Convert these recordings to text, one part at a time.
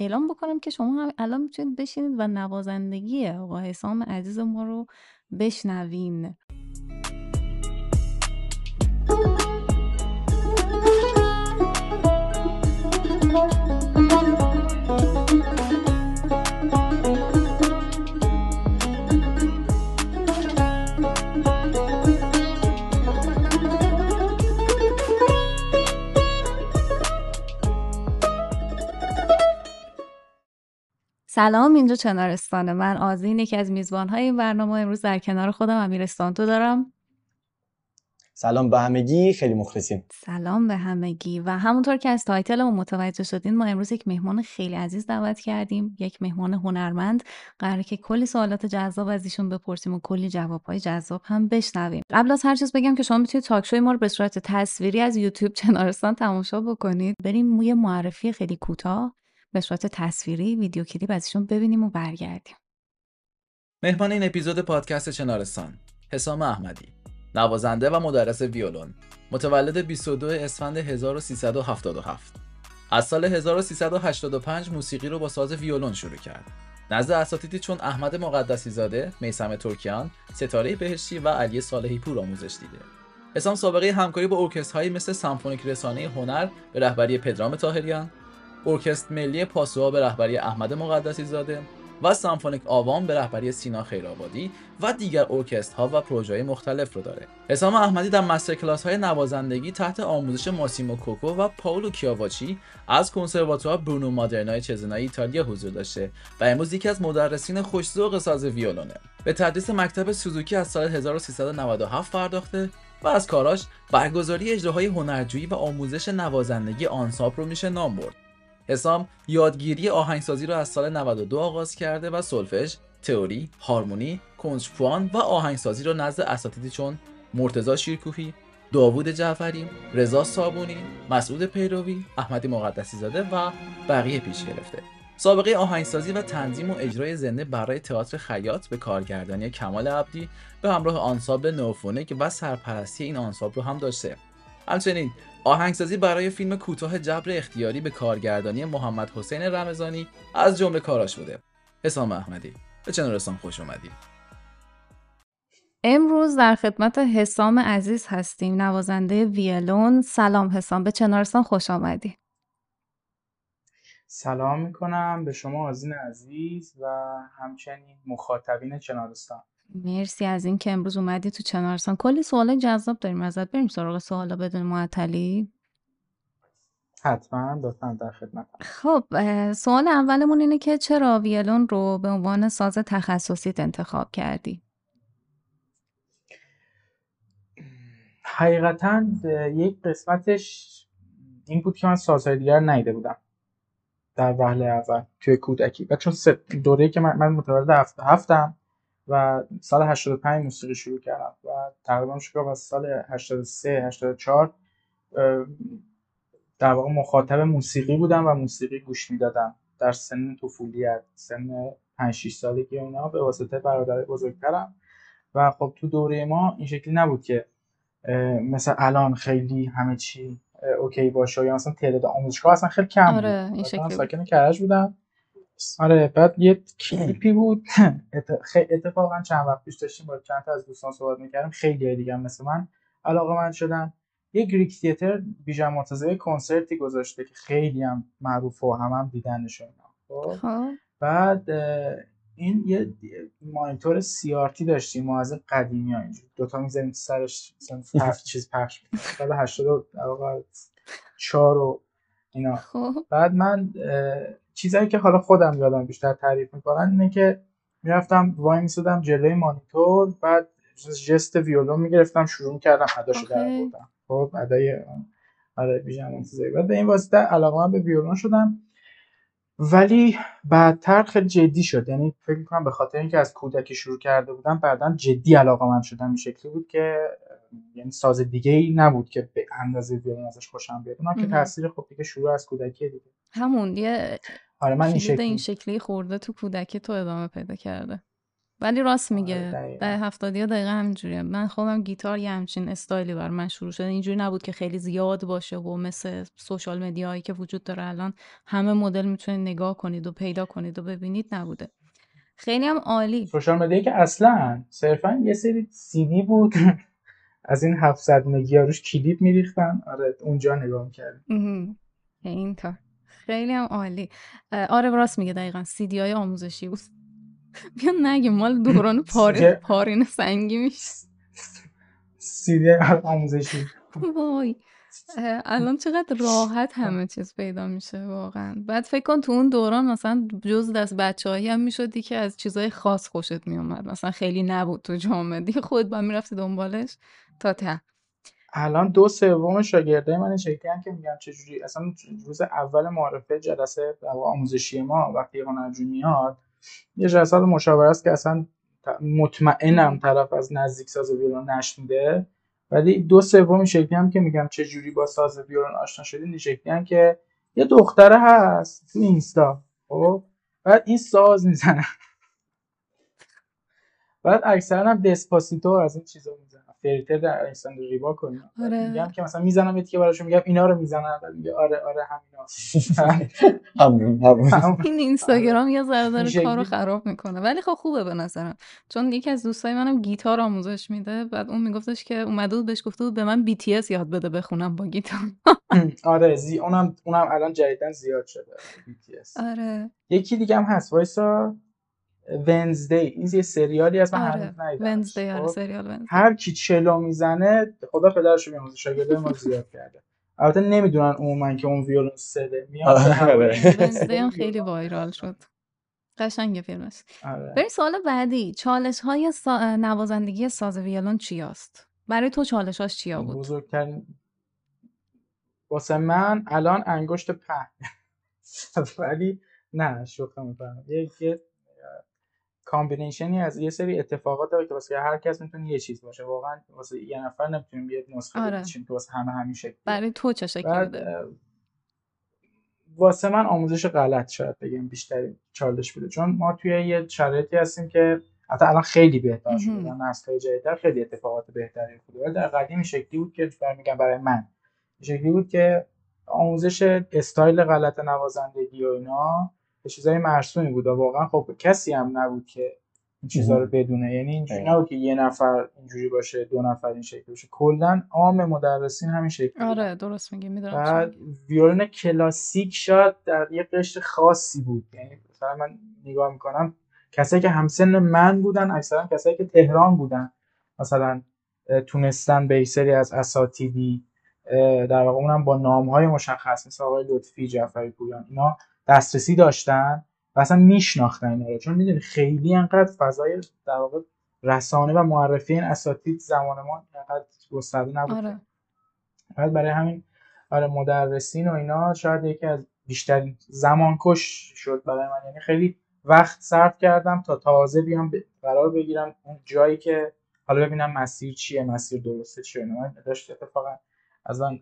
اعلام بکنم که شما هم الان می‌تونید بشینید و نوازندگی آقا حسام عزیز ما رو بشنوین. سلام اینجا چنارستانه. من آزین یکی از میزبانهای این برنامه. امروز در کنار خودم امیر استانتو دارم. سلام به همگی خیلی مخلصیم. سلام به همگی. و همونطور که از ما متوجه شدین ما امروز یک مهمان خیلی عزیز دعوت کردیم. یک مهمان هنرمند. قراره که کلی سوالات جذاب از ایشون بپرسیم و کلی جوابهای جذاب هم بشنویم. قبل از هر چیز بگم که شما می‌تونید تاک ما رو به صورت تصویری از یوتیوب چنارستان تماشا بکنید. بریم موی معرفی خیلی کوتاه. به صورت تصویری ویدیو کلیپ ازشون ببینیم و برگردیم. مهمان این اپیزود پادکست چنارستان حسام احمدی نوازنده و مدرس ویولون متولد 22 اسفند 1377 از سال 1385 موسیقی رو با ساز ویولون شروع کرد. نزد اساتیدی چون احمد مقدسی زاده، میسم ترکیان، ستاره بهشتی و علی صالحی پور آموزش دیده. حسام سابقه همکاری با ارکسترهایی مثل سمفونیک رسانه هنر به رهبری پدرام طاهریان، ارکستر ملی پاسوها به رهبری احمد مقدسی زاده و سمفونیک آوام به رهبری سینا خیرآبادی و دیگر ارکسترها و پروژه‌های مختلف رو داره. حسام احمدی در مستر کلاس های نوازندگی تحت آموزش ماسیمو کوکو و پاولو کیاواچی از کنسرواتوار برونو مادرنای چزنای ایتالیا حضور داشته و امروز یکی از مدرسین خوش‌ذوق ساز ویولونه. به تدریس مکتب سوزوکی از سال 1397 پرداخته و از کاراش برگزاری اجراهای هنرجویی و آموزش نوازندگی آنساب رو میشه نام برد. حسام یادگیری آهنگسازی را از سال 92 آغاز کرده و سولفژ، تئوری، هارمونی، کنجپوان و آهنگسازی را نزد اساتیدی چون مرتضی شیرکوهی، داوود جعفری، رضا صابونی، مسعود پیروی، احمدی مقدسی زاده و بقیه پیش گرفته. سابقه آهنگسازی و تنظیم و اجرای زنده برای تئاتر خیاط به کارگردانی کمال عبدی به همراه آنسابل نوفونیک و سرپرستی این آنسابل رو هم داشته. همچنین آهنگسازی برای فیلم کوتاه جبر اختیاری به کارگردانی محمد حسین رمضانی از جمله کاراش بوده. حسام احمدی به چنارستان خوش اومدی. امروز در خدمت حسام عزیز هستیم نوازنده ویلون سلام حسام به چنارستان خوش آمدی سلام می‌کنم به شما آزین عزیز و همچنین مخاطبین چنارستان مرسی از اینکه امروز اومدی تو چنارستان کلی سوال جذاب داریم. ازت بریم سراغ سوالا بدون معطلی. حتما لطفا در خدمت خب سوال اولمون اینه که چرا ویلون رو به عنوان ساز تخصصیت انتخاب کردی؟ حقیقتا یک قسمتش این بود که من سازهای دیگر نیده بودم در وهله اول توی کودکی. و چون دوره که من, من متولد هفت هفتم و سال 85 موسیقی شروع کردم و تقریبا شروع از سال 83 84 در واقع مخاطب موسیقی بودم و موسیقی گوش می‌دادم در سن طفولیت سن 5 6 سالگی اونا به واسطه برادر بزرگترم. و خب تو دوره ما این شکلی نبود که مثل الان خیلی همه چی okay باشه یا مثلا تعداد آموزشگاه اصلا خیلی کم آره این شکلی ساکن کرج بودم. آره بعد یه کلیپی بود. اتفاقا چند وقت پیش داشتیم با چند تا از دوستان صحبت می‌کردم خیلی دیگه مثل من علاقه من شدن. یه Greek Theatre بیژن مرتضی کنسرتی گذاشته که خیلی هم معروف و هم هم دیدنش خب؟, خب. بعد این یه مانیتور CRT داشتیم ما از قدیمی ها اینجور. دوتا می‌زنیم سرش هفت چیز پخش در واقع چار و اینا. خب. بعد من چیزایی که حالا خودم یادم بیشتر تعریف می‌کنن اینه که می‌رفتم وای میسودم جلوی مانیتور بعد جست ویولون می‌گرفتم شروع کردم اداشو در بردم خب ادای آره بیژن بعد به این واسطه علاقه من به ویولون شدم. ولی بعدتر خیلی جدی شد. یعنی فکر می‌کنم به خاطر اینکه از کودکی شروع کرده بودم بعدا جدی علاقه من شدم این شکلی بود که یعنی ساز دیگه ای نبود که به اندازه ویولون ازش خوشم بیاد. اونم که تاثیر خب دیگه شروع از کودکی دیگه. همون یه آره من این شکلی. این شکلی خورده تو کودکی تو ادامه پیدا کرده. ولی راست آره، میگه. در هفتادی ها دقیقا همینجوریه. من خودم گیتار یه همچین استایلی بر من شروع شده. اینجوری نبود که خیلی زیاد باشه و مثل سوشال مدیاهایی که وجود داره الان همه مدل می‌تونید نگاه کنید و پیدا کنید و ببینید نبوده. خیلی هم عالی. سوشال مدیا که اصلا صرفا یه سری سی دی بود. از این 700 مگی روش کلیپ میریختن. آره اونجا نگاه می‌کردیم مهم. اینطور. خیلی هم عالی. آره راست میگه دقیقا. سیدی های آموزشی بود. بیا نگیم مال دوران پارین پارین سنگی میشه. سی دی آموزشی. وای. الان چقدر راحت همه چیز پیدا میشه واقعا. بعد فکر کن تو اون دوران مثلا جز دست بچه هایی هم می‌شدی که از چیزای خاص خوشت میومد مثلا خیلی نبود تو جامعه. دیگه خود با می‌رفتی دنبالش تا ته. الان دو سوم شاگردای من هم که میگم چجوری اصلا روز اول معرفه جلسه آموزشی ما وقتی هنرجو میاد یه جلسه مشاوره است که اصلا مطمئنم طرف از نزدیک ساز ویولون نشنیده. ولی دو سوم شکلی هم که میگم چه جوری با ساز ویولون آشنا شدین این شکلی هم که یه دختره هست تو اینستا. خب؟ بعد این ساز می‌زنه. بعد اکثرا هم دسپاسیتو از این چیزا می‌زنن فریتر در اینستان ریبا کنیم آره. میگم که مثلا می‌زنم یه براشون میگم اینا رو می‌زنن بعد میگه آره آره همینا. همون همون. این اینستاگرام یه ذره داره این کارو. خراب می‌کنه. ولی خب خوبه به نظرم. چون یکی از دوستای منم گیتار آموزش میده. بعد اون میگفتش که اومده بود بهش گفته بود به من BTS یاد بده بخونم با گیتار. آره زی اونم اونم الان جدیدن زیاد شده BTS آره. یکی دیگه هم هست وایسا. ونزدی این یه سریالی هست من آره. ونزدی آره خب؟ سریال ونزدی هر کی چلو می‌زنه خدا پدرشو بیامرزه شاگرده ما زیاد کرده. البته نمی‌دونن عموما که اون ویولون سده میاد آره. ونزدی هم خیلی وایرال شد. قشنگ فیلمش آره. بریم سوال بعدی. چالش های سا... نوازندگی ساز ویولون چی است برای تو چالشاش چیا بود؟ بزرگترین واسه من الان انگشت پهن. ولی نه شوخی می‌کنم. یه combination ی از یه سری اتفاقات داره که واسه هر کس می‌تونه یه چیز باشه. واقعا واسه یه نفر نمی‌تونیم یه نسخه آره. که واسه همه همین شکلی برای تو چه اه، واسه من آموزش غلط شاید بگم بیشتری چالش بوده. چون ما توی یه شرایطی هستیم که حتی الان خیلی بهتر شده. نسل‌های جدیدتر خیلی اتفاقات بهتری بوده ولی در قدیم شکلی بود که برمیگم برای من. شکلی بود که آموزش استایل غلط نوازندگی و اینا چیزای مرسومی بود و واقعا خب کسی هم نبود که این چیزا رو بدونه. یعنی اینجوری دقیقاً. نبود که یه نفر اینجوری باشه دو نفر این شکلی باشه. کلا عام مدرسین همین شکلی بودن. آره درست میگی می‌دونم بعد ویولن کلاسیک شاید در یه قشر خاصی بود. یعنی مثلا من نگاه می‌کنم کسایی که همسن من بودن اکثرا کسایی که تهران بودن. مثلا تونستن به سری از اساتیدی در واقع اونم با نام های مشخص مثل آقای لطفی جعفری پویان اینا دسترسی داشتن و اصلا میشناختن اینا رو. چون می‌دونی خیلی انقدر فضای در واقع رسانه و معرفی این اساتید زمان ما انقدر گسترده نبود. آره. بعد برای همین آره مدرسین و اینا شاید یکی از بیشترین زمان کش شد برای من. یعنی خیلی وقت صرف کردم تا تازه بیام قرار بگیرم اون جایی که حالا ببینم مسیر چیه مسیر درسته چیه. من داشت اتفاقا از من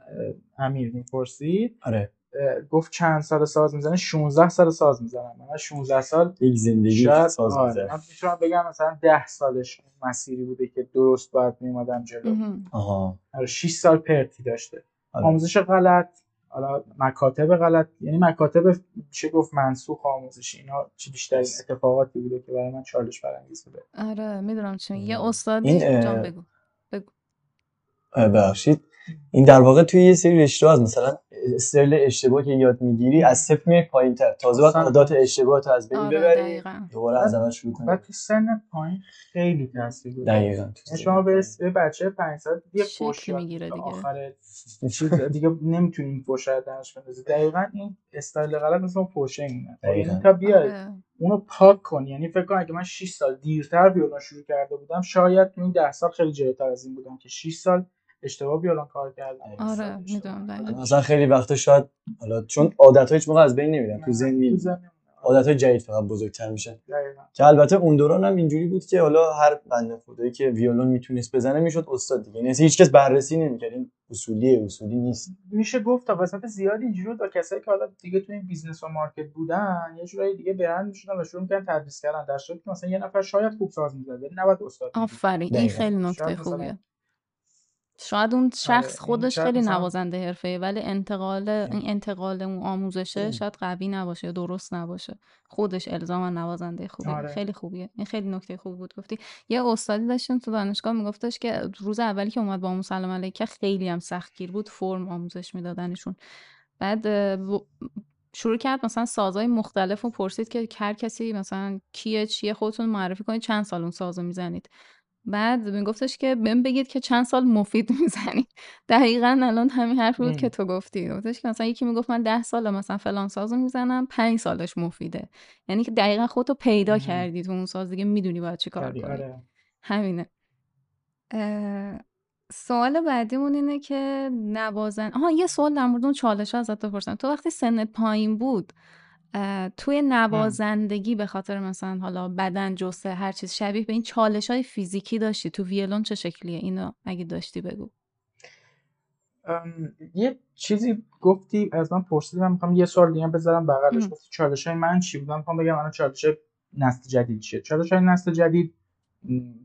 امیر می‌پرسید. آره. گفت چند سال ساز می‌زنه؟ 16 سال ساز می‌زنم من 16 سال یک زندگی شاید ساز آره. می‌زنه. من می‌تونم بگم مثلا 10 سالش مسیری بوده که درست باید میومدم جلو. آها. آره 6 سال پرتی داشته. آره. آموزش غلط. حالا مکاتب غلط. یعنی مکاتب چه گفت؟ منسوخ آموزشی اینا چه بیشترین Yes. اتفاقاتی بوده که برای من چالش برانگیز بوده. آره می‌دونم چی. یه مم. استادی این، بگو. اه، ببخشید. این در واقع توی یه سری رشته از مثلا استایل اشتباه که یاد می‌گیری از صفر میای پایین تر. تازه باید. عادات اشتباه تو از بین آره ببری دوباره از اول شروع کنی. بعد تو سن پایین خیلی تاثیر گذاره دقیقاً یعنی شما به بچه 5 سال یه فوش یاد می‌گیره دیگه. آخر چیز دیگه نمی‌تونی این فوش رو درش بندازی. دقیقاً این استایل غلط مثل اون فوشه میمونه خب دقیقاً. تا بیای آره. اونو پاک کن یعنی فکر کن اگه من 6 سال دیرتر ویولون شروع کرده بودم شاید تو این 10 سال خیلی جلوتر از این بودم که 6 سال اشتباه ویولون کار کردم آره می‌دونم دقیقا. مثلا خیلی وقتا شاید حالا چون عادت هیچ موقع از بین نمیرن تو ذهن عادت جدید فقط بزرگتر میشن. که البته اون دوران هم اینجوری بود که حالا هر بنده خدایی که ویولون می‌تونست بزنه می‌شد استاد دیگه. یعنی اصلا هیچکس بررسی نمی‌کرد. این اصولیه اصولی نیست. میشه گفت تا قسمت زیادی اینجوری بود. و کسایی که حالا دیگه تو این business و market بودن یه جورایی دیگه برند می‌شدن و شروع می‌کردن تدریس کردن. در صورتی که مثلا یه نفر شاید خوب ساز می‌زد ولی نباید استاد. آفرین این. خیلی نکته خوبیه. شاید اون شخص این خودش خیلی مثلا- نوازنده حرفه‌ایه ولی انتقال این انتقال اون آموزشه شاید قوی نباشه یا درست نباشه. خودش الزاما نوازنده خوبیه آره. خیلی خوبیه. این خیلی نکته خوبی بود گفتی. یه استادی داشتیم تو دانشگاه میگفتش که روز اولی که اومد با اون سلام علیکه خیلی هم سختگیر بود فرم آموزش میدادنشون. بعد شروع کرد مثلا سازهای مختلف و پرسید که هر کسی مثلا کیه چیه خودتون معرفی کنید چند سال اون سازو می‌زنید. بعد میگفتش که بهم بگید که چند سال مفید می‌زنید دقیقا الان همین حرف بود. که تو گفتی گفتش که مثلا یکی می‌گفت من ده سال مثلا فلان سازو می‌زنم پنج سالش مفیده یعنی که دقیقا خودتو پیدا ام. کردی تو اون ساز دیگه می‌دونی باید چی کار کردی، کنی آره. همینه سوال بعدیمون اینه که نوازن آها یه سوال در مورد اون چالش ازت بپرسم تو وقتی سنت پایین بود توی نوازندگی به خاطر مثلا حالا بدن جسه هر چیز شبیه به این چالش های فیزیکی داشتی. تو ویولون چه شکلیه؟ اینو اگه داشتی بگو. ام، یه چیزی گفتی از من پرسیدی من می‌خوام یه سوال دیگه بذارم بغلش. گفتی چالش های من چی بودم می‌خوام بگم الان چالش نسل جدید چیه؟ چالش های نسل جدید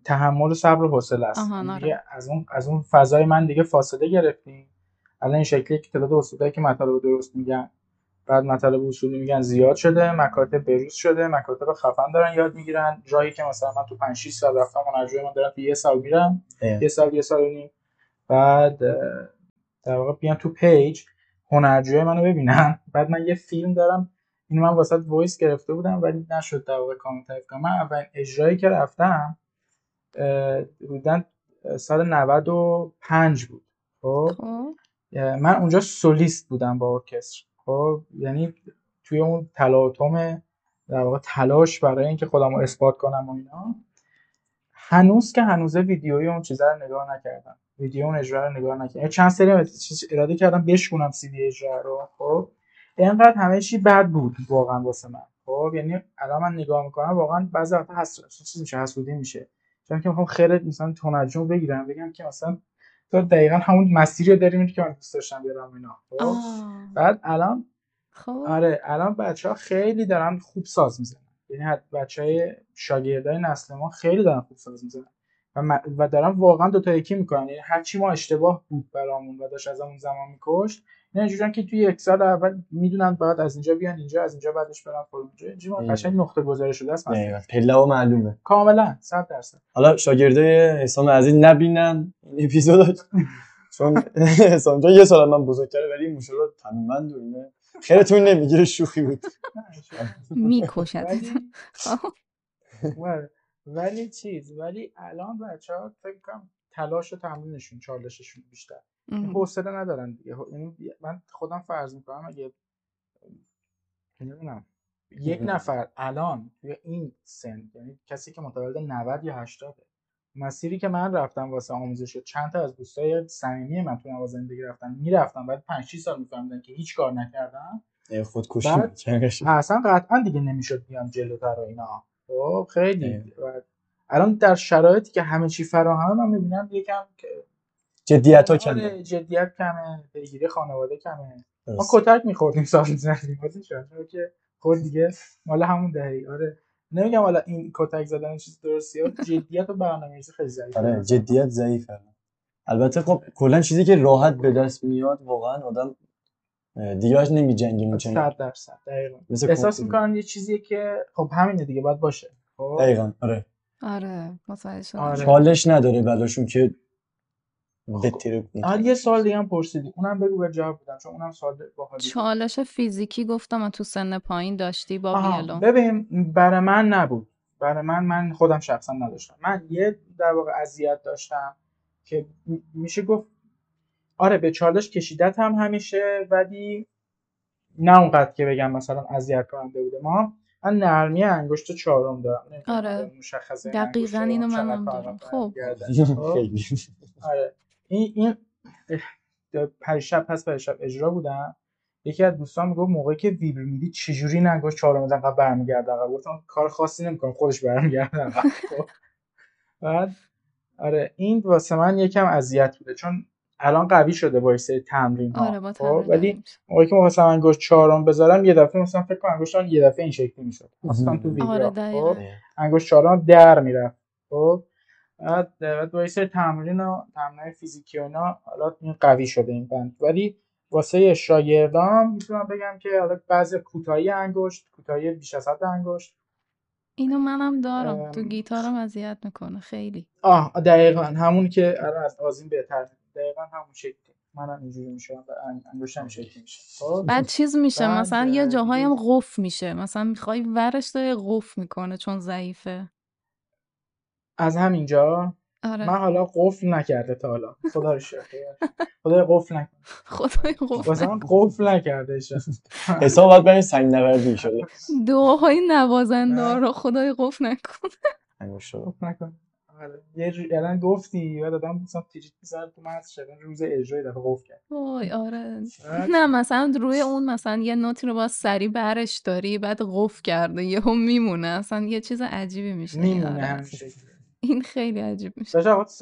تحمل و صبر و حوصله است. یعنی آره. از اون از اون فضای من دیگه فاصله گرفتیم. الان این شکلی که تعداد استادایی که مطالب درست میگن بعد مطالب اصولی میگن زیاد شده مکاتب بروز شده مکاتب خفن دارن یاد می‌گیرن. جایی که مثلا من تو 5 6 سال رفتم هنرجوی من دارم تو یه سال میرم. یه سال یه سال و نیم. بعد در واقع بیان تو پیج هنرجوی منو ببینن. بعد من یه فیلم دارم. اینو من واسه voice گرفته بودم ولی نشد در واقع کامل تعریف کنم. من اولین اجرایی که رفتم بودن سال 95 بود. خب؟ خب. من اونجا سولیست بودم با ارکستر. خب یعنی توی اون تلاطم در واقع تلاش برای اینکه خودم رو اثبات کنم و اینا هنوز که هنوزه ویدیوی اون چیزا رو نگاه نکردم. ویدیو اون اجرا رو نگاه نکردم. یعنی چند سری اراده کردم بشکونم سی دی اجرا رو خب. اینقدر همه چی بد بود واقعا واسه من. خب یعنی الان من نگاه می‌کنم واقعا بعضی وقتا حس چیز میشه حسودی میشه. چون که می‌خوام خیرت مثلا تونجم بگیرم بگم که مثلا تو دقیقا همون مسیری رو داری میری که من دوست داشتم برم اینا. خب؟ بعد الان خب. آره الان بچه ها خیلی دارن خوب ساز می‌زنن. یعنی بچه های شاگردای نسل ما خیلی دارن خوب ساز می‌زنن. و, و دارن واقعا دوتا یکی می‌کنن. یعنی هرچی ما اشتباه بود برامون و داشت از همون زمان میکشت اینا اینجوریان که توی یک سال اول می‌دونن بعد از اینجا بیان اینجا از اینجا بعدش برن فلان جا. اینجوری ما دقیقاً. قشنگ نقطه گذاری شده است. پله ها معلومه. کاملا 100 درصد. حالا شاگردای حسام عزیز نبینن این اپیزودو چون حسام جان یه سال من بزرگتره ولی مشاور تمیمند و اینا خیرتون نمی‌گیره شوخی بود. می‌کشد. ولی. ولی چیز ولی الان بچه ها فکر کنم تلاش و تمرینشون چالششون بیشتر. حوصله ندارن دیگه. یعنی من خودم فرض می‌کنم اگه نمی‌دونم یک نفر الان توی این سن یعنی کسی که متولد 90 یا 80 مسیری که من رفتم واسه آموزش و چند تا از دوستای صمیمی من تو نوازندگی رفتن می‌رفتم بعد 5 6 سال میفهمیدن که هیچ کار نکردم. خودکشی. اصلا قطعا دیگه نمی‌شد بیام جلوتر و اینا. خب خیلی الان در شرایطی که همه چی فراهمه من می‌بینم یکم که جدیت ها کمه. آره جدیت کمه پیگیری خانواده کمه. ما. کتک میخوردیم واسه شما که خود دیگه مال همون دهی آره. نمیگم حالا این کتک زدن چیز درستیه جدیت و برنامه‌ریزی خیلی ضعیفه. آره جدیت ضعیفه. البته خب کلا چیزی که راحت به دست میاد واقعا آدم دیگه باش نمی جنگیم چون صد درصد دقیقاً. احساس. می‌کنم یه چیزیه که خب همینه دیگه باید باشه. خب؟ دقیقا آره. آره متوجه آره. چالش نداره بلاشون که آره یه سوال دیگه هم پرسیدی. اونم بگو به جواب بدم چون اونم سوال باحالی بود. چالش فیزیکی گفتم تو سن پایین داشتی با ویولون ببین برای من نبود. برای من من خودم شخصا نداشتم. من یه در واقع اذیت داشتم که میشه گفت آره به چالش کشیدت هم همیشه ولی نه اونقدر که بگم مثلا اذیت کننده بوده ما من نرمی انگشت چهارم دارم. آره. مشخصه دقیقاً اینو منم دارم. خب. خب؟ خیلی. آره. این این پریشب پس پریشب اجرا بودم. یکی از دوستان می‌گفت موقعی که ویبر میدی چجوری نگوش چهارم میدن قبل برمیگرده گفتم کار خاصی نمی‌کنم خودش برمیگرده خب. بعد آره این واسه من یکم اذیت بوده. چون الان قوی شده با سری تمرین ها. آره با خب؟ تمرین ولی. موقعی که می‌خواستم انگشت چهارم بذارم یه دفعه مثلا فکر کنم انگشتان یه دفعه این شکلی می‌شد. مثلا تو ویبر آره خب دقیقا. انگشت چهارم در می‌رفت. خب بعد بعد با یه سری تمرین و تمرین فیزیکی و اینا حالا این قوی شده این بند. ولی واسه شاگردام می‌تونم بگم که حالا بعضی کوتاهی انگشت کوتاهی بیش از حد انگشت. اینو منم دارم. تو گیتارم اذیت می‌کنه خیلی. آه دقیقا. همون که الان از آزین بهتر. دقیقا همون شکلی. منم اینجوری میشم انگشتم شکلی میشه. خب. بعد چیز میشه. بعد مثلا یه هم قف میشه. مثلا می‌خوای ورش داره قف می‌کنه چون ضعیفه. از همینجا؟ آره. من حالا قفل نکرده تا حالا. خدا رو شکر. خدا قفل نکنه خدای قف واسه من قفل نکرده. حساب باید برای سنگ نوردی شده. دعاهای نوازنده رو خدای. قفل نکن. آره. یه جو... الان گفتی و دادم مثلا تیریت می‌زنم تو مغز شدن روز اجرای دفعه قفل کرد. وای آره. نه مثلا روی اون مثلا یه نوتی رو باز سری برش داری بعد قف کرده. یهو میمونه. اصلا یه چیز عجیبی میشه. میمونه همین این خیلی عجیب میشه. داشت س...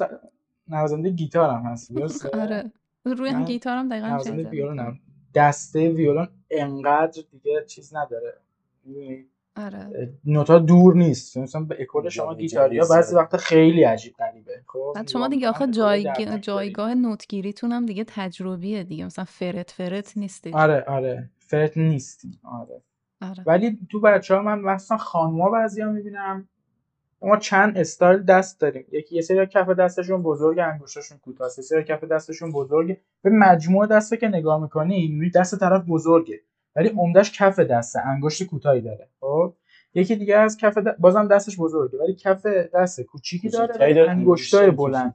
نوازنده گیتار هم هست درسته؟ آره. روی هم من گیتارم دقیقا نوازنده زدی ویولونم. دسته ویولون انقدر دیگه چیز نداره؟ آره. نوتا دور نیست. مثلا به اکل شما گیتاریا بعضی سر. وقتا خیلی عجیب غریبه. خب بعد شما دیگه آخه جای... جایگاه نوتگیریتون هم دیگه تجربیه دیگه. مثلا فرت فرت نیستید آره آره. فرت نیستی آره. آره. ولی تو بچه ها من مثلا خانوما بعضی ها می‌بینم. ما چند استایل دست داریم. یکی یه سری کف دستشون بزرگ انگشتشون کوتاه. یه سری کف دستشون بزرگه به مجموع دسته که نگاه می‌کنی می‌بینی دست طرف بزرگه. ولی عمدش کف دسته انگشت کوتاهی داره. خب؟ یکی دیگه از کف د... بازم دستش بزرگه ولی کف دست کوچیکی داره انگشتای بلند.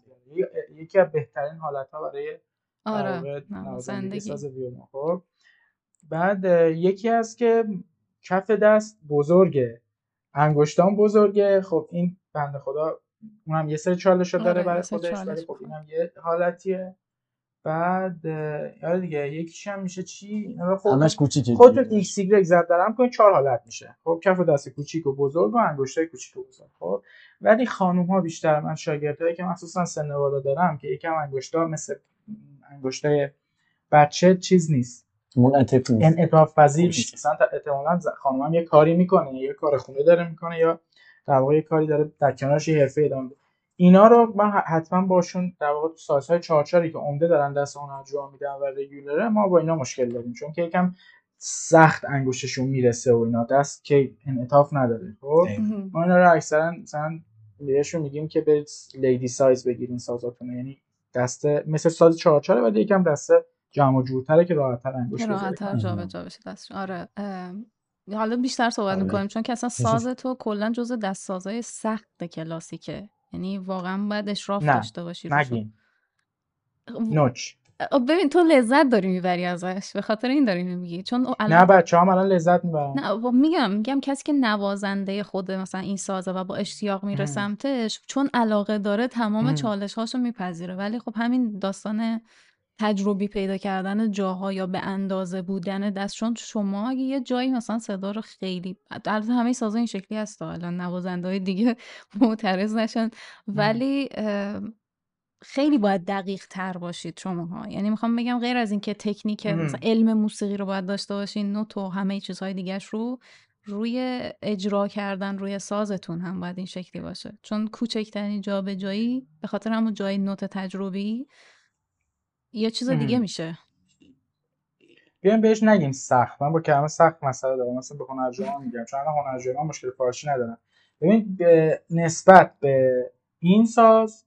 یکی از بهترین حالت‌ها برای در آره ویولون. خب؟ بعد یکی هست که کف دست بزرگه. انگشتان بزرگه. خب این بنده خدا اونم یه سری چالش داره آره، برای خودش ولی خب. اینم یه حالتیه. بعد آره دیگه یکیش هم میشه چی؟ خب همش کوچیکه خودتون. ایکس ایگرگ ضرب درهم کنید چهار حالت میشه. خب کف دست کوچیک و بزرگ و انگشتای کوچیک و بزرگ. خب ولی خانوم ها بیشتر من شاگردایی که مخصوصا سن بالا دارم که یکم انگشتا مثل انگشتای بچه چیز نیست. منعطف نیست. انعطاف پذیر. نیست مثلا احتمالاً ز- خانم هم یه کاری می‌کنه یه کار خونه داره می‌کنه یا در واقع یه کاری داره در کنارش یه حرفه ادامه میده. اینا رو من حتما باشون در واقع تو سازهای چارچاری که عمده دارن دست اون انجام میدن و رگولره ما با اینا مشکل داریم. چون که یکم سخت انگشتشون می‌رسه و اینا. دست که انعطاف نداره. خب. ما اینا رو اکثرا مثلا بهشون میگیم که برید لیدی سایز بگیرین سازاتون. یعنی دسته مثل ساز چارچاره ولی یکم دسته جمع و جورتره که راحت‌تر انگشت که بذاری راحت تر جابجا بشه دستش آره حالا بیشتر صحبت آره. می‌کنیم چون که اصلا ساز تو کلا جز دست سازای سخت کلاسیکه. یعنی واقعا باید اشراف نه، داشته باشی. نگین. نوچ. ببین تو لذت داری می‌بری ازش. به خاطر این داری میگی چون او نه الان بچه هم الان لذت می‌برن. نه با- میگم میگم کسی که نوازنده خود مثلا این سازه و با اشتیاق میره. سمتش چون علاقه داره تمام ام. چالش هاشو میپذیره. ولی خب همین داستان تجربی پیدا کردن جاها یا به اندازه بودن دست چون شما اگه یه جایی مثلا صدا رو خیلی البته همه سازا این شکلی هست الان نوازنده های دیگه معترض نشن. ولی خیلی باید دقیق تر باشید شماها. یعنی می‌خوام بگم غیر از اینکه تکنیک. مثلا علم موسیقی رو باید داشته باشین نوت و همه چیزهای دیگهش رو روی اجرا کردن روی سازتون هم باید این شکلی باشه. چون کوچکترین جا به جایی به خاطر همون جای نوت تجربی یه چیز دیگه. میشه. بیایم بهش نگیم سخت. من با کلمه سخت مسئله دارم. مثلا به هنرجوها میگم. چون الان هنرجوها مشکل فارسی ندارن. ببین به نسبت به این ساز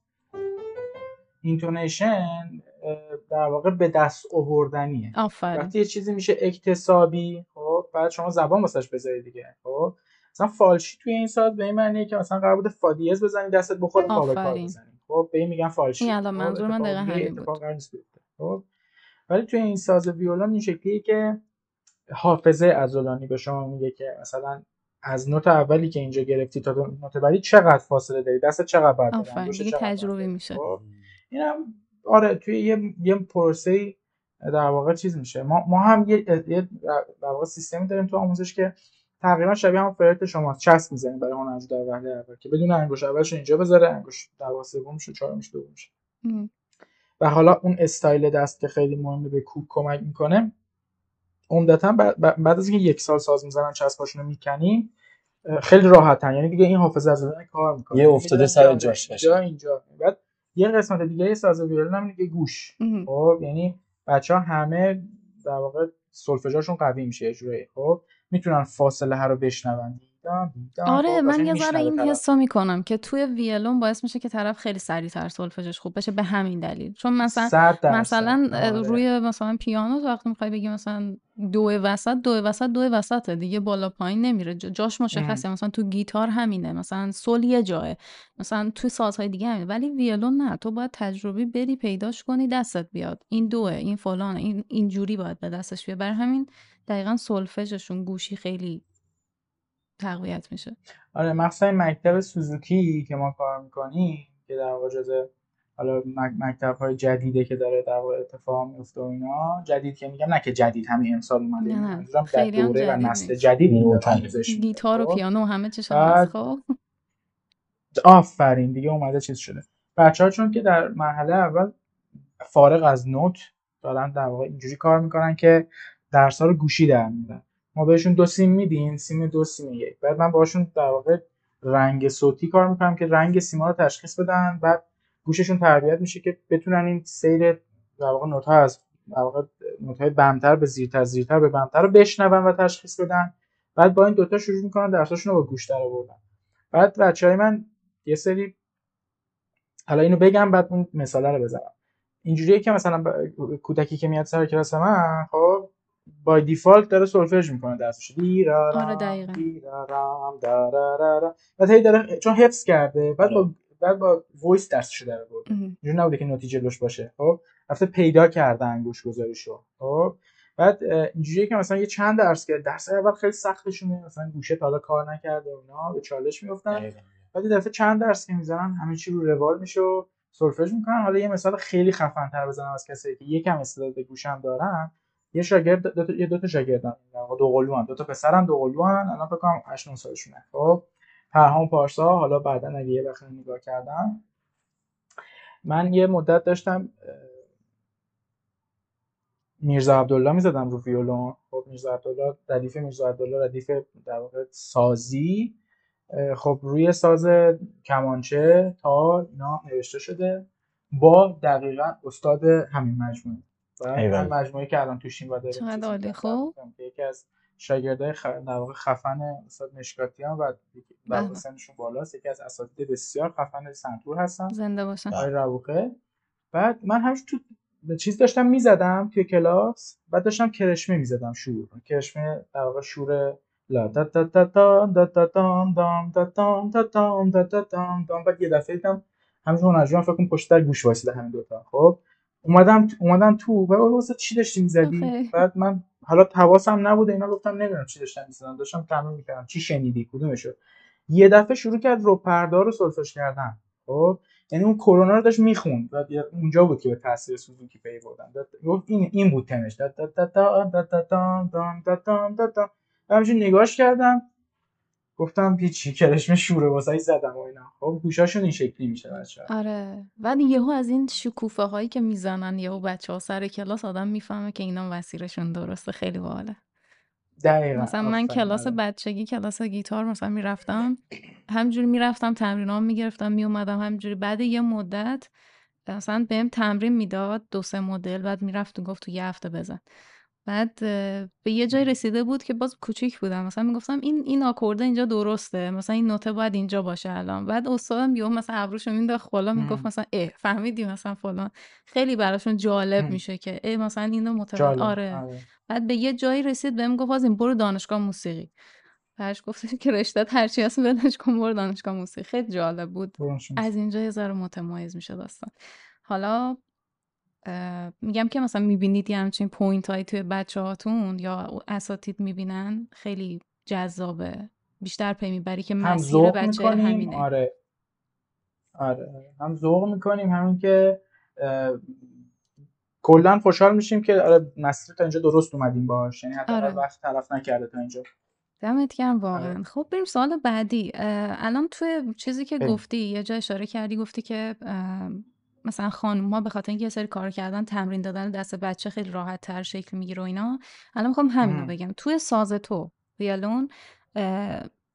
intonation در واقع به دست آوردنیه. آفرین. وقتی یه چیزی میشه اکتسابی خب بعد شما زبان واسش بذاری دیگه خب. مثلا فالشی توی این ساز به این معنیه که مثلا قرار بوده فا دیز بزنی دستت بخوره بکار. بزنی. خب به این میگن فالشی این الان خب، منظور من دقیقا همین بود. خب ولی توی این ساز ویولون این شکلیه که حافظه عضلانی به شما میگه که مثلا از نوت اولی که اینجا گرفتی تا نوت بعدی چقدر فاصله داری؟ دست چقدر انگشت دیگه بره. میشه. خب اینم آره توی یه یه پروسه در واقع چیز میشه. ما, ما هم یه, یه در واقع سیستمی داریم تو آموزش که تقریبا شبیه هم فرایت شما چسب می‌زنیم برای هنرجو در وهله اول که بدون انگوش اولش اینجا بذاره انگوش در واقع سومش و چهارمش دومش. و حالا اون استایل دست که خیلی مهمه به کوک کمک می‌کنه عمدتا بعد از اینکه یک سال ساز می‌زنن چسباشون رو می‌کنیم خیلی راحتن. یعنی دیگه این حافظه از کار می‌کنه. یه افتاده سر جاش باشه. اینجا بعد یه قسمت دیگه ساز ویولن هم دیگه گوش. خب یعنی بچه ها همه در واقع سولفژاشون قوی میشه اجرایی خب می‌تونن فاصله ها رو بشنون. آره خب، من یه ذره این حسو می‌کنم که توی ویلون باعث میشه که طرف خیلی سریعتر سولفژش خوب بشه به همین دلیل. چون مثلا مثلا آره. روی مثلا پیانو وقتی می‌خوای بگی مثلا دو وسط دو وسط دو وسطه دیگه بالا پایین نمیره. جاش مشخصه. مثلا تو گیتار همینه. مثلا سول یه جاه مثلا تو سازهای دیگه همینه. ولی ویولون نه. تو باید تجربی بری پیداش کنی دستت بیاد. این دوه این فلانه این اینجوری باید به دستش بیاد. برای همین دقیقا سولفژشون گوشی خیلی تقویت میشه. آره مخصوصا مکتب سوزوکی که ما کار می‌کنیم که در واقع جزء حالا مکتب های جدیده که داره در واقع اتفاق میفته و اینا جدید که میگم نه که جدید همین امسال اومده منظورم در دوره و نسل جدید گیتار و پیانو همه چیش هست خب. آفرین دیگه اومده چیز شده. بچه ها چون که در مرحله اول فارغ از نوت دارن در واقع اینجوری کار می‌کنن که درس ها رو گوشی در میدن. ما بهشون دو سیم میدیم سیم دو سیم یک. بعد من باشون در واقع رنگ صوتی کار می‌کنم که رنگ سیما رو تشخیص بدن بعد گوششون تربیت میشه که بتونن این سیر در واقع نوت از در واقع نوت های بمتر به زیرتر زیرتر به بمتر رو بشنون و تشخیص بدن. بعد با این دوتا شروع می‌کنن درساشون رو با گوش در آوردن. بعد بچه های من یه سری حالا اینو بگم بعد اون مثاله رو بزنم. اینجوریه که مثلا کودکی که میاد سر کلاس من خب؟ by default داره سولفژ می‌کنه دستش دیرا آره دقیقاً. بعد هی داره چون حفظ کرده بعد با بعد با voice درسش در آورد اینجوری نبوده که نوتی جلوش باشه. خب؟ رفته پیدا کرده انگشت گذاریشو. خب؟ بعد اینجوریه که مثلا یه چند درس کرد. درس اول خیلی سختشونه. مثلا گوشه تا حالا کار نکرده اونا به چالش میافتن. بعد دفعه چند درس که می‌زنن همه چی رو روال میشه و سولفژ می‌کنن. حالا یه مثال خیلی خفن تر بزنم از کسایی که یکم استعداد گوشم دارن. یه شاگرد دو تا یه دو تا شاگردن دو قلوان دو تا پسرن دو قلوان الان فکر کنم 8 9 سالشونه. خب پرهام پارسا حالا بعدا اگه یه وقت نگاه کردم. من یه مدت داشتم میرزا عبدالله می‌زدم رو ویولون. خب میرزا عبدالله ردیف میرزا عبدالله ردیف در واقع سازی. خب روی ساز کمانچه تا اینا نوشته شده. با دقیقا استاد همین مجموعه. و مجموعه که الان توشیم و داریم چقدر عالی خوب یکی از شاگردای خ... در واقع خفن استاد مشکاتیان و در بله. سنشون بالاست. یکی از اساتید بسیار خفن سنتور هستن. زنده باشن. آقای روقه بعد من همش تو چیز داشتم می‌زدم توی کلاس. بعد داشتم کرشمه می‌زدم شور. کرشمه در واقع شور لا. تا تا تا تا دا تا تام دام تا تام تا تام دا تا تام دام بعد یه دفعه دیدم همون هنرجویان فکر کنم پشت در گوش وایسیده همین دوتا. خب؟ اومدم اومدم تو و واسه چی داشتی می‌زدی بعد من حالا حواسم نبوده اینا گفتم نمی‌دونم چی داشتم می‌زدم داشتم تمرین می‌کردم چی شنیدی کدومشو یه دفعه شروع کرد رو پردار رو سولفش کردن خب یعنی اون کرونا رو داشت می‌خوند و اونجا بود که به تاثیر سوزوکی پی بردن گفت این این بود تمش همینجوری نگاش کردم گفتم هیچی کرشمه شوره واسه زدم و اینا. خب گوشاشون این شکلی میشه بچه آره. بعد یهو از این شکوفه هایی که می‌زنن یهو بچه ها سر کلاس آدم می‌فهمه که اینا مسیرشون درسته. خیلی باله دقیقا. مثلا من کلاس آره. بچگی کلاس گیتار مثلا می‌رفتم. همجوری می‌رفتم تمرینام می‌گرفتم میومدم همجوری بعد یه مدت مثلا بهم تمرین می‌داد دو سه مدل بعد می‌رفت و گفت تو یه هفته بزن. بعد به یه جای رسیده بود که باز کوچیک بودم. مثلا می‌گفتم این این آکورده اینجا درسته. مثلا این نوته باید اینجا باشه الان. بعد استادم یهو مثلا ابروشو مینداخت بالا می‌گفت مثلا اه فهمیدی مثلا فلان. خیلی براشون جالب میشه که اه مثلا اینو متوجه آره. آره. بعد به یه جایی رسید بهم گفت از این برو دانشگاه موسیقی. بعدش گفت که رشته هرچی هست ولش کن برو دانشگاه موسیقی. خیلی جالب بود. از اینجا یه ذره متمایز میشه داستان. حالا میگم که مثلا می‌بینید یه همچین point هایی توی بچه هاتون یا اساتید می‌بینن؟ خیلی جذابه. بیشتر پی می‌بری که مسیر بچه همینه. آره. آره. هم ذوق می‌کنیم همین که کلا خوشحال میشیم که آره مسیر تا اینجا درست اومدیم باش یعنی حتی آره. وقت طرف نکرده تا اینجا. دمت گرم آره. واقعا خب بریم سوال بعدی. اه، الان توی چیزی که بریم. گفتی یه جا اشاره کردی گفتی که اه، مثلا خانوم ها به خاطر اینکه یه سری کار کردن تمرین دادن دست بچه خیلی راحت تر شکل می‌گیره و اینا. الان می‌خوام همینو. بگم. توی ساز تو ویالون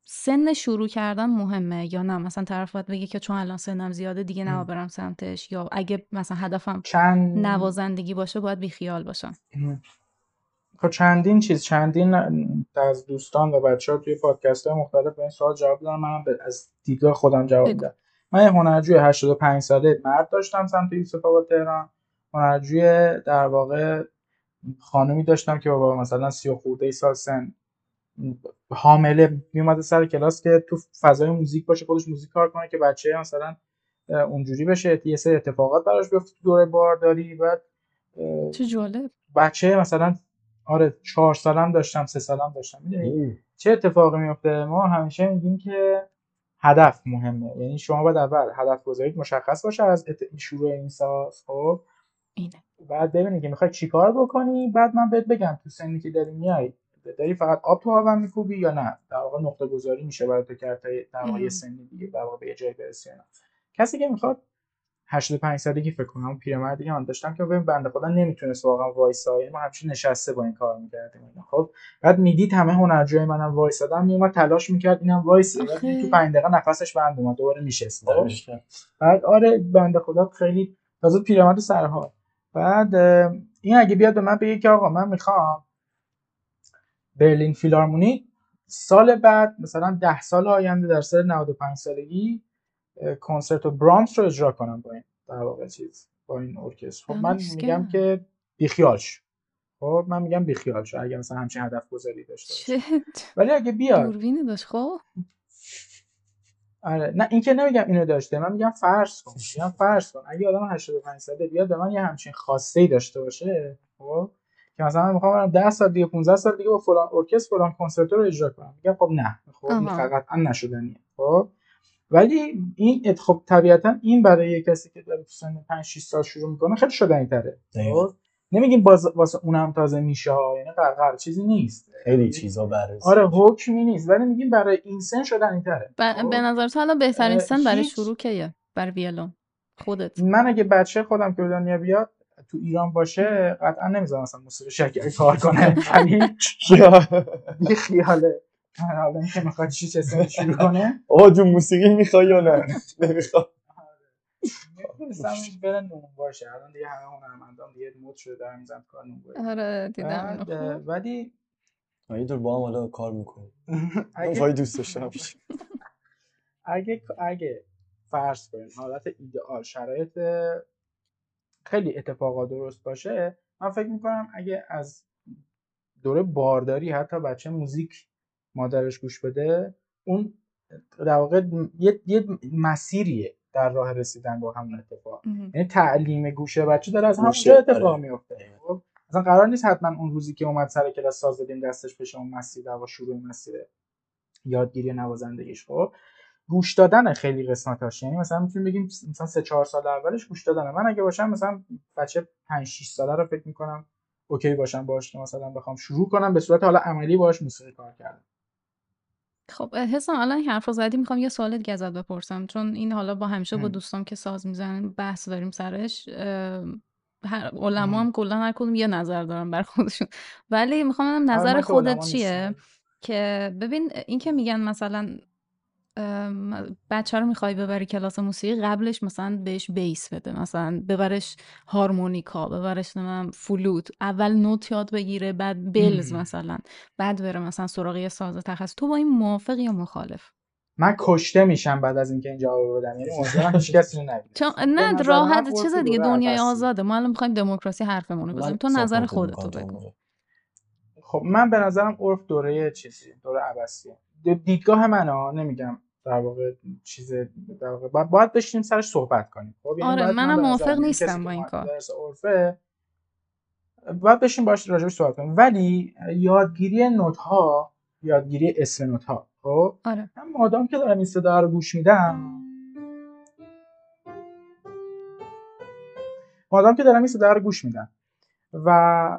سن شروع کردن مهمه یا نه؟ مثلا طرف باید بگه که چون الان سنم زیاده دیگه. نباید برم سمتش. یا اگه مثلا هدفم چند نوازندگی باشه باید بیخیال باشم. خب چندین چیز چندین از دوستان و بچه ها توی پادکست های مختلف به این سوال جواب دادن. به- از دیدگاه خودم جواب بگو. من یه هنرجوی 85 ساله مرد داشتم سمت یوسف آباد تهران. هنرجوی در واقع خانومی داشتم که بابا مثلا سی و خورده ای سال سن. حامله میومده سر کلاس که تو فضای موزیک باشه خودش موزیک کار کنه که بچه مثلا اونجوری بشه. یه سری اتفاقات براش بیفته تو دوره بارداری. بعد اه، چه جالب. بچه مثلا آره چهار سالم داشتم سه سالم داشتم. می‌دونی؟ چه اتفاقی میفته ما همیشه میگیم که هدف مهمه. یعنی شما باید اول هدف گذارید مشخص باشه از شروع این ساز خب؟ اینه. بعد ببینی که می‌خوای چیکار بکنی بعد من بهت بگم تو سنی که داری میای داری فقط آب تو هوا میکوبی یا نه؟ در واقع نقطه گذاری میشه برای تو تا در. سنی دیگه در واقع به یه جایی برسی کسی که می‌خواد 85 سالگی فکر کنم پیرمردی که من داشتم که ببین بنده خدا نمی‌تونست واقعا وایسا یعنی ما همیشه نشسته با این کار می‌کردیم اینا. خب بعد می‌دید همه هنرجوی منم وایسادن میومد تلاش می‌کرد اینم آخه. تو 5 دقیقه نفسش بند اومد دوباره میشست خب. بعد آره بنده خدا خیلی تازه پیرمرد سرحال بعد این اگه بیاد به من بگه که آقا من می‌خوام برلین فیلارمونی سال بعد مثلا ده سال آینده در سن 95 سالگی کنسرت برامس رو اجرا کنم با این در واقع چیز با این ارکستر. خب من میگم. که بیخیال شو خب من میگم بیخیال شو اگه مثلا همچین هدف گذاری داشته ولی اگه بیاد. دوربینی داشت خب. آره نه این که نمیگم اینو داشته من میگم فرض کن. میگم فرض کن. اگه آدم 85 ساله بیاد به من یه همچین خواسته ای داشته باشه خب. که مثلا من می‌خوام برم 10 سال دیگه 15 سال دیگه با فلان ارکستر فلان کنسرت رو اجرا کنم. میگم خب نه. خب این آها. قطعا نشدنیه. خب. ولی این خب طبیعتا این برای یه کسی که داره تو سن 5 6 سال شروع می‌کنه خیلی شدنی تره. خب؟ نمیگیم باز واسه اونم تازه میشه ها یعنی قرقر چیزی نیست. خیلی چیزا بررسی آره حکمی نیست ولی میگیم برای این سن شدنی تره ب- به نظر تو الان بهترین سن برای هیچ- شروع کیه؟ برای ویولون خودت. من اگه بچه خودم که به دنیا بیاد تو ایران باشه قطعا نمی‌ذارم مثلا موسیقی شرکتی کار کنه. ولی یه خیاله حالا اینکه می‌خواد چی چه شروع کنه. آقا جون موسیقی می‌خوای یا نه؟ نمی‌خواد می‌تونستم بره نون باشه. الان دیگه همه هنرمندان دیگه مد شده دارن میزن کار نون باشه. آره دیدم. ولی یه دور با هم حالا کار می‌کنیم. اگه دوست باشه اگه اگه فرض کنیم حالت ایدئال شرایط خیلی اتفاقات درست باشه من فکر می‌کنم اگه از دوره بارداری حتی بچه موزیک مادرش گوش بده اون در واقع یه, یه مسیریه در راه رسیدن با همون اتفاق. یعنی تعلیم گوشه بچه داره از همونجا اتفاق آره. میفته. خب اصلا قرار نیست حتما اون روزی که اومد سر کلاس ساز دادیم دستش بشه اون مسیر در واقع شروع مسیر یادگیری نوازندگیش. خب گوش دادن خیلی قسمتاش. یعنی مثلا می‌تونیم بگیم مثلا سه چهار سال اولش گوش دادن. من اگه باشم مثلا بچه 5 6 ساله رو فکر می‌کنم اوکی باشم باش که مثلا بخوام شروع کنم به صورت حالا عملی باش موسیقی کار کردن خب حسام الان این حرف رو زدی می‌خوام یه سوال دیگه ازت بپرسم چون این حالا با همیشه با ام. دوستام که ساز می‌زنن بحث داریم سرش هر علما هم کلا هر کدوم یه نظر دارن بر خودشون ولی می‌خوام بدونم آره، نظر خودت چیه. که ببین این که میگن مثلا بچه رو می‌خوای ببری کلاس موسیقی قبلش مثلا بهش بیس بده مثلا ببرش هارمونیکا ببرش نمیم فلوت اول نوت یاد بگیره بعد بلز. مثلا بعد بره مثلا سراغ ساز تخصص. تو با این موافق یا مخالف؟ من کشته میشم بعد از اینکه این جواب بدم. یعنی امیدوارم هیچ کسی رو نه راحت چیز دیگه دنیای. آزاده. ما الان می‌خوایم دموکراسی حرفمون رو بزنیم. تو نظر خودت بگو. خب من به نظرم عرف دوره چیزی دوره عباسیه دیدگاه من ها نمیگم در واقع چیز در واقع باید, باید بشینیم سرش صحبت کنیم. خب یعنی آره، منم موافق نیستم با این کار. درس عرفه باید بشین باش راجبش صحبت کنیم. ولی یادگیری نوت ها یادگیری اسم نوت ها خب؟ آره. من مادام که دارم این صدا رو گوش میدم. مادام که دارم این صدا رو گوش میدم. و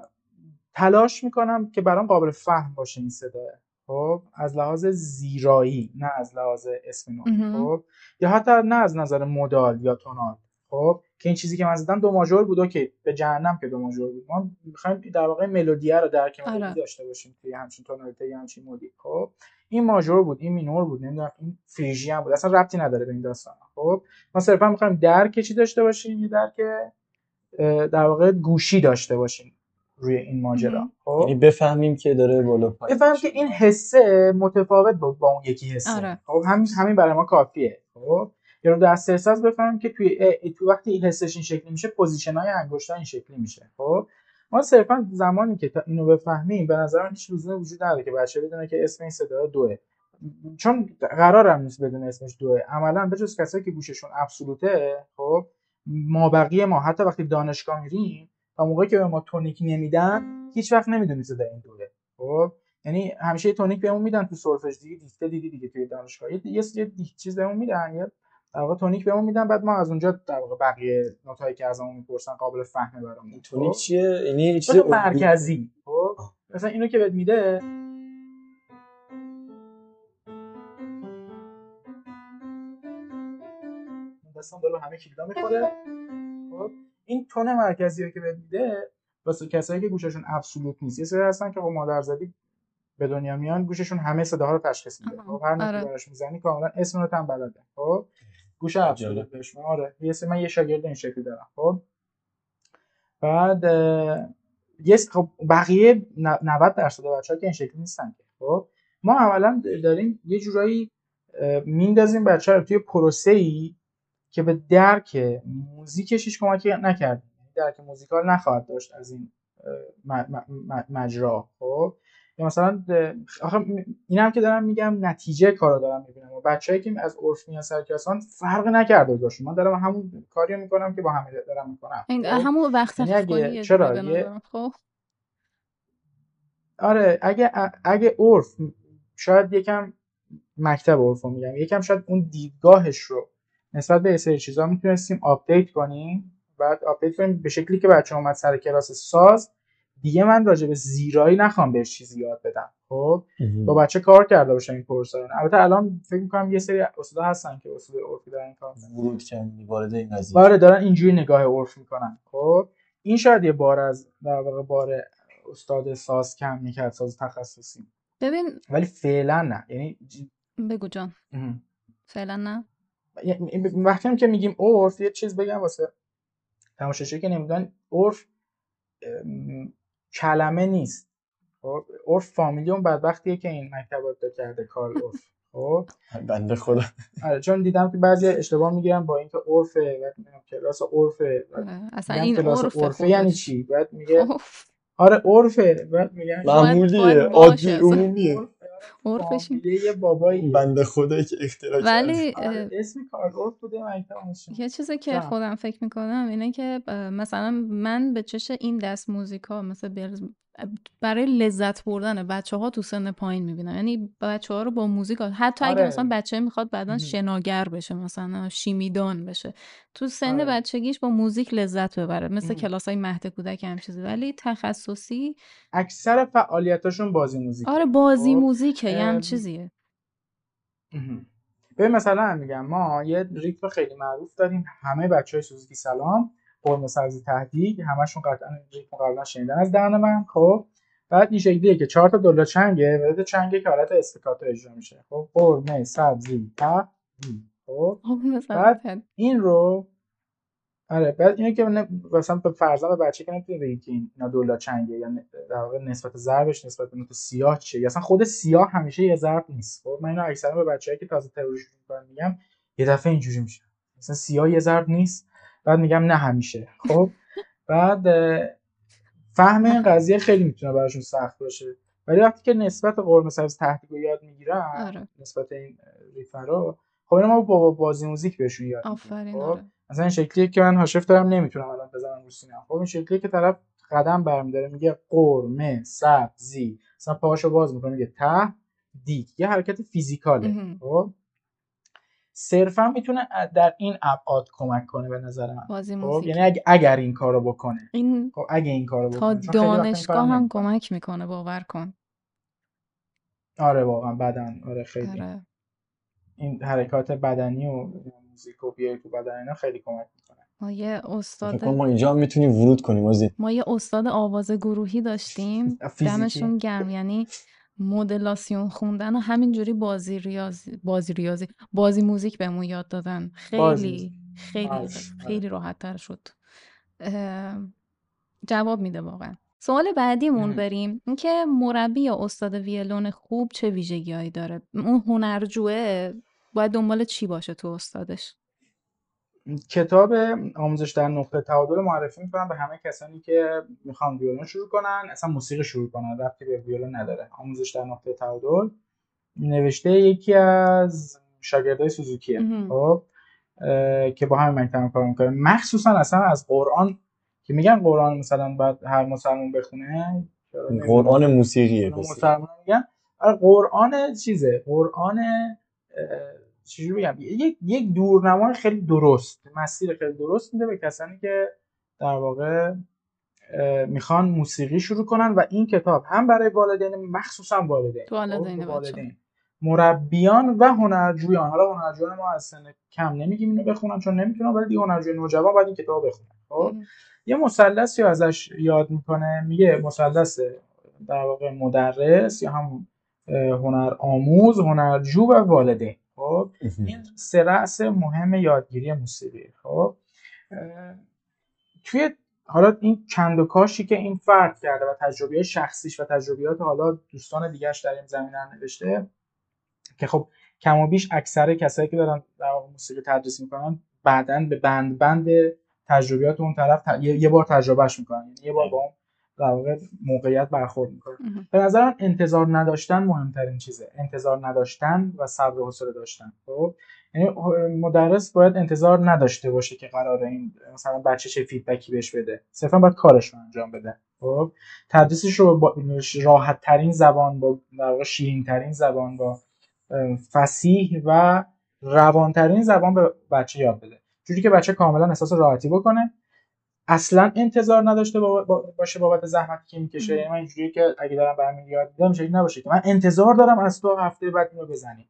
تلاش می‌کنم که برام قابل فهم باشه این صدا. خب از لحاظ زیرایی نه از لحاظ اسم نوت خب؟ یا حتی نه از نظر مدال یا تونال خب؟ که این چیزی که من زدم دو ماژور بود که به جهنم که دو ماژور بود. ما می‌خوایم در واقع ملودیه رو ملودی آره. داشته باشیم توی همچین تونالیته یا همچین مودی. خب؟ این ماژور بود این مینور بود نمی‌دونم این فریژی هم بود. اصلا ربطی نداره به این داستان. خب؟ ما صرفا می‌خوایم درک چی داشته باشیم یه درک در واقع گوشی داشته باشیم. روی این ماجرا. خب؟ یعنی بفهمیم که داره بالا پایین بفهم که این حسه متفاوت با, با اون یکی حسه. آره. خب همین همین برای ما کافیه. خب؟ یا رو دست احساس بفهمیم که توی تو وقتی این حسش این شکلی میشه position های انگشتا این شکلی میشه. خب؟ ما صرفا زمانی که تا اینو بفهمیم به نظر من هیچ لزومی وجود نداره که بچه بدونه که اسم این صدا دوه. چون قرارم نیست بدون اسمش دوه. عملا به جز کسایی که گوششون absolute ه خب ما بقیه ما. حتی وقتی دانشگاه میریم تا موقعی که به ما tonic نمیدن هیچ وقت نمی‌دونی صدا این دوه خب؟ یعنی همیشه tonic بهمون میدن تو سلفژ دیگه دیکته دیدی دیگه توی دانشگاه یه دی- چیز بهمون میدن یه در واقع تونیک بهمون میدن. بعد ما از اونجا در واقع بقیه نوتایی که ازمون می‌پرسن قابل فهمه برامون. تونیک خب؟ چیه؟ یعنی چیز مرکزی. خب. مثلا اینو که بهت میده. دستم به همه کلیدا می‌خوره. خب؟ این تون مرکزی رو که بهت میده واسه کسایی که گوششون ابسولوت نیست یه سری هستن که خب مادر زدی به دنیا میان گوششون همه صداها رو تشخیص میده. خب هر نوتی آره. براش می‌زنی کاملا اسم رو هم بلده خب گوش. ابسولوت بهش. آره یه سری من یه شاگرد این شکلی دارم خب بعد یه خب بقیه ن- 90 درصد بچه‌ها که این شکلی نیستن که خب ما عملا داریم یه جورایی میندازیم بچه رو توی پروسه ای که به درک موزیکش هیچ کمکی نکرد. درک موزیکال نخواهد داشت از این مجرا. خب؟ یا مثلا آخه اینم که دارم میگم نتیجه کارو دارم می‌بینم. و بچه‌ای که از عرف میان سر کسان فرق نکرده باشون من دارم همون کاریو می‌کنم که با همه دارم می‌کنم. این خب؟ همون وقت یعنی چرا؟ خب؟ آره اگه اگه عرف شاید یکم مکتب عرف رو میگم. یکم شاید اون دیدگاهش رو نسبت به یه سری چیزا می‌تونستیم آپدیت کنیم. بعد آپدیت کنیم به شکلی که بچه اومد سر کلاس ساز دیگه من راجع به زیرایی نخوام بهش چیزی یاد بدم. خب؟ با بچه کار کرده باشم این پروسه رو. البته الان فکر می‌کنم یه سری استادا هستن که استاد عرفی دارن این کار می‌کنن. ورود کردی وارد این قضیه. آره دارن اینجوری نگاه عرف می‌کنن. خب؟ این شاید یه بار از در واقع بار استاد ساز کم که از ساز تخصصی. ببین ولی فعلا نه. یعنی بگو جان. فعلا نه؟ وقتی هم که میگیم عرف یه چیز بگم واسه تماشاچی که نمی‌دونن عرف کلمه نیست. خب عرف فامیلی اون بدبختیه که این مکتب رو کرده کارل عرف. خب؟ بنده خدا. آره چون دیدم که بعضی اشتباه می‌گیرن با اینکه میگم کلاس عرفه بعد آره. اصلا این کلاس عرف عرفه یعنی. چی؟ بعد میگه آره عرفه بعد میگن معمولیه عادی. عمومیه. عرف عرفش این- فامیلی یه بابایی بنده خدایی که اختراع ولی آره اسم کارل عرف بوده. یه چیزی که. خودم فکر می‌کنم اینه که مثلا من به چش این دست موزیکا مثل برز برای لذت بردن بچه ها تو سن پایین می‌بینم یعنی بچه ها رو با موزیک حتی اگه آره. مثلا بچه می‌خواد بعدا. شناگر بشه مثلا شیمیدان بشه تو سن آره. بچگیش با موزیک لذت ببره مثل. کلاس های مهد کودک هم چیزی ولی تخصصی اکثر فعالیتاشون بازی موزیک آره بازی خب، موزیکه یه هم چیزیه به مثلا میگم ما یه ریتم خیلی معروف داریم همه بچه های سوزوکی سلام قرمه سبزی تهدید همشون قطعا قبلا شنیدن از دهن من خب. بعد این شکلیه که چهار تا دولا چنگه و چنگه که حالت استکاتو اجرا میشه. خب قرمه سبزی تهدید خب. خب بعد این رو آره بعد اینو که مثلا به به بچه که نمی‌تونه بگی که این- اینا دولا چنگه یا در واقع نسبت ضربش نسبت به نوت سیاه چیه. یا اصلا خود سیاه همیشه یه ضرب نیست. خب من اینو اکثرا به بچه‌ای که تازه تئوری شروع می‌کنن میگم یه دفعه اینجوری میشه. مثلا سیاه یه ضرب نیست. بعد میگم نه همیشه. خب؟ بعد فهم این قضیه خیلی می‌تونه براشون سخت باشه. ولی وقتی که نسبت قرمه سبز تهدیگ رو یاد می‌گیرن آره. نسبت این ریتم رو خب اینو ما با بازی موزیک بهشون یاد آفرین خب؟ آره. مثلا این شکلیه که من هاشف دارم نمی‌تونم الان بزنم رو سینم خب این شکلیه که طرف قدم برمیداره میگه قرمه سبزی. مثلا پاهاشو باز می‌کنه میگه ته دیگ. یه حرکت فیزیکاله. خب؟ صرفا می‌تونه در این ابعاد کمک کنه به نظر من. بازی خب یعنی اگه, اگر این کارو بکنه. این خب اگه این کارو تا بکنه. این دانشگاه هم. کمک می‌کنه باور کن. آره واقعا بدن. آره خیلی. آره. این حرکات بدنی و موزیک و بیای تو بدن اینا خیلی کمک می‌کنه. ما یه استاد ما اینجا هم می‌تونیم ورود کنیم ما یه استاد آواز گروهی داشتیم. فیزیکی. دمشون گرم. یعنی مدلاسیون خوندن و همینجوری بازی ریاضی بازی ریاضی بازی موزیک بهمون یاد دادن. خیلی. خیلی آره، خیلی راحت تر شد جواب میده واقعا. سوال بعدیمون. بریم. اینکه مربی یا استاد ویولون خوب چه ویژگیهایی داره؟ اون هنرجوه باید دنبال چی باشه تو استادش؟ کتاب آموزش در نقطه تعادل معرفی می‌کنم به همه کسانی که می‌خوان ویولون شروع کنن. اصلا موسیقی شروع کنن ربطی به ویولون نداره. آموزش در نقطه تعادل. نوشته یکی از شاگردای سوزوکیه. خب که با همین مکتب کار می‌کنه. مخصوصا اصلا از قرآن که میگن قرآن مثلا باید هر مسلمان بخونه. قرآن موسیقیه مسلمان میگن. آره قرآن چیزه؟ قرآن چجوری بگم؟ یک یک دورنمای خیلی درست مسیر خیلی درست میده به کسانی که در واقع می‌خوان موسیقی شروع کنن و این کتاب هم برای والدین مخصوصا والدین خب،. والدین مربیان و هنرجویان. حالا هنرجویان ما از سن کم نمیگیم اینو بخونن چون نمی‌تونن ولی هنرجوی نوجوان باید این کتاب بخونن. خب. یه مثلثی ازش یاد می‌کنه میگه مثلث در واقع مدرس یا هم هنر آموز هنرجو و والدین. خب این سه رأس مهم یادگیری موسیقی. خب توی حالا این چند و کاشی که این فرد کرده و تجربه شخصیش و تجربیات حالا دوستان دیگرش در این زمینه نوشته که خب کم و بیش اکثر کسایی که دارن در موسیقی تدریس می‌کنن بعدا به بند بند تجربیات اون طرف ت- یه, یه بار تجربهش می‌کنن. یعنی یه بار با اون در واقع موقعیت برخورد می‌کنن مهم. به نظر من انتظار نداشتن مهمترین چیزه. انتظار نداشتن و صبر و حوصله داشتن. خب؟ یعنی مدرس باید انتظار نداشته باشه که قراره این مثلا بچه چه فیدبکی بهش بده. صرفا باید کارش رو انجام بده. خب؟ تدریسش رو با راحت ترین زبان با در واقع شیرین ترین زبان با اه، فصیح و روانترین زبان به بچه یاد بده. جوری که بچه کاملا احساس راحتی بکنه. اصلا انتظار نداشته با- با- باشه بابت زحمتی که می‌کشه. یعنی من اینجوری که اگه دارم برمی یاد میدم شکلی نباشه که. من انتظار دارم از تو هفته بعد اینو بزنی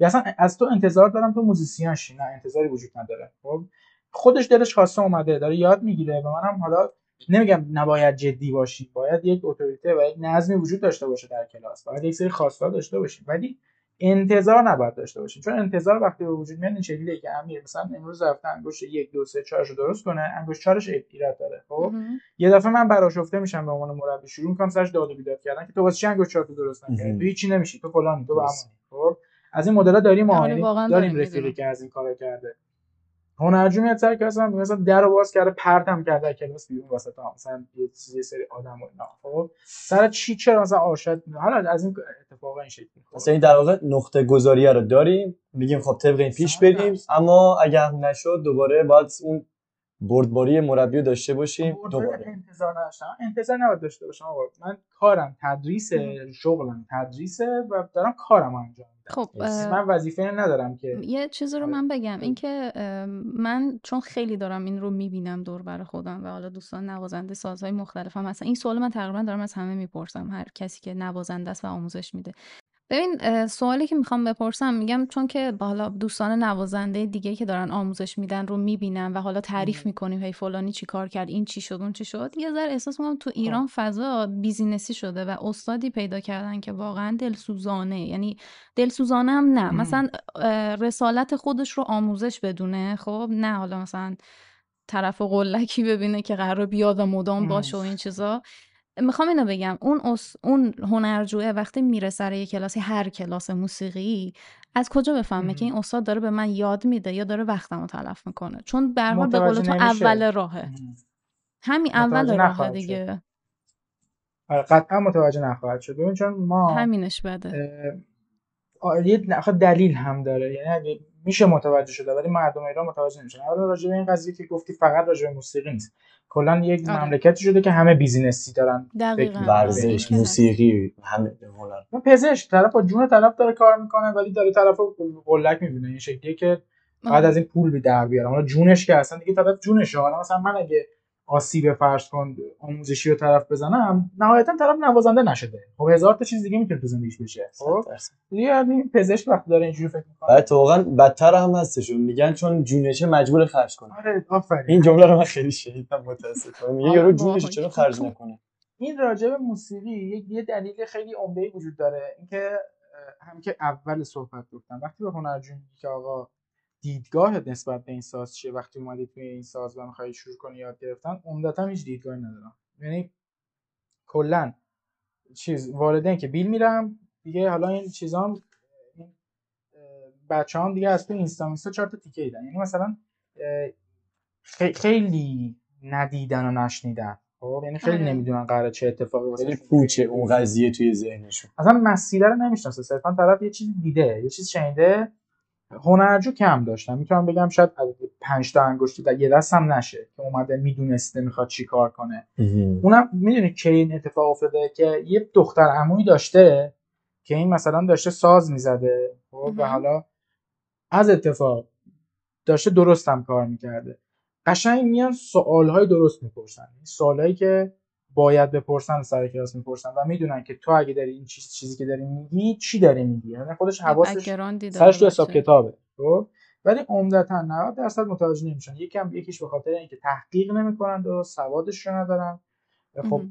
یا اصلا از تو انتظار دارم تو موزیسین شی نه انتظاری وجود نداره. خب؟ خودش دلش خواسته اومده داره یاد می‌گیره و منم حالا نمیگم نباید جدی باشیم. باید یک اتوریته و یک نظمی وجود داشته باشه در کلاس. باید یک سری خواستار داشته باشیم. ولی انتظار نباید داشته باشیم چون انتظار وقتی به وجود میاد این شکلیه که امیر مثلا امروز رفته انگشت یک دو سه چهارش رو درست کنه انگشت چهارش ایراد داره خب. یه دفعه من براشفته میشم به عنوان مربی شروع می‌کنم سرش داد و بیداد کردن که تو واسه چی انگشت چهار تو درست نکردی. تو هیچی نمیشی تو فلانی تو به درست. همونی خب از این مدل داریم ما آره، داریم داریم، رفیقی. که از این کارا کرده هنرجو میاد سر کلاس من مثلا در رو باز کرده پرتم کرده کلاس بیرون واسه تا مثلا یه چیزی- سری آدم و اینا. خب سر چی چرا مثلا آرشد حالا از این اتفاقا این شکلی. مثلا این در واقع نقطه گذاریه رو داریم میگیم خب طبق این پیش بریم. اما اگر نشد دوباره باید اون بردباری مربی رو داشته باشیم دوباره. انتظار نداشتم. انتظار نباید داشته باشم آقا. من کارم تدریس شغلم تدریسه و دارم کارم انجام خب من وظیفه ندارم که یه چیزی رو. من بگم. اینکه من چون خیلی دارم این رو می‌بینم دور بر خودم و حالا دوستان نوازنده سازهای مختلفم هستن این سوال من تقریبا دارم از همه می‌پرسم. هر کسی که نوازنده است و آموزش میده. ببین سوالی که می‌خوام بپرسم میگم چون که حالا دوستان نوازنده دیگه که دارن آموزش میدن رو می‌بینم و حالا تعریف. می‌کنیم هی فلانی چی کار کرد این چی شد اون چی شد یه ذره احساس می‌کنم تو ایران فضا بیزینسی شده و استادی پیدا کردن که واقعا دلسوزانه یعنی دلسوزانه هم نه. مثلا رسالت خودش رو آموزش بدونه خب نه حالا مثلا طرف قلکی ببینه که قرار بیاد و مدام. باشه و این چیزا می‌خوام اینو بگم اون اس... اون هنرجوه وقتی میره سر یه کلاسی هر کلاس موسیقی از کجا بفهمه که. این استاد داره به من یاد میده یا داره وقتم رو تلف می‌کنه؟ چون به به قول تو اول راهه. همین اول راهه دیگه. آره، قطعا متوجه نخواهد شد. ببین چون ما همینش بده. یه دلیل هم داره. یعنی میشه متوجه شده ولی مردم ایران متوجه نمیشن. اولا راجع به این قضیه که گفتی فقط راجع به موسیقی نیست. کلا یک آره. مملکتی شده که همه بیزینسی دارن. ورزش موسیقی همه هنر پزشک طرف با جون طرف داره کار می‌کنه ولی داره طرف قلک می‌بینه. این شکلیه که بعد از این پول بی در بیارم حالا جونش که اصلا دیگه طرف جونشه. حالا مثلا من اگه آسیب فرض کن آموزشی رو طرف بزنم نهایتا طرف نوازنده نشده. خب هزار تا چیز دیگه می‌تونه تو زندگیش بشه. خب؟ دیگه یعنی پزشک وقتی داره اینجوری فکر می‌کنه. بعد واقعا بدتر هم هستشون. میگن چون جونشه مجبور خرج کنه. آره آفرین. این جمله رو من خیلی شنیدم متاسفانه. میگه آره، یارو واقعا. جونش چرا خرج نکنه؟ این راجع به موسیقی یک یه دلیل خیلی عمده وجود داره. اینکه هم که اول صحبت گفتم. وقتی به هنرجو میگی که آقا دیدگاهت نسبت به این ساز چیه وقتی اومدی توی این ساز و می‌خوای شروع کنی یاد گرفتن؟ عمدتا هیچ دیدگاهی ندارم. یعنی کلا چیز والدین که بیل میرم دیگه حالا این چیزام این بچه هم دیگه از تو اینستا اینستا چهار تا تیکه ایدن. یعنی مثلا خیلی ندیدن و نشنیدن. خب؟ یعنی خیلی آره. نمی‌دونن قراره چه اتفاقی واسه خیلی پوچه اون قضیه توی ذهنشون. اصلا مسیره رو نمی‌شناسه. صرفا طرف یه چیزی دیده یه چیز شنیده هنرجو کم داشتم. می‌تونم بگم شاید از پنج تا انگشتی در یه دست هم نشه که اومده می‌دونسته می‌خواد چی کار کنه. اونم می‌دونی کی این اتفاق افتاده که یه دختر عمویی داشته که این مثلا داشته ساز می‌زده خب و. حالا از اتفاق داشته درستم کار می‌کرده. قشنگ میان سوالهای درست می‌پرسن. سوالهایی که باید بپرسن سر کلاس می‌پرسن و می‌دونن که تو اگه داری این چیز چیزی که داری میگی چی داری میگی؟ یعنی خودش حواسش سرش تو حساب. کتابه خب؟ ولی عمدتا 90 درصد متوجه نمیشن. یکم یکیش به خاطر اینکه تحقیق نمی‌کنن درست سوادش رو ندارن. خب.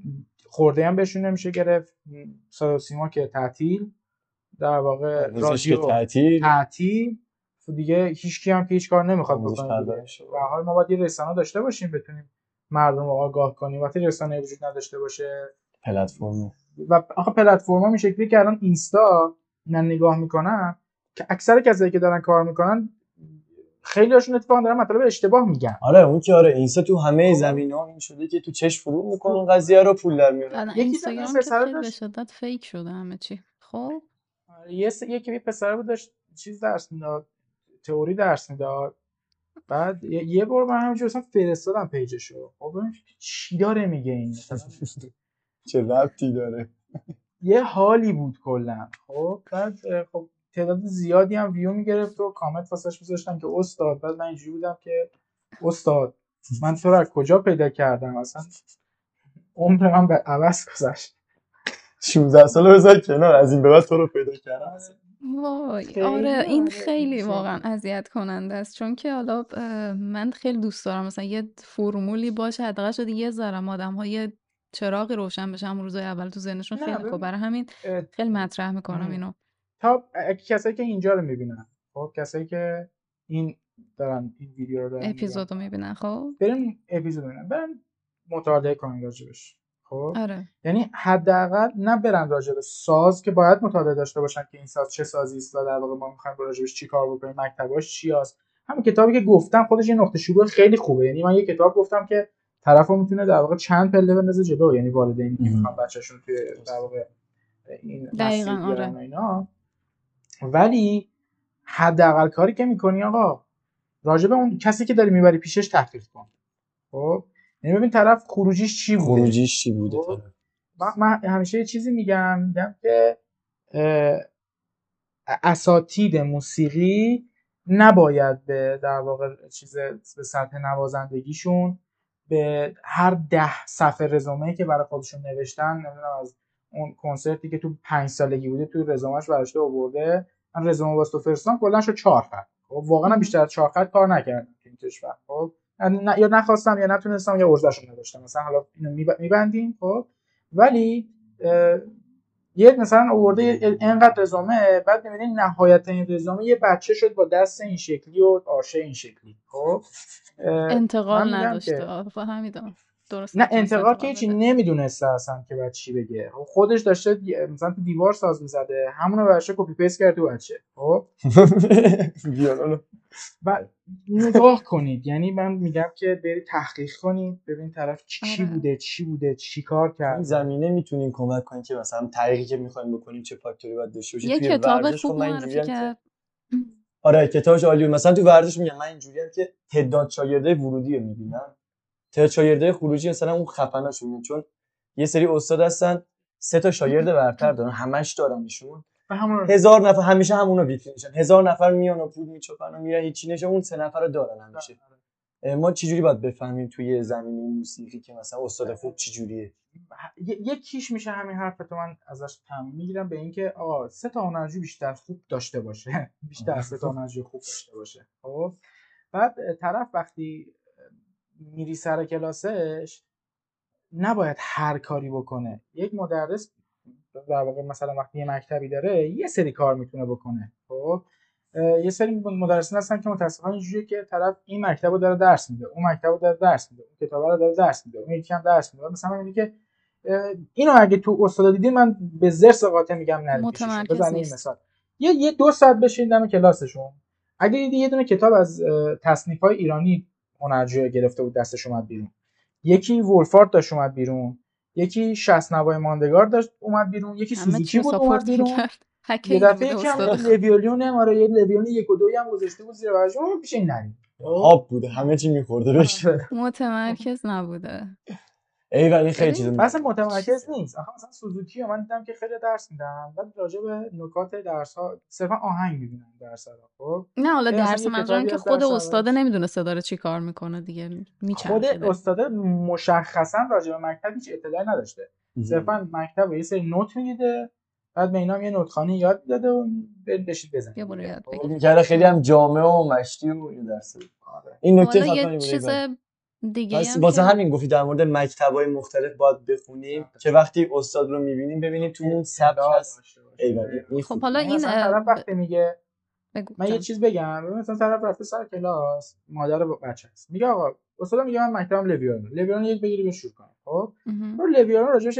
خورده هم بهشون نمیشه گرفت. صدا و سیما که تعطیل در واقع رادیو تعطیل. تعطیل. دیگه هیچ کی هم که هیچ کار نمی‌خواد بکنه. به هر حال ما باید یه رسانه داشته باشیم بتونیم مردم رو آگاه کنیم. وقتی رسانه وجود نداشته باشه. پلتفرم. و آخه پلتفرما این شکلی که الان اینستا من نگاه می‌کنم که اکثر کسایی که دارن کار می‌کنن خیلی هاشون اتفاقا دارن مطالب اشتباه میگن. آره اون که آره اینستا تو همه زمین ها این شده که تو چشم فرو می‌کنن قضیه رو پول در الان یکی اینستاگرام که به داشت. شدت فیک شده همه چی. خب؟ یه س... یکی یه پسر بود داشت چیز درس می‌داد تئوری درس می‌داد. بعد یه, بار من همینجور اصلا فرستادم پیجشو. خب چی داره میگه این؟ چه ربطی داره؟ یه حالی بود کلا. خب بعد خب تعداد زیادی هم ویو می‌گرفت و کامنت واسش میذاشتم که استاد. بعد من اینجوری بودم که استاد من تو رو از کجا پیدا کردم؟ اصلا عمر من به عوض گذشت. 16 ساله بذار کنار از این به بعد تو رو پیدا کردم. وای خیلی آره این آره، این خیلی خیلی. واقعا اذیت کننده است. چون که حالا اه، من خیلی دوست دارم مثلا یه فرمولی باشه حداقل شده یه ذرم آدم ها یه چراغی روشن بشه. همون روزای اول تو ذهنشون نه، خیلی ببین، خوب برای همین اه، خیلی مطرح می‌کنم ام. اینو. تا اگه کسایی که اینجا رو می‌بینن خب کسایی که این دارن این ویدیو رو دارن اپیزودو می‌بینن خب. بریم اپیزود ببینن برن مطالعه کنن راجبش. خب؟ آره. یعنی حداقل نه برن راجع به ساز که باید مطالعه داشته باشن که این ساز چه سازی است و در واقع ما می‌خوایم راجبش چی کار بکنیم مکتباش چی هست همین کتابی که گفتم خودش یه نقطه شروع خیلی خوبه. یعنی من یه کتاب گفتم که طرفو می‌تونه در واقع چند پله بندازه جلو. یعنی والدینی که. می‌خوان بچه‌شون توی در واقع این دقیقاً، آره. اینا. ولی حداقل کاری که می‌کنی آقا راجع به اون کسی که داری می‌بری پیشش تحقیق کن. خب؟ یعنی ببین طرف خروجیش چی بوده خروجیش چی بوده خب. من, همیشه یه چیزی میگم میگم که اساتید موسیقی نباید به در واقع چیز به سطح نوازندگیشون به هر ده صفحه رزومه که برای خودشون نوشتن نمی‌دونم از اون کنسرتی که تو پنج سالگی بوده تو رزومش براشته آورده من رزومه واسه فرستادم کلا شد چهار خط خب واقعا. بیشتر از چهار خط کار نکردم تو این کشور خب نه- یا نخواستم یا نتونستم یا ارزششون نداشتم. مثلا حالا اینو میب- میبندیم خب. ولی اه، یه مثلا آورده اینقدر رزومه بعد می‌بینی نهایت این رزومه یه بچه شد با دست این شکلی و آرشه این شکلی خب. انتقال نداشته. که- درست نه انتقال که هیچی. نمی‌دونسته اصلا که باید چی بگه. خب خودش داشته مثلا تو دیوار ساز می‌زده همونو برشه کپی پیست کرد تو بچه. خب؟ و نگاه کنید. یعنی من میگم که برید تحقیق کنید ببین طرف چی آره. بوده چی بوده چی کار این کرد زمینه می‌تونیم کمک کنیم که مثلا طریقی که می‌خوایم بکنیم چه فاکتوری باید داشته باشه. یه توی کتاب ورزش خب خوب من معرفی کرد. آره کتابش عالیه. مثلا تو ورزش میگم من اینجوریم که تعداد شاگرده ورودی رو می‌بینم. شاگرده خروجی مثلا اون خفناشون چون یه سری استاد هستن سه تا شاگرد برتر دارن همش دارنشون و همون هزار نفر همیشه همونا ویترینشن هزار نفر میان و پول میچپن و میرن هیچی نشه اون سه نفر رو دارن همیشه. اه، ما چجوری باید بفهمیم توی زمینه موسیقی که مثلا استاد خوب چجوریه؟ یکیش میشه همین حرف تو من ازش تموم می‌گیرم به اینکه آقا سه تا هنرجو بیشتر خوب داشته باشه. بیشتر از سه تا هنرجو خوب داشته باشه. خب؟ بعد طرف وقتی میری سر کلاسش نباید هر کاری بکنه. یک مدرس در واقع مثلا وقتی یه مکتبی داره یه سری کار می‌تونه بکنه خب؟ یه سری مدرسین هستن که متاسفانه اینجوریه که طرف این مکتب رو داره درس میده اون مکتب رو داره درس میده اون کتاب رو داره درس میده اون یکی هم درس میده. مثلا میگه که اینو اگه تو استاد دیدین من به زرس قاطع میگم نرید. مثال. یه یه دو ساعت بشین دم کلاسشون. اگه دیدی یه دونه کتاب از تصنیف های ایرانی هنرجو گرفته بود دستش اومد بیرون. یکی وولفارد داشت اومد بیرون یکی شصت نوای ماندگار داشت اومد بیرون یکی سوزوکی بود اومد بیرون. یه هکی دفعه لویولون هم آره یه لویولون یک و دوی هم گذاشته بود زیر بغلش اون پیش این نریم آب بوده همه چی میخورده بهش متمرکز نبوده. ای این خیلی چیز اصلا متمرکز نیست آخه مثلا سوزوکی من دیدم که خیلی درس میدن بعد راجع به نکات درس ها صرفا آهنگ می‌بینن درس ها خب نه حالا یه مثلا درس یه منظورم که خود اولش. نمی‌دونسته داره چی کار می‌کنه دیگه خود میچرخیده استاد مشخصا راجع به مکتب هیچ اطلاعی نداشته صرفا مکتب یه سری نوت می‌دیده بعد به اینا هم یه نوتخانی یاد داده و بشید بزنید بیا برو. یاد خب؟ بگیر. خیلی هم جامعه و مشتی و این درس آره. این نکته یه چیز. دیگه پس هم واسه که- همین گفتی در مورد مکتبای مختلف باید بخونیم. که وقتی استاد رو می‌بینیم؟ ببینیم تو اون سبک هست. خب. حالا این طرف وقتی میگه بگو من یه. چیز بگم. مثلا طرف رفته سر کلاس مادر بچه هست میگه آقا استاد میگه من مکتبم لویورن لویورن یک بگیری بهش شروع کن خب؟ مهم. برو لویورن راجعش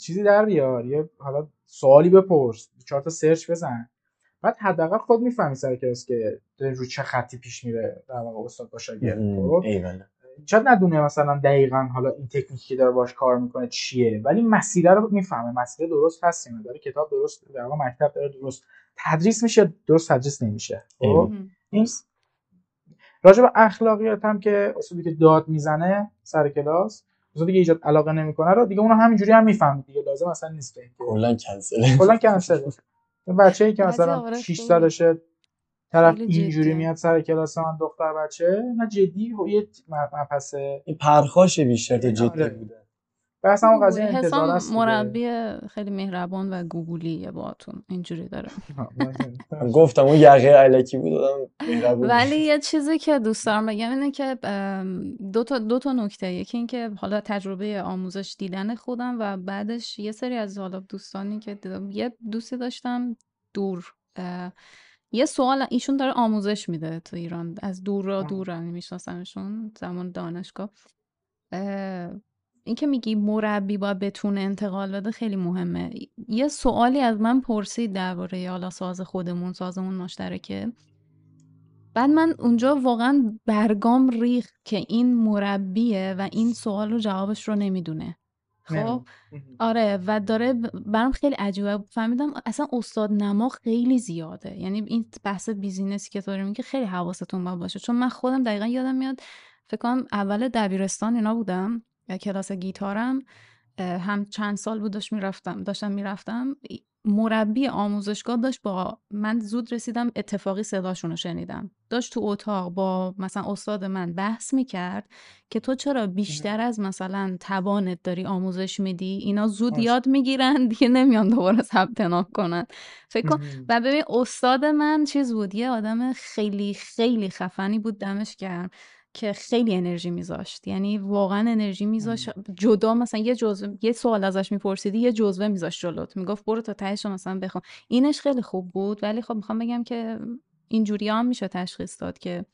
چیزی در بیار. یه حالا سوالی بپرس. چهار تا سرچ بزن. بعد حداقل خود می‌فهمی سر کلاس که رو چه خطی پیش میره در واقع استاد با شاگرد. خب؟ ایول شاید ندونه مثلا دقیقا حالا این تکنیکی که داره باش کار می‌کنه چیه؟ ولی مسیر رو می‌فهمه. مسیر درست هست نه. داره کتاب درست در واقع مکتب داره درست. تدریس میشه درست تدریس نمیشه. خب. این راجع به اخلاقیات هم که اصولی که داد می‌زنه سر کلاس اصولی که ایجاد علاقه نمی‌کنه رو دیگه اونو همینجوری هم می‌فهمید دیگه. لازم اصلا نیست که کلا کنسل کلا کنسل بچه‌ای که مثلا آره 6 خیلی- سالشه طرف خیلی اینجوری. میاد سر کلاس من دختر بچه. نه جدی و یه مپسه این پرخاش بیشتر تا جدی آره. بوده. بحث هم قضیه حسام انتظار است. مربی خیلی مهربان و گوگلیه باهاتون. اینجوری داره. گفتم اون یقه علکی بود ولی یه چیزی که دوست دارم بگم اینه که دو تا دو تا نکته. یکی این که حالا تجربه آموزش دیدن خودم و بعدش یه سری از حالا دوستانی که دیدم یه دوستی داشتم دور یه سوال ایشون داره آموزش میده تو ایران از دور را. دور میشناسمشون زمان دانشگاه. اه، این که میگی مربی باید بتونه انتقال بده خیلی مهمه. یه سوالی از من پرسید درباره حالا ساز خودمون سازمون مشترکه. بعد من اونجا واقعا برگام ریخت که این مربیه و این سوال رو جوابش رو نمی‌دونه. خب آره و داره برام خیلی عجیبه. فهمیدم اصلا استاد نما خیلی زیاده. یعنی این بحث بیزینسی که داره میگه خیلی حواستون باید باشه. چون من خودم دقیقا یادم میاد فکر کنم اول دبیرستان اینا بودم یا کلاس گیتارم. هم چند سال بود داشت می‌رفتم داشتم می‌رفتم مربی آموزشگاه داشت با من زود رسیدم اتفاقی صداشون رو شنیدم. داشت تو اتاق با مثلا استاد من بحث می‌کرد که تو چرا بیشتر از مثلا توانت داری آموزش میدی؟ اینا زود باشه. یاد می‌گیرن دیگه نمیان دوباره ثبت نام کنن. فکر کن و ببین استاد من چیز بود یه آدم خیلی خیلی خفنی بود دمش گرم. که خیلی انرژی میذاشت. یعنی واقعا انرژی میذاشت. جدا مثلا یه جزوه یه سوال ازش میپرسیدی یه جزوه میذاشت جلوت می‌گفت برو تا تهش مثلا بخون. اینش خیلی خوب بود ولی خب می‌خوام بگم که اینجوری هم میشه تشخیص داد که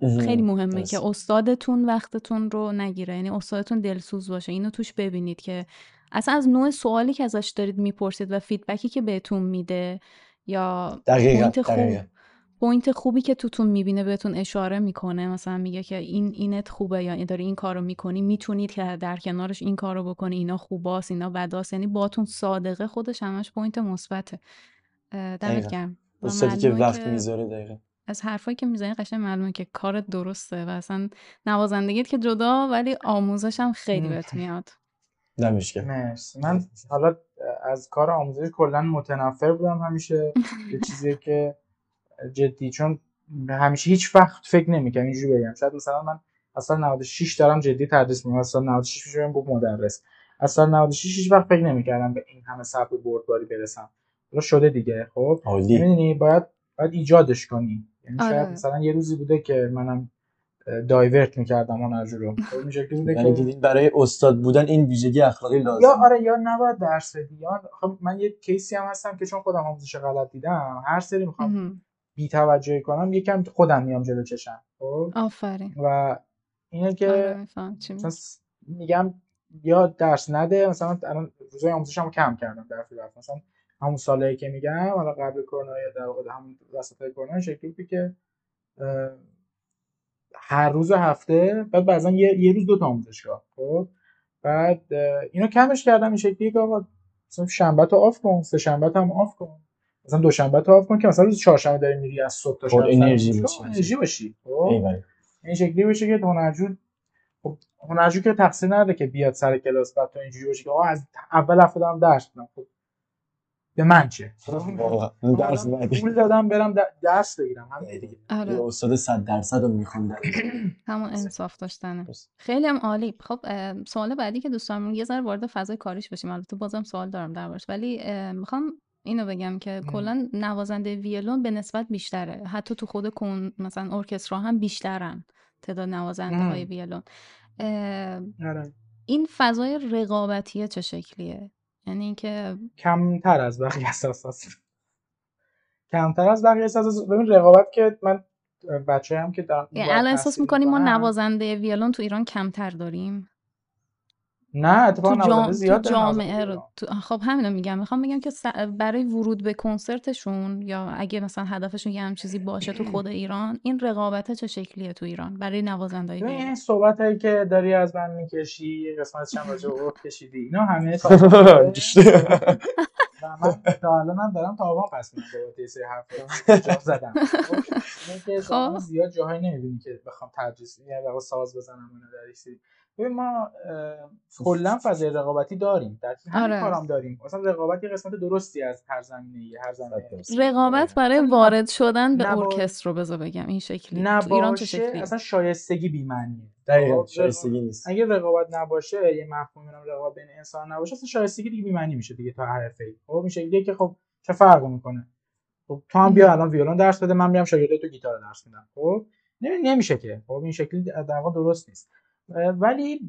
خیلی مهمه درست. که استادتون وقتتون رو نگیره. یعنی استادتون دلسوز باشه. اینو توش ببینید که اصلا از نوع سوالی که ازش دارید می‌پرسید و feedback ی که بهتون میده یا دقیقاً، خوب دقیقاً. point خوبی که توتون می‌بینه بهتون اشاره می‌کنه مثلا میگه که این اینت خوبه یا این داری این کارو می‌کنی می‌تونید که در کنارش این کارو بکنی اینا خوباست اینا بداست یعنی باتون صادقه خودش همش point مثبته. دمت. گرم. که وقت می‌ذاره دقیقا. از حرفایی که می‌زنی قشنگ معلومه که کارت درسته و اصلا نوازندگیت که جدا ولی آموزش هم خیلی بهت میاد. دمش گرم. مرسی. من حالا از کار آموزش کلا متنفر بودم همیشه. یه چیزی که جدی چون همیشه هیچ وقت فکر نمی‌کنم اینجوری بگم. شاید مثلا من اصلا 96 دارم جدی تدریس می‌کنم اصلا 96 میشم با مدرس. اصلا 96 هیچ وقت فکر نمی‌کردم به این همه صبر بردباری برسم. حالا شده دیگه خب؟ می‌دونی باید باید ایجادش کنی. یعنی آره. شاید مثلا یه روزی بوده که منم دایورت می‌کردم هنرجو رو. خب این شکلی بوده یعنی که برای استاد بودن این ویژگی اخلاقی لازم یا آره یا نباید درس بدی. یا خب من یه کیسی هم هستم که چون خودم آموزش غلط دیدم هر سری می‌خوام بی توجهی کنم یکم خودم میام جلو چشم. خب؟ آفرین. و اینه آره که چی مثلا میگم یا درس نده مثلا الان روزای آموزشمو کم کردم در وقت مثلا همون سالایی که میگم حالا قبل کرونا یا در واقع همون وسط کرونا شکلی بود که هر روز هفته بعد بعضا یه, یه روز دو تا آموزشگاه. خب؟ بعد اینو کمش کردم این شکلی که آقا مثلا شنبه تو off کن سه شنبه هم off کن. مثلا دوشنبه تو off کن که مثلا روز چهارشنبه داری میری از صبح تا شب پر انرژی باشی. انرژی باشی. خب ایول. این شکلی بشه که هنرجو خب هنرجو که تقصیر نداره که بیاد سر کلاس بعد تو اینجوری باشه که آقا از اول هفته دارم درس میدم. خب به من چه؟ درس پول دادم برم درس بگیرم. همین دیگه. آره. استاد 100 درصد رو میخوندن همون انصاف داشتنه. خیلی هم عالی. خب سوال بعدی که دوست دارم یه ذره وارد فضای کاریش بشیم. البته بازم سوال دارم دربارش. ولی می‌خوام اینو بگم که. کلا نوازنده ویولون به نسبت بیشتره حتی تو خود کن مثلا ارکسترا هم بیشترن تعداد نوازنده های ام. ویولون آره. این فضای رقابتیه چه شکلیه یعنی اینکه کمتر از بقیه اساس کمتر از بقیه اساس ببین رقابت که من بچه هم که الان احساس می‌کنیم ما. نوازنده ویولون تو ایران کمتر داریم نه تو, اتفاقا نوازنده جام... تو زیاد دارن جامعه رو. تو... خب همینو میگم. می‌خوام بگم که س- برای ورود به کنسرتشون یا اگه مثلا هدفشون یه هم چیزی باشه تو خود ایران این رقابت چه شکلیه تو ایران برای ویولون این صحبت هایی که داری از من می‌کشی یه قسمتش هم راجع کشیدی اینا همه من تا الان هم دارم تاوان پس میدم بابت یه سری حرفا جا زدم. خب؟ که زیاد جاهایی نمی‌بینی که بخوام تدریس یه واقع ساز بزنم اینا در ببین ما کلا فضای رقابتی داریم در همین آره. کارام داریم. مثلا رقابت یه قسمت درستی از هر زمینه هر زمینه رقابت برای اصلا وارد شدن به نبا- ارکستر رو بذار بگم این شکلی. تو ایران چه نباشه شکلیه؟ اصلا شایستگی بی‌معنیه. دقیقا خب، شایستگی نیست. اگه رقابت نباشه یه مفهومی نام رقابت بین انسان نباشه اصلا شایستگی دیگه بی‌معنی میشه دیگه تا حرفه خب این شکلیه که خب چه فرقی می‌کنه؟ خب تو هم بیا الان ویولون درس بده من میام شاگرد تو گیتار درس میدم. خب نمی- نمیشه که. خب این شکلی در واقع درست نیست. ولی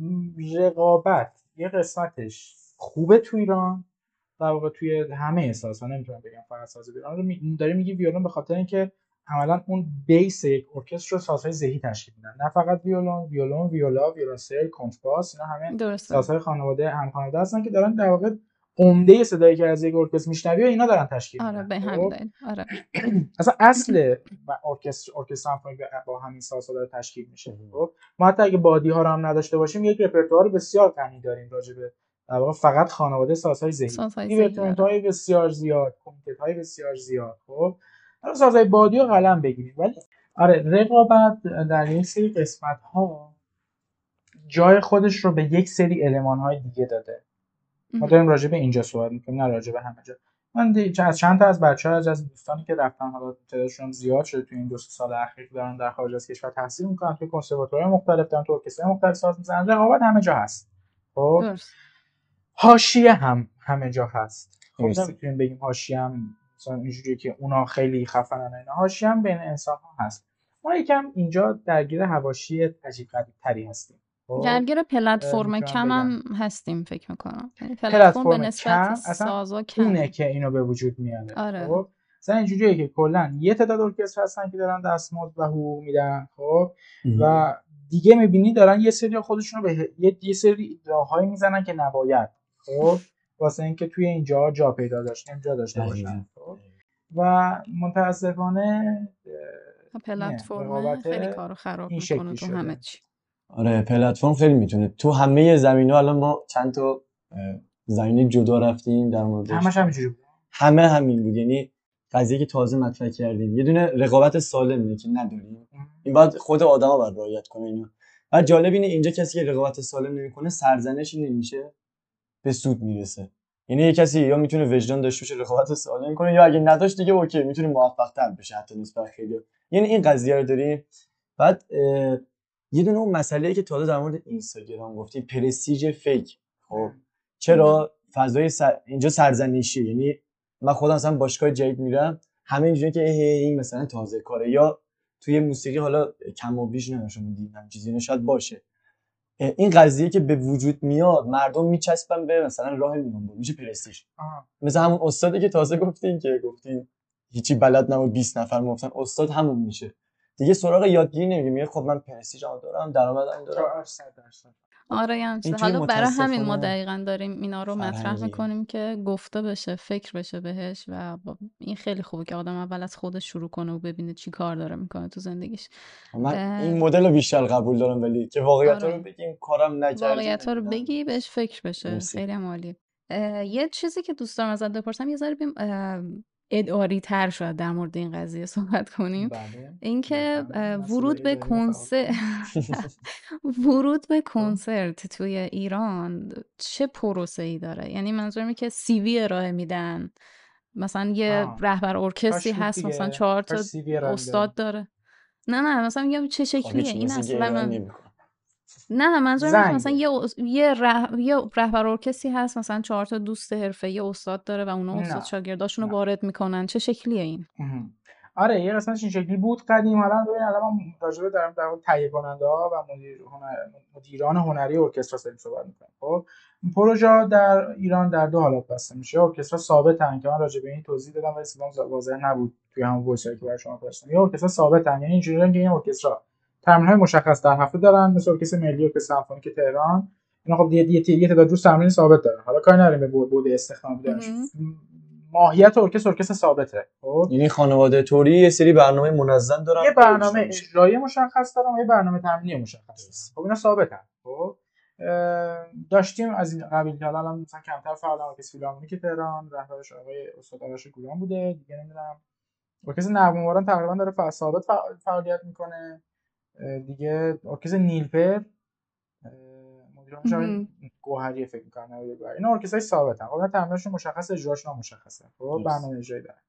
رقابت یه قسمتش خوبه تو ایران. در واقع توی همه احساس نمی‌تونم بگم فقط ساز ایران رو می- داری میگی ویولون به خاطر اینکه عملا اون base یک ارکستر رو سازهای زهی تشکیل میدن. نه فقط ویولون ویولون ویولا ویولنسل کنترباس اینا همه سازهای خانواده هم خانواده هستن که دارن در واقع عمده صدایی که از یک ارکستر میشنوی و اینا دارن تشکیل آره به خب؟ همین دلیل. آره. اصلا اصل و ارکستر ارکستر سمفونیک با همین سازها داره تشکیل میشه. خب؟ ما حتی اگه بادی ها رو هم نداشته باشیم یک رپرتوار بسیار غنی داریم راجع به در فقط خانواده سازهای زهی، دیورتیمنتو های بسیار زیاد کوارتت های بسیار زیاد. خب؟ حالا سازهای بادی رو قلم بگیریم. ولی آره رقابت در یک سری قسمت ها جای خودش رو به یک سری المان های دیگه داده. ما داریم راجع به اینجا صحبت می‌کنیم نه راجع به همه جا. من از چند تا از بچه ها از دوستانی که رفتن حالا تعدادشون زیاد شده تو این دو سال اخیر که دارن در خارج از کشور تحصیل می‌کنن توی کنسرواتوارهای مختلف دارن تو ارکسترهای مختلف ساز می‌زنن. رقابت همه جا هست. خب؟ حاشیه هم همه جا هست. خب. نمی‌تونیم بگیم حاشیه هم مثلا اینجوری که اونا خیلی خفنن اینا. حاشیه هم بین انسان ها هست. ما یکم اینجا درگیر حواشی عجیب غریب تری هستیم؟ درگیر پلتفرم می‌تونم کم. هم هستیم فکر می‌کنم یعنی پلتفرم به پلتفرم نسبت کم اصلا سازا اونه کمه که اینو به وجود میاره آره. خب مثلا اینجوریه که کلا یه تعداد ارکستر هستن که دارن دستمزد و حقوق میدن خب و دیگه می‌بینی دارن یه سری خودشون رو به یه, یه سری راههایی می‌زنن که نباید خب واسه اینکه توی اینجا جا پیدا داشته جا داشته. باشن خب و متاسفانه اه، پلتفرم خیلی کارو خراب می‌کنه تو. همه چی آره پلتفرم خیلی می‌تونه. تو همه زمینه الان ما چند تا زمینه جدا رفتیم در مورد همش همینجوری بود. همه همین بود. یعنی قضیه که تازه مطرح کردیم. یه دونه رقابت سالمه که نداریم. این باید خود آدما باید رعایت کنه اینو. و جالب اینه اینجا کسی که رقابت سالم نمی‌کنه سرزنشی نمیشه به سود می‌رسه. یعنی یه کسی یا می‌تونه وجدان داشته باشه رقابت سالم کنه یا اگه نداشت دیگه اوکی می‌تونه موفق تر بشه حتی نسبت خیلی. یعنی این قضیه رو داریم. بعد یه دونه اون مسئله که تا در مورد اینستاگرام گفتیم پرستیژ فیک. خب چرا؟ فضای سر... اینجا سرزنشی یعنی من خودم مثلا باشگاه جدید میرم همه اینجوری که این مثلا تازه کاره. یا توی موسیقی حالا کم و بیش نمیشون دیدم چیزی شاید باشه. این قضیه که به وجود میاد مردم میچسبن به مثلا راه میون میشه پرستیژ. مثل همون استادی که تازه گفتین که گفتین هیچی بلد نبود 20 نفر گفتن استاد همون میشه. دیگه سراغ یادگیری نمیگه میگه خب من پرستیژم دارم درآمدم دارم. آره یعنی حالا برای همین ما دقیقا داریم اینا رو مطرح می‌کنیم که گفته بشه فکر بشه بهش و این خیلی خوبه که آدم اول از خودش شروع کنه و ببینه چی کار داره می‌کنه تو زندگیش. من این مدل رو بیشتر قبول دارم ولی که واقعیت آره. رو بگیم کارم نکردیم واقعیت رو بگی بهش فکر بشه. خیلی عالی یه چیزی که دوست دارم ازت بپرسم یه ذره بیم اداری تر شاید در مورد این قضیه صحبت کنیم. بله. اینکه ورود به کنسرت ورود به کنسرت توی ایران چه پروسه ای داره؟ یعنی منظورم که سی وی ارائه میدن. مثلا یه رهبر ارکستری هست مثلا چهار تا استاد داره. نه نه مثلا میگم چه شکلیه؟ این اصلا من نه منظورم مثلا یه یه, ره... یه رهبر ارکستری هست مثلا چهار تا دوست حرفه یه استاد داره و اونا استاد شاگرداشونو وارد می‌کنن. چه شکلیه این؟ آره یه قسمتش این شکلی بود. قدیم الان ببین الان من راجبه دارم در تهیه کننده ها و مدیر هنر... مدیران هنری ارکسترا سری صحبت می‌کنم. خب این پروژه در ایران در دو حالت بسته میشه. ارکسترا ثابت که من راجبه این توضیح دادم ولی واضح نبود توی همون voice که برای شما فرستادم. یا ارکسترا ثابت یعنی اینجوریه که این ارکسترا های مشخص در هفته دارن مثل ارکستر ملی و سمفونیک تهران. اینا خب یه یه یه تعداد روز تمرین ثابت دارن. حالا کاری نداریم به بود استخدام ماهیت ارکستر ارکستر ثابته. خب؟ یعنی خانواده توری یه سری برنامه منظم دارن؟ یه برنامه اجرایی مشخص دارن و یه برنامه تمرینی مشخص خب اینا ثابتن. خب؟ داشتیم از این قبیل که الان مثلا کمتر فعال ارکستر فیلارمونیک تهران رهبرش آقای استاد آرش گوران بوده دیگه نمی‌دونم. ارکستر نغمه تقریبا داره ثابت فعالیت می‌کنه. دیگه ارکستر نیلپر مدیران گوهری فکر می‌کنم این ارکسترهای ثابتن. خب تمرینشون مشخص اجراشون مشخصه. خب برنامه اجرایی دارن.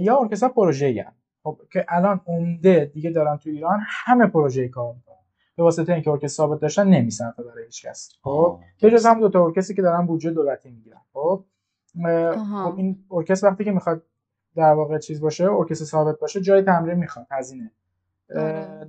یا ارکستر پروژه‌ای خب که الان عمده دیگه دارن تو ایران همه پروژه کار می‌کنن. به واسطه اینکه ارکستر ثابت داشتن نمیصرفه برای هیچ کس. خب که جز هم دو تا ارکستری که دارن بودجه دولتی می‌گیرن. خب خب این ارکستر وقتی که می‌خواد در واقع چیز باشه ارکستر ثابت باشه جای تمرین می‌خواد هزینه.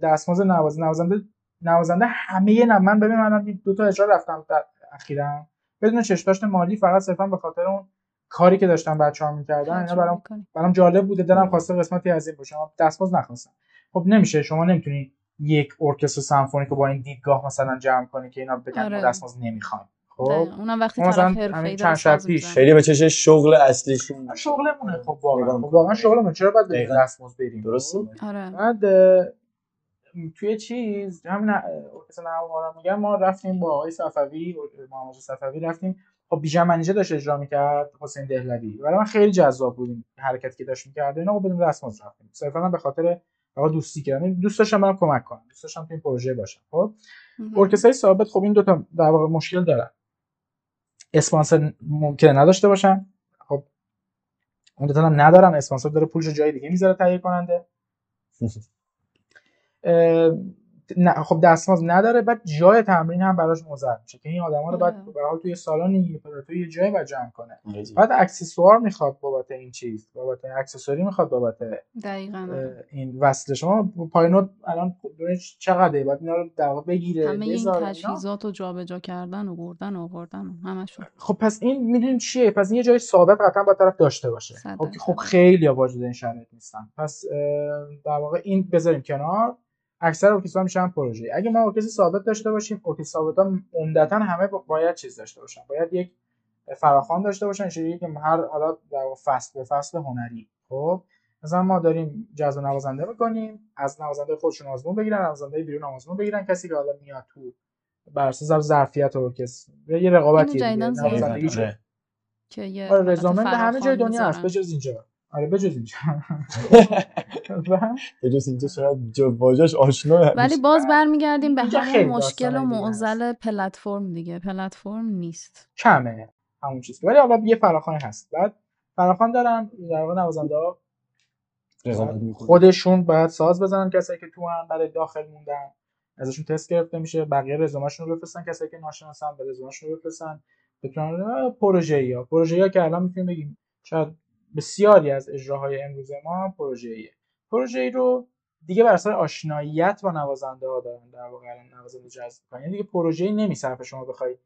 دستمزد نواز نوازنده نوازنده همه نه من ببین من دو تا اجرا رفتم در اخیرا. بدون چشم مالی فقط صرفا به خاطر اون کاری که داشتم بچه‌ها می‌کردن. اینا برام برام جالب بوده. دلم خواسته قسمتی از این باشه. دستمزد نخواستم. خب نمیشه. شما نمی‌تونی یک ارکستر سمفونیک رو با این دیدگاه مثلا جمع کنی که اینا بگن آره. دستمزد نمی‌خوایم. خب؟ اونم وقتی طرف حرفه‌ای چند شب پیش. خیلی به چش شغل اصلیشون. شغلمونه خب واقعا. خب واقعا شغلمون چرا باید به دستمزد بریم؟ درسته؟ آره. بعد توی چیز همین رو میگم ما رفتیم با آقای صفوی محمد صفوی رفتیم. خب بیژن منیجه داشت اجرا می‌کرد حسین دهلوی. برای من خیلی جذاب بود حرکتی که داشت می‌کرد. اینا بدون دستمزد رفتیم. صرفا به خاطر آقا دوستی کردم یعنی دوست داشتم برام کمک کنم. دوست داشتم تو این پروژه باشم. خب؟ ارکسترهای ثابت خب این دو تا در واقع مشکل دارن. اسپانسر ممکنه نداشته باشن. خب اون دو ندارن. اسپانسر داره پولش جای دیگه می‌ذاره تهیه کننده نه خب دستمزد نداره بعد جای تمرین هم براش مضر میشه که این آدما رو بعد به حال توی سالن توی یه جای بعد جمع کنه. بعد اکسسوار می‌خواد بابت این چیز بابت اکسسوری می‌خواد بابت دقیقاً. این وصل. شما پایینوت الان چقدره؟ بعد اینا رو در بگیره همه این تجهیزات رو جابجا کردن و بردن و آوردن همشون. خب پس این می‌دونیم چیه؟ پس این یه جای ثابت قطعا باید طرف داشته باشه. خب خب خیلی واجد این شرایط نیستن. پس در واقع این بذاریم کنار. اکثر ارکسترها میشن پروژه اگه ما ارکستر ثابت داشته باشیم ارکستر ثابت ها عمدتا همه باید چیز داشته باشن. باید یک فراخوان داشته باشن شریک که هر حالا در فصل به فصل هنری. خب مثلا ما داریم جذب نوازنده می‌کنیم. از نوازنده خودشون آزمون بگیرن نوازنده بیرون آزمون بگیرن. کسی که حالا میاد تو بر اساس ظرفیت ارکستر یه رقابتی آره. که آره رزومه همه جای دنیا هست بجز اینجا. آره بجز اینجا. بجز اینجا شاید باجاش آشنا ولی باز برمیگردیم به همون مشکل و معضل پلتفرم دیگه. پلتفرم نیست. کمه همون چیز ولی حالا یه فراخوانی هست. بعد فراخوان دارن در واقع نوازنده ها خودشون باید ساز بزنن کسایی که تو هم برای داخل موندن. ازشون تست گرفته میشه بقیه رزومهشون رو بفرستن. کسایی که ناشناسن به رزومهشون رو بفرستن. بتونن پروژه ها. پروژه ها که الان می‌تونیم بگیم شاید بسیاری از اجراهای امروز ما پروژه ایه. پروژه ای رو دیگه بر اساس آشناییت با نوازنده ها دارن در واقع الان نوازنده جذب کنن یعنی دیگه پروژه ای نمیصرفه شما بخوای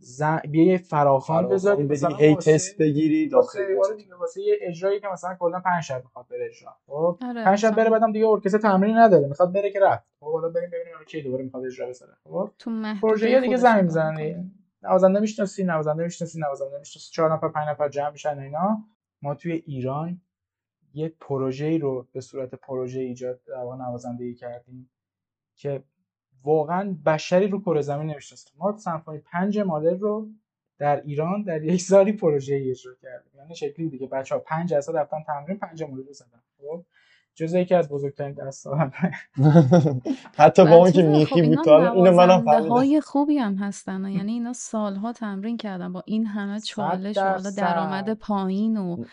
ز... بیا یه فراخوان بذاری بدی مثلا هی واسه- تست بگیری واسه داخل آره دیگه واسه یه اجرایی که مثلا کلا 5 شب می‌خواد بره اجرا. خب؟ آره، 5 شب مثلا. بره بعدم دیگه ارکستر تمرین نداره می‌خواد بره که رفت. خب حالا بریم ببینیم کی دوباره می‌خواد اجرا بزنه خب؟ پروژه دیگه زمین می‌کنن. دیگه. نوازنده می‌شناسی نوازنده می‌شناسی نوازنده می‌شناسی. چهار نفر پنج نفر جمع میشن اینا. ما توی ایران یک پروژه‌ای رو به صورت پروژه ایجاد در واقع نوازندگی کردیم که واقعا بشری رو کره زمین نمی‌شناسه. ما سمفونی پنج مالر رو در ایران در یک سالی پروژه ای اجرا کردیم. یعنی شکلی دیگه. بچه ها پنج جلسه رفتن تمرین پنج مالر رو زدن. خب؟ جزء یکی از بزرگترین دستاورد. حتی با اون که چیزه، خب میخی بود اینا تا اینو منم فهمیدم. های خوبی هم هستن یعنی اینا سالها تمرین کردن. با این همه چالش و حالا. درآمد پایین و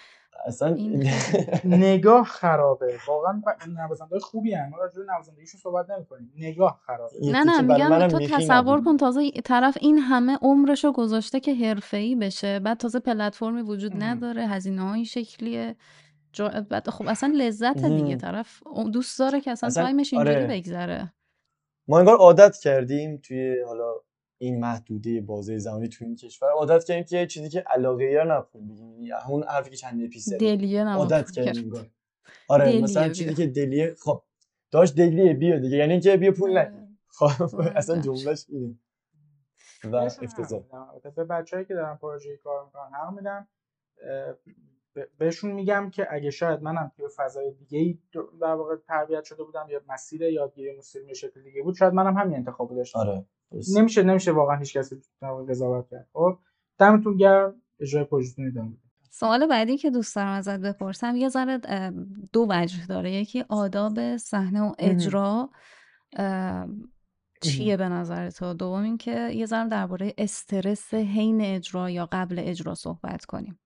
اصلا این نگاه خرابه. واقعا نوازنده خوبی هم. ما راجع به نوازندگیشون صحبت نمی‌کنیم. نگاه خرابه. نه نه میگم تو میخی تصور. کن تازه طرف این همه عمرشو گذاشته که حرفه‌ای بشه. بعد تازه پلتفرمی وجود. نداره. هزینه های شکلیه. جا... بعد خب اصلا لذت دیگه. طرف دوست داره که اصلا, اصلا تایمش اینجوری آره. بگذره ما انگار عادت کردیم توی حالا این محدوده بازه زمانی توی این کشور عادت کردیم که چیزی که علاقه ای نپول بگیم یعنی همون حرفی که چند زدیم دلیه عادت پول کردیم کرد. انگار آره دلیه مثلا بیا. چیزی که دلیه خب داشت دلیه بیا دیگه یعنی که بیا پول نه آره. خب آره. اصلا جملهش اینه و افتضاح به بچه‌ای که دارن پروژه کار می‌کنن حق میدم بهشون میگم که اگه شاید منم توی فضای دیگه ای در واقع تربیت شده بودم یا مسیر یادگیری موسیقی شکل دیگه بود شاید منم همین انتخابو داشتم. آره. نمیشه نمیشه واقعا هیچ کسی قضاوت کرد. خب دمتون گرم. اجرای پروژه‌تون ادامه بدید. سوال بعدی که دوست دارم ازت بپرسم یه ذره دو وجه داره. یکی آداب صحنه و اجرا. چیه به نظر تو؟ دوم اینکه یه ذره درباره استرس حین اجرا یا قبل اجرا صحبت کنیم.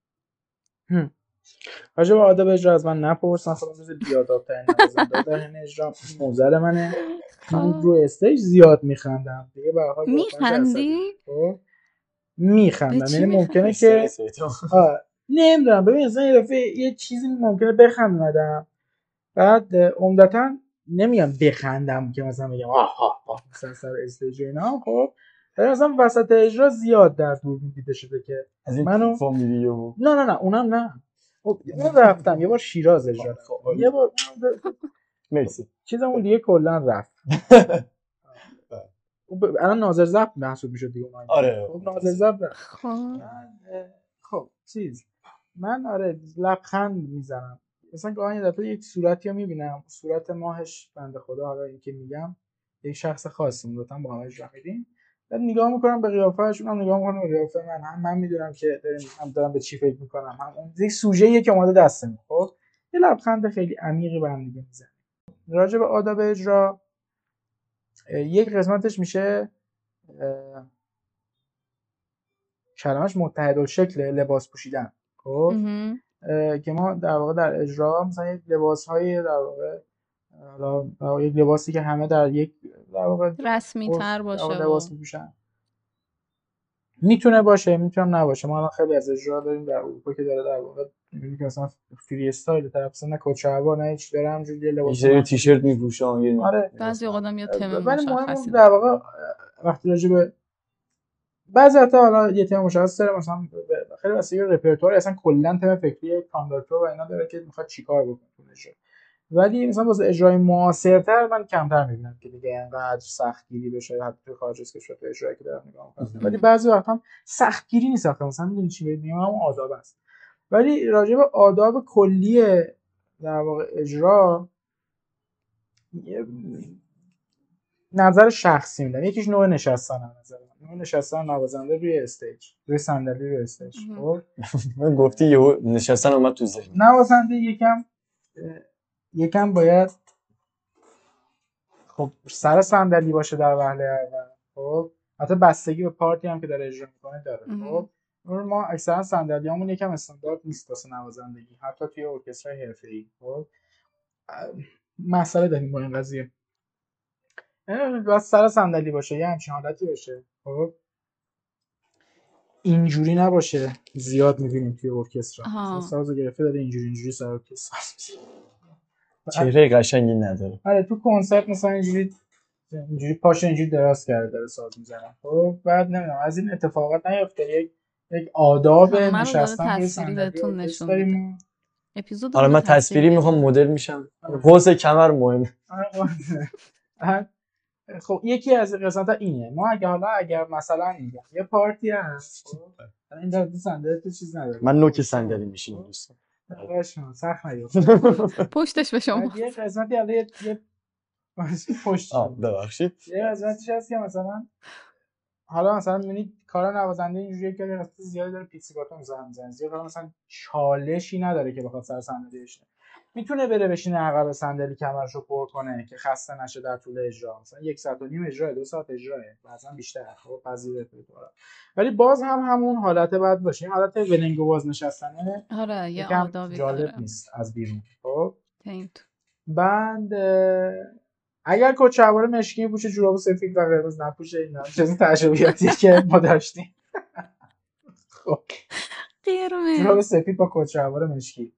راجع به آداب اجرا از من نپرسن. خودم روز بیادابترین نوازنده در اجرا. موزل منه. خب. رو استیج زیاد میخندم. دیگه به هر حال میخندی؟ خب. میخندم. یعنی ممکنه؟ که نمی‌دونم. ببین مثلا یه دفعه یه چیزی ممکنه بخندم بعد عمدتا نمیگم بخندم که مثلا بگم آه آه مثلا سر استیج اینا. خب. ولی مثلا وسط اجرا زیاد در دور دیده شده که از این منو- نه نه نه. اونم نه. خب من رفتم یه بار شیراز اجرا خب، کردم. یه بار مرسی. چیزمون دیگه کلا رفت. اون ب- الان ناظر ضبط محسوب می‌شد دیگه اون آره. خب ناظر رفت. خب. خب چیز. من آره لبخند می‌زنم. مثلا گاهی یه دفعه یک صورتی رو می‌بینم. صورت ماهش بنده خدا حالا این که میگم یک شخص خاصی لطفا با هم اجرا میدیم بعد نگاه می‌کنم به قیافه‌اش اونم نگاه می‌کنه به قیافه من هم من می‌دونم که داریم هم دارم به چی فکر می‌کنم هم اون یک سوژه‌ایه که اومده دستمون خب؟ یه لبخند خیلی عمیقی به هم دیگه می‌زنیم راجع به آداب اجرا یک قسمتش میشه کلمش متحد شکل لباس پوشیدن خب؟ که ما در واقع در اجرا مثلا یک لباس های در واقع حالا یک لباسی که همه در یک در واقع رسمی تر باشه لباس میپوشن می‌تونه باشه می‌تونم نباشه ما الان خیلی از اجرا داریم در اروپا که داره در واقع می‌بینی که مثلا freestyle طرف اصلا نه کت شلوار نه هیچ داره همجوری یه یه لباس سری تیشرت میپوشن یه آره. بعضی اوقات هم یه تم ولی مهم مشخصی اون داره. در واقع وقتی راجع به بعضی حتی حالا یه تم مشخص داره مثلا خیلی واسه رپرتوار اصلا کلا تم فکری conductor و اینا داره که می‌خواد چیکار بکنه تو ولی مثلا واسه اجرای معاصرتر من کمتر می‌بینم که دیگه انقدر سختگیری بشه حتی تو خارج از کشور تو اجرایی که دارم نگاه می‌کنم. ولی بعضی وقت هم سختگیری نیست آخه مثلا می‌دونی چی میگم؟ هم آداب است. ولی راجع به آداب کلی در واقع اجرا یه نظر شخصی میدم. یکیش نوع نشستن هم نظر من. نوع نشستن نوازنده روی stage روی صندلی روی stage. خب؟ من گفتی یهو نشستن اومد تو ذهن نوازنده یکم یکم باید خب سر صندلی باشه در وهله اول. خب؟ حتی بستگی به part ی هم که داره اجرا می‌کنه داره. خب؟ ما اکثرا صندلیامون یکم استاندارد نیست واسه نوازندگی حتی توی ارکسترهای حرفه‌ای. خب؟ مسئله داریم با این قضیه. اه، باید سر صندلی باشه یه همچین حالتی باشه. خب؟ اینجوری نباشه. زیاد می‌بینیم توی ارکسترا. سازو گرفته داره اینجوری اینجوری سر ارکستر. چهره قشنگی نداره. آره تو کنسرت مثلا اینجوری اینجوری پاش اینجوری دراز کرده داره ساز می‌زنه. خب بعد نمی‌دونم از این اتفاقات نیفته. یک یک آداب داره نشستن صندلی بهتون نشون. اپیزود حالا رو من تصویری می‌خوام. مدل میشم. قوس کمر مهم. آره، بعد خب یکی از قسمت اینه. ما اگه حالا اگر مثلا میگم یه پارتی هست خب. این در صندلی تو چیز نداره. من نوک صندلی میشینم دوستان. سخت پشتش به شما. یه قسمتی حالا یه یه- پشت آه ببخشید. یه قسمتش هست که مثلا؟ حالا مثلا می‌بینید کار نوازنده اینجوریه که قسمت زیادی داره پیچیگاتو می‌زنه. زیاد حالا مثلا چالشی نداره که بخواد سر صندلی بشینه. می‌تونه بره بشینه عقب صندلی کمرش رو پر کنه که خسته نشه در طول اجرا. مثلا یک ساعت و نیم اجرا دو ساعت اجراه. بعضا بیشتر. خب پذیر ولی باز هم همون حالت بعد باشه. این حالت ولنگ و باز نشستنه آره یه جالب داره. نیست از بیرون. خب. بعد اه، اگر کت شلوار مشکی پوشه جوراب سفید و قرمز نپوشه اینا چیز تجربیاتیه که ما داشتیم. خب. جوراب قرمز سفید با کت شلوار مشکی.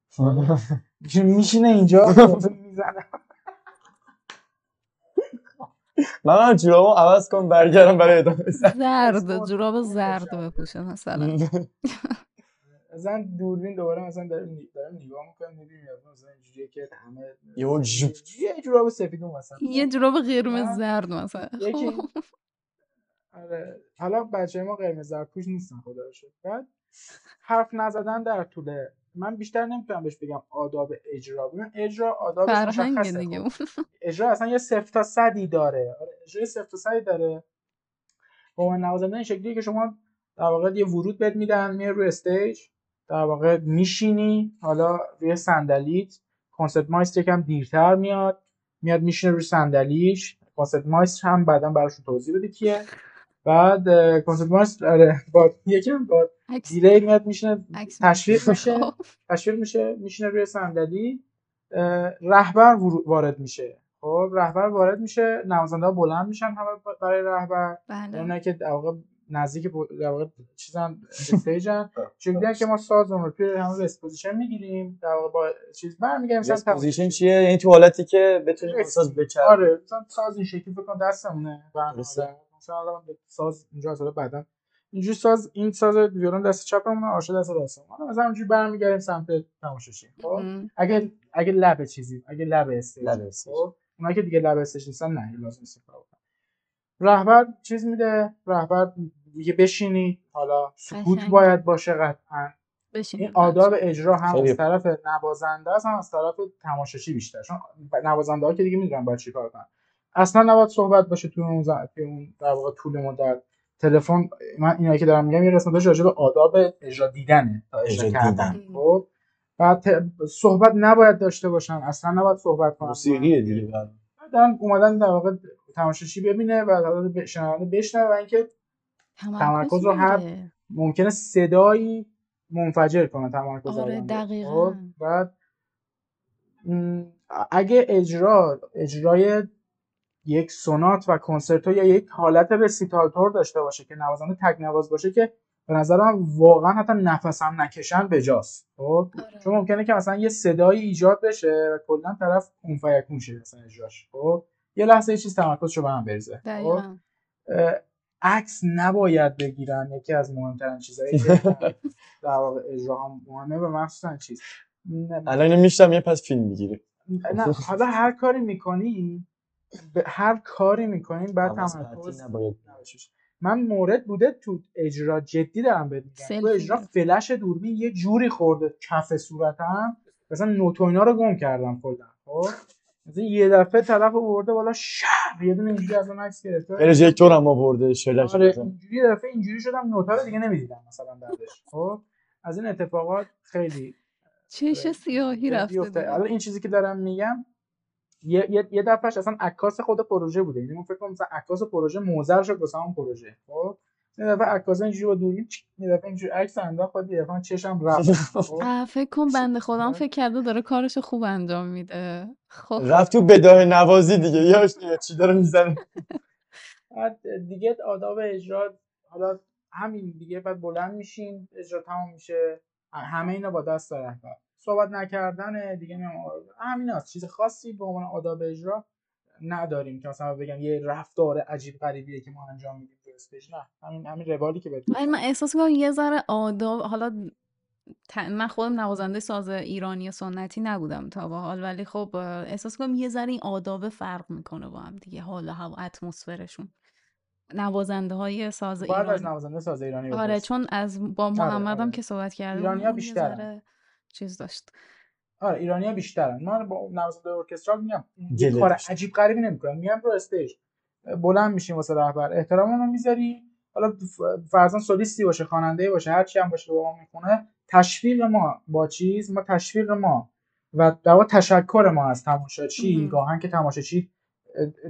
میشینه اینجا می‌زنه. من من جورابو عوض کنم برگردم برای ادامه زرد جوراب زرد بپوشه مثلا. مثلا دوربین دوباره مثلا داریم نگاه می‌کنیم می‌بینیم مثلا اینجوریه که همه یهو ژوپ. یه جوراب سفید اون مثلا. یه جوراب قرمز زرد مثلا. یکی. آره. حالا بچه ما قرمز زرد پوش نیستن خدا رو شکر. بعد حرف نزدن در طول من بیشتر نمی‌تونم بهش بگم آداب اجرا. ببین اجرا مشخصه. اون. اجرا اصلا یه صفر تا صدی داره. آره اجرا صفر تا صدی داره. با من نوازنده این شکلیه که شما در واقع یه ورود بهت میدن میای روی استیج در واقع میشینی حالا روی صندلیت. کنسرت مایستر یکم دیرتر میاد میاد میشینه روی صندلیش. کنسرت مایستر هم بعدا براشون توضیح بده کیه. بعد کنسرت مایستر آره با یکم با دیلی میاد میشینه تشویق میشه. خب. تشویق میشه میشینه روی صندلی. رهبر وارد میشه. خب رهبر وارد میشه. نوازنده ها بلند میشن همه برای رهبر. بله. اونایی که در واقع نزدیک ب- در واقع چیزن stage ن. چجوریه که ما سازمون رو توی همون rest position می‌گیریم. در واقع با چیز برمیگردیم. مثلا position چیه؟ یعنی تو حالتی که بتونیم ساز بچرخه آره. مثلا ساز این شکلی فکر دستمونه. مثلا الان ساز اینجا اصلا بعدا. اینجوری ساز این ساز ویولون دست چپمونه آرشه دست راستمون. حالا مثلا اینجوری برمیگردیم سمت تماشاچی خب. اگه اگه لب چیزی اگه لب stage. لب. خب؟ اونایی که دیگه لب stage نیستن نه لازم نیست. رهبر چیز میده. رهبر میگه بشینی. حالا سکوت. باید باشه قطعا. بشین این آداب اجرا هم خیلی- از طرف نوازنده است هم از طرف تماشاچی بیشتر. چون نوازنده ها که دیگه می‌دونن باید چیکار کنن. اصلا نباید صحبت باشه تو اون ز- توی اون در واقع طول مدت تلفن من اینایی که دارم میگم یه قسمتش راجع به آداب اجرا دیدنه تا اجرا کردن. خب بعد ت- صحبت نباید داشته باشن اصلا نباید صحبت کنن موسیقیه دیگه بعد. بعدن اومدن در واقع تماشاچی ببینه و شنونده بشنوه و اینکه تمرکز رو هر-. ممکنه صدایی منفجر کنه تمرکز آره،. دقیقاً. خب، بعد اگه اجرا اجرای یک سونات و کنسرتو یا یک حالت رسیتال تور داشته باشه که نوازنده تک نواز باشه که به نظرم واقعا حتی نفس هم نکشن بجاست خب؟ آره. چون ممکنه که مثلا یه صدایی ایجاد بشه و کلا طرف اون فیکون شه مثلا اجراش. خب؟ یه لحظه یه چیز تمرکزشو به هم بریزه. خب؟ عکس نباید بگیرن یکی از مهمترین چیزهایی که در واقع اجرا هم مهمه و مخصوصا چیز. الان میشتم یه پس فیلم می‌گیری نه حالا هر کاری می‌کنی به هر کاری می‌کنین بعد تمرکز. من مورد بوده تو اجرا جدی دارم بهت تو اجرا. فلش دوربین یه جوری خورده کف صورتم مثلا نوت و اینا رو گم کردم کلا خب مثلا یه دفعه طرف برده بالا شب یه دونه اینجوری از اون عکس گرفته پروژکتور هم آورده شلش آره. اینجوری یه دفعه اینجوری شدم نوتا رو دیگه نمی‌دیدم مثلا بعدش خب از این اتفاقات خیلی چش سیاهی رفته. حالا این چیزی که دارم میگم یه یه, یه دفعهش اصلا عکاس خود پروژه بوده. یعنی من فکر کنم مثلا عکاس پروژه موزر شد واسه اون پروژه. خب؟ یه دفعه عکاسا اینجوری با دوربین یه دفعه اینجوری عکس انداخت بعد یه دفعه چشم رفت. خب؟ فکر کن بنده خودم فکر کرده داره کارش خوب انجام میده. خب. رفت تو بداه نوازی دیگه. یا یا چی داره می‌زنه؟ بعد دیگه آداب اجرا حالا همین دیگه بعد بلند میشین اجرا تمام میشه. همه اینا با دست رهبر. صحبت نکردن دیگه همین هست چیز خاصی به عنوان آداب اجرا نداریم که مثلا بگم یه رفتار عجیب غریبیه که ما انجام میدیم تو استیج نه همین همین روالی که بهتون ولی من احساس می‌کنم یه ذره آداب حالا ت- من خودم نوازنده ساز ایرانی سنتی نبودم تا به حال ولی خب احساس کنم یه ذره این آداب فرق می‌کنه با هم دیگه حال و هوا اتمسفرشون نوازنده های ساز باید از ایرانی نوازنده ساز ایرانی آره. چون از با محمدم آره. که صحبت کردم یه بیشترن. ذره چیز داشت. آره ایرانیا بیشترن. ما با نوازنده ارکسترال میگم یه کار. عجیب غریبی نمی‌کنن میام رو استیج. بلند میشیم واسه رهبر. احتراممون رو می‌ذاری. حالا فرضاً سولیستی باشه خواننده باشه هر چی هم باشه با ما می‌خونه. تشویق ما با چیز ما تشویق ما و در واقع تشکر ما از تماشاچی. گاهن که تماشاچی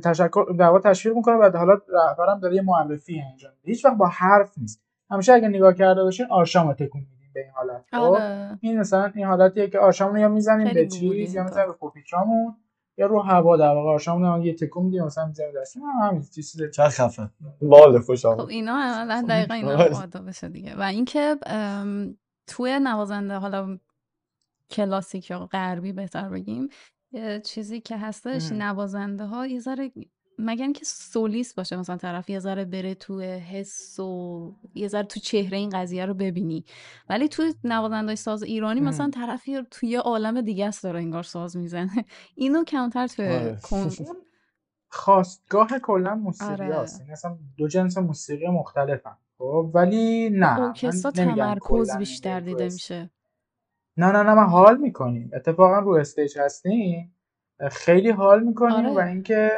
تشکر در واقع تشویق می‌کنه و حالا رهبرم داره یه معرفی انجام میده. هیچ وقت با حرف نیست. همیشه اگه نگاه کرده باشین آرشام رو تکون میدیم به این حالت خب؟ آره. این مثلا این حالتیه که آشامون یا می‌زنیم به چیز یا می‌زنیم به پوپیچامون یا رو هوا در واقع. آشامون یه تکون میدیم مثلا می‌زنیم دست. هم همین چیز چه خفن بال خوش خب اینا عملا دقیقا اینا آره. آدابشه دیگه. و اینکه توی نوازنده حالا کلاسیک یا غربی بهتر بگیم یه چیزی که هستش. نوازنده ها یه ذره مگر اینکه سولیست باشه مثلا طرف یه ذره بره تو حس و یه ذره تو چهره این قضیه رو ببینی ولی توی نوازنده ساز ایرانی ام. مثلا طرفی توی یه عالم دیگه است داره انگار ساز می‌زنه اینو کمتر توی آره. کن... خاستگاه کلا موسیقی آره. هست این اصلا دو جنس موسیقی مختلفن خب ولی نه من ارکسترا تمرکز بیشتر تو دیده میشه نه نه نه من حال می‌کنیم اتفاقا رو stage هستیم خیلی حال می‌کنیم آره. و اینکه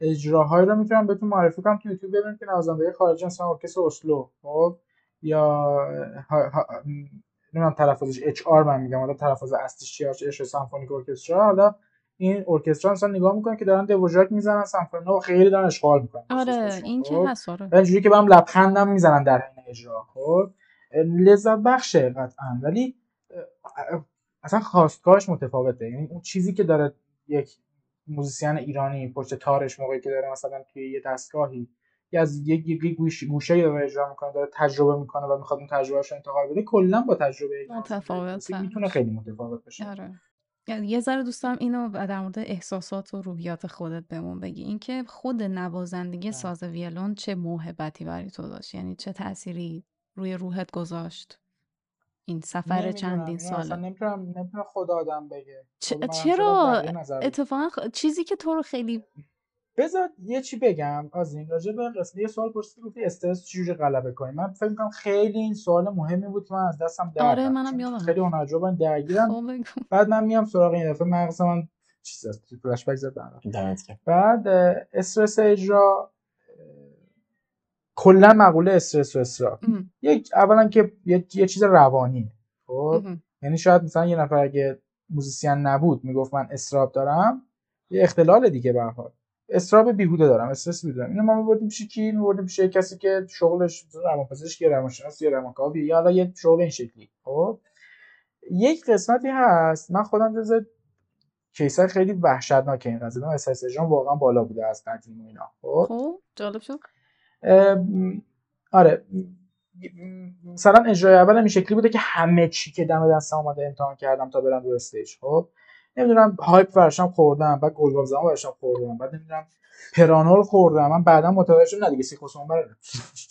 اجراهایی رو می‌تونم بهتون معرفی کنم تو یوتیوب ببینید که نوازنده خارجی مثلا ارکستر اسلو خب؟ یا نمی‌دونم تلفظش HR من میگم حالا تلفظ اصلیش چیه؟ H symphonic orchestra؟ حالا این ارکسترا مثلا نگاه می‌کنن که دارن دوژاک می‌زنن سمفونی و خیلی دارن اشغال می‌کنن آره این که هست آره. اینجوری که برام لبخندم می‌زنن در حین اجرا خب؟ لذت بخشه قطعا. ولی اصلا خواستگاهش متفاوته. یعنی اون چیزی که داره یک موزیسین ایرانی پشت تارش موقعی که داره مثلا توی یه دستگاهی یا از یک یک گوش گوشه داره اجرا می‌کنه داره تجربه می‌کنه و می‌خواد اون تجربهش رو انتقال بده. کلا با تجربه. کلاسیک می‌تونه خیلی متفاوت بشه. آره. یعنی یه ذره دوست دارم اینو در مورد احساسات و روحیات خودت بهمون بگی. اینکه خود نوازندگی ساز ویولون چه موهبتی برای تو داشت؟ یعنی چه تأثیری روی روحت گذاشت؟ این سفر نمی‌دونم، چندین ساله نمی‌تونم نمی‌تونه خدا آدم بگه چ- منم چرا. اتفاقا خ- چیزی که تو رو خیلی بذار یه چی بگم از این راجع به قسمت یه سوال پرسیدی گفتی استرس چجوری غلبه کنیم من فکر می‌کنم خیلی این سوال مهمی بود که من از دستم در آره،. منم چون یادمه. خیلی هنرجوبن درگیرم خب بگو. بعد من میام سراغ این دفعه مغز من چیز است تو فلش بک زد. بعد استرس اجرا کلا مقوله استرس و ام، یک اولا که یه, یه چیز روانیه خب. یعنی شاید مثلا یه نفر اگه موزیسین نبود می‌گفت من استراب دارم یه اختلال دیگه به هر حال. استراب بیهوده دارم استرس بیهوده دارم. اینو ما میبردیم پیش کی؟ میبردیم پیش یه کسی که شغلش روانپزشک یا روانشناس یا روانکاوی یا حالا یه شغل این شکلی. خب؟ یک قسمتی هست. من خودم جز کیسای خیلی وحشتناک این قضیه. احساس اجرام واقعا بالا بوده از قدیم اینا. خب؟ خب جالب شد. آره. مثلا اجرای اولم این شکلی بوده که همه چی که دم دستم اومده امتحان کردم تا برم رو استیج. خب نمی‌دونم هایپ ورشم خوردم بعد گلگاو زمان ورشم خوردم بعد نمی‌دونم پرانول خوردم من بعدا متوجه شدم نه دیگه سیکوسومبر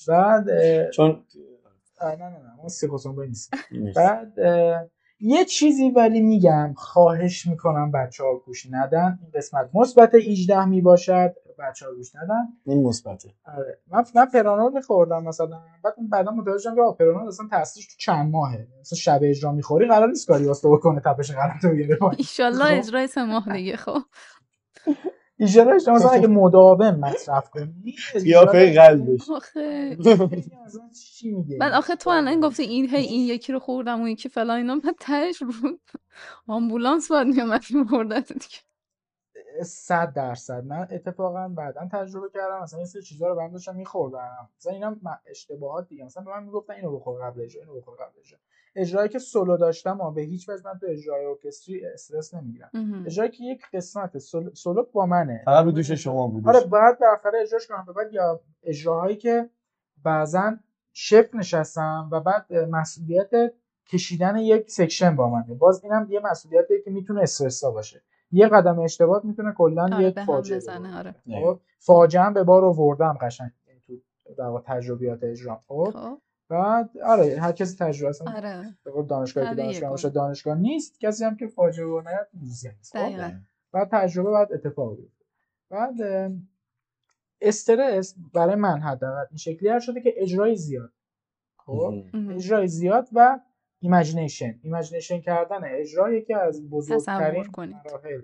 بعد چون نه نه نه اون سیکوسومبر نیست. بعد یه چیزی ولی میگم خواهش می‌کنم بچه ها گوش ندن این قسمت مثبت 18 می باشد بچه ها گوش ندن. این مثبته. آره. من من پرانول میخوردم مثلا. بعد بعدا متوجه شدم که آقا پرانول اصلا تاثیرش تو چند ماهه. مثلا شب اجرا می‌خوری قرار نیست کاری واسه بکنه تپش قلبت رو بیاره پایین ایشالله خب. اجرای سه ماه دیگه خب. ایشالا مثلا اگه مداوم مصرف کنی قیافه قلبش. آخه. مثلا چی میگه؟ بعد آخه تو الان گفتی این هی این یکی رو خوردم اون یکی فلان اینا. بعد تهش رو آمبولانس باید میومد میبردت دیگه. صد درصد. من اتفاقا بعدا تجربه کردم مثلا این سری چیزا رو برام داشتم میخوردم مثلا اینا اشتباهات دیگه. مثلا به من می‌گفتن اینو بخور قبل اجرا اینو بخور قبل اجرا. اجرایی که سولو داشتم و به هیچ وجه من تو اجرای ارکستری استرس نمی‌گیرم. اجرایی که یک قسمت سولو, سولو با منه. فقط رو دوش شما بود. آره باید بالاخره اجراش کنم. بعد یا اجراهایی که بعضا شف نشستم و بعد مسئولیت کشیدن یک سکشن با منه. باز اینم یه مسئولیتیه که می‌تونه استرسا باشه. یه قدم اشتباه می‌تونه کلا آره، یک هم فاجعه بزنه،. آره. خب؟ فاجعه به بار آوردم قشنگ یعنی تو در واقع تجربیات اجرام خب خب بعد آره هر کسی تجربه اصلا آره به قول دانشگاهی که طبیعیه دانشگاه. باشه دانشگاه نیست کسی هم که فاجعه و نیاد نیست خب؟ دقیقا بعد تجربه بعد اتفاق بیفته بعد استرس برای من حداقل این شکلی هر شده که اجرای زیاد خب. اجرای زیاد و imagination imagination کردن اجرا یکی از بزرگترین. مراحل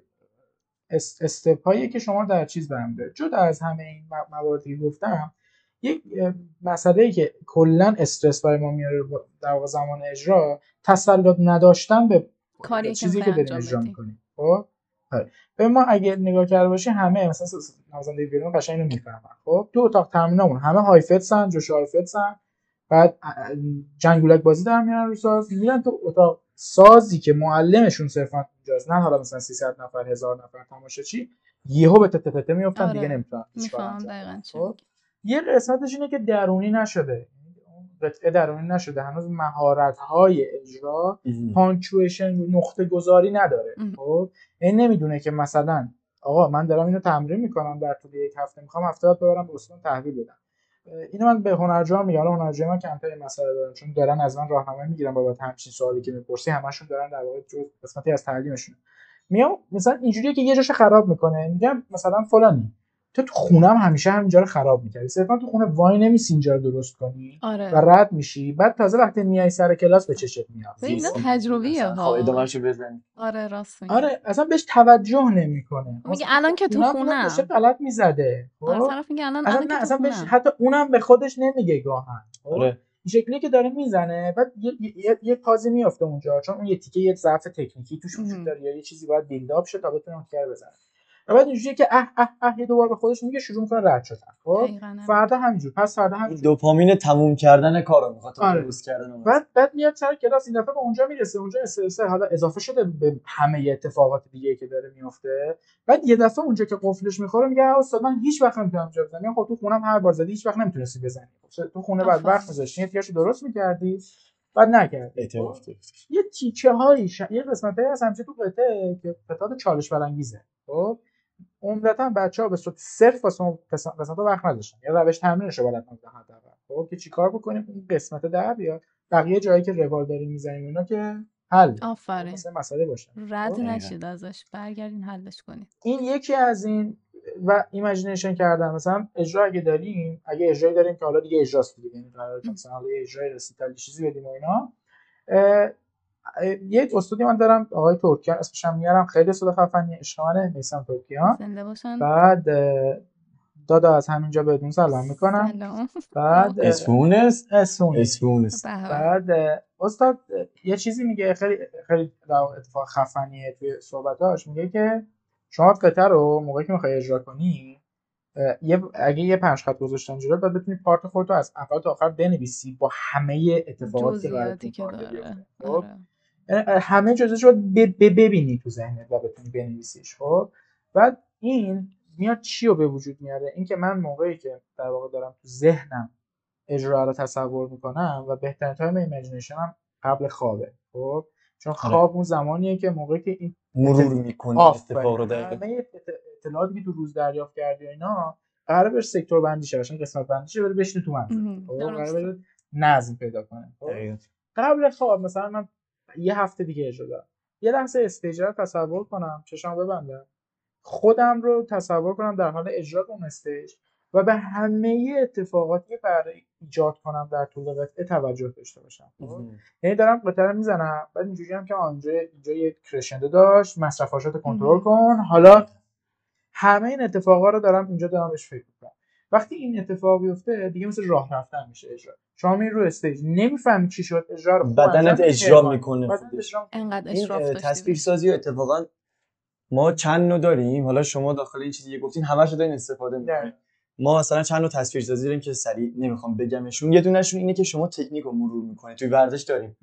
است- step هایی که شما در چیز برم داره جدا از همه این مواردی که گفتم یک مسئله ای که کلا استرس برای ما میاره در واقع زمان اجرا تسلط نداشتن به کاری چیزی که داریم اجرا. می‌کنیم. خب؟ آره. به ما اگه نگاه کرده باشی همه مثلا نوازنده ویولن قشنگ اینو می‌فهمن. خب؟ تو اتاق تمرینمون همه هایفتسن جوش هایفتسن بعد جنگولک بازی در میارن رو ساز. میرن تو اتاق. سازی که معلمشون صرفا اونجاست. نه حالا مثلا 300 نفر هزار نفر تماشاچی. یهو به تته پته میافتن. آره. دیگه نمی‌تونن خب؟ یه قسمتش اینه که درونی نشده. اون قطعه درونی نشده. هنوز مهارت های اجرا پانچویشن نقطه گذاری نداره. خب؟ این نمی‌دونه که مثلا آقا من دارم اینو تمرین می‌کنم در طول یک هفته. می‌خوام هفته بعد ببرم به استاد تحویل بدم. اینو من به هنرجوها میگم. حالا هنرجوی من کمتر مسئله دارن چون دارن از من راهنمایی می‌گیرن بابت همچین سوالی که می‌پرسی همشون دارن در واقع قسمتی از تعلیمشون میام مثلا اینجوریه که یه جاشو خراب می‌کنه. میگم مثلا فلانی. تو تو خونم همیشه همینجا رو خراب می‌کردی. صرفا تو خونه وای نمیسی اینجا رو درست کنی و آره رد میشی. بعد تازه وقتی میای سر کلاس به چشت میاد. اینا تجربیه ها. ادامهشو بزنی. آره راست میگی. آره اصلا بهش توجه نمی‌کنه. میگه الان که تو خونم. چه غلط می‌زده. آره طرف میگه الان اصلا الان نه اصلا بهش. حتی اونم به خودش نمیگه گاهن. خب؟ آره. این شکلی که داره می‌زنه. بعد یه, یه, یه, میافته اونجا چون اون یه تیکه یه ضعف تکنیکی توش. وجود داره یا یه چیزی باید بیلداپ شه تا بتونه اون بزنه و بعد اینجوریه که اه اه اه یه دوبار به خودش میگه شروع می‌کنه رد شدن خب. فردا همینجور پس فردا این همینجور دوپامین تموم کردن کارو می‌خواد آره. کردن. بعد بعد میاد سر کلاس این دفعه به اونجا می‌رسه اونجا استرس حالا اضافه شده به همه اتفاقات دیگه که داره میفته بعد یه دفعه اونجا که قفلش می‌خوره میگه استاد من هیچ وقت نمی‌تونم اینجا بزنم خب تو خونم هر بار زدی هیچ وقت نمی‌تونستی بزنی خب تو خونه بعد. وقت میذاشتی یه درست می‌کردی بعد نکردی اعتراف. یه تیکه هایی ش... یه قسمت هایی از همچه تو قطعه که قطعات چالش برانگیزه خب عمدتا بچه ها به صورت صرف واسه اون قسمت ها وقت نداشتن. یه روش تمرینش رو بلد نبودن حداقل. خب که چیکار بکنیم؟ اون قسمت در بیاد. بقیه جایی که روال داریم می‌زنیم اینا که حل. آفرین. مثلا مسئله باشه رد خب؟ نشید ازش. برگردین حلش کنید این یکی از این و imagination کردن. مثلا اجرا اگه داریم اگه اجرایی داریم که حالا دیگه اجراست دیگه. یعنی قراره که مثلا حالا اجرای رسیتالی چیزی بدیم و اینا یه استودی من دارم آقای ترکیان اسمش هم میارم. خیلی استاد خفنی عشق منه میسم ترکیان. زنده باشن. بعد دادا از همینجا بهتون سلام می‌کنم. سلام. بعد اه، اسمون است اسمون اسمون است به به. بعد استاد یه چیزی میگه خیلی خیلی اتفاق خفنیه توی صحبتاش. میگه که شما قطعه رو موقعی که می‌خوای اجرا کنی یه اگه یه پنج خط گذاشتن جلو بعد بتونی پارت خودتو از اول تا آخر بنویسی با همه اتفاقاتی که قراره آره همه جزئیات رو ببینی تو ذهنت و بتونی بنویسیش خب بعد این میاد چی رو به وجود میاره اینکه من موقعی که در واقع دارم تو ذهنم اجرا رو تصور می‌کنم و بهترین time imagination م قبل خوابه خب چون خواب اون زمانیه که موقعی که این مرور می‌کنه آفرین. اتفاق رو دقیقا همه اطلاعاتی که تو روز دریافت کردی و اینا قرار بهش sector بندی شه قشنگ قسمت بندی شه بره بشینه تو. خب درسته. قرار بره نظم پیدا کنه خب؟ قبل خواب مثلا من یه هفته دیگه اجرا دارم. یه لحظه stage رو تصور کنم. چشام ببندم. خودم رو تصور کنم در حال اجرا اون stage و به همه اتفاقاتی که قرار ایجاد کنم در طول قطعه توجه داشته باشم. خب؟ یعنی دارم قطعه رو می‌زنم. بعد اینجوری هم که آنجا اینجا یه کرشندو داشت. مصرف آرشه‌ات کنترل کن. حالا همه این اتفاقا رو دارم اینجا دارم بهش فکر می‌کنم. وقتی این اتفاق بیفته دیگه مثل راه رفتن میشه اجرا. شما میری رو استیج نمی‌فهمی چی شد اجرا رو بدنت اجرا. می‌کنه. انقدر اشراف تصویر. سازی اتفاقا ما چند نوع داریم. حالا شما داخل این چیزی که گفتین همش دارین استفاده می‌کنید دقیقاً. ما مثلا چند نوع تصویرسازی داریم که سریع نمی‌خوام بگمشون. یه دونشون اینه که شما تکنیک رو مرور می‌کنید توی ورزش داریم.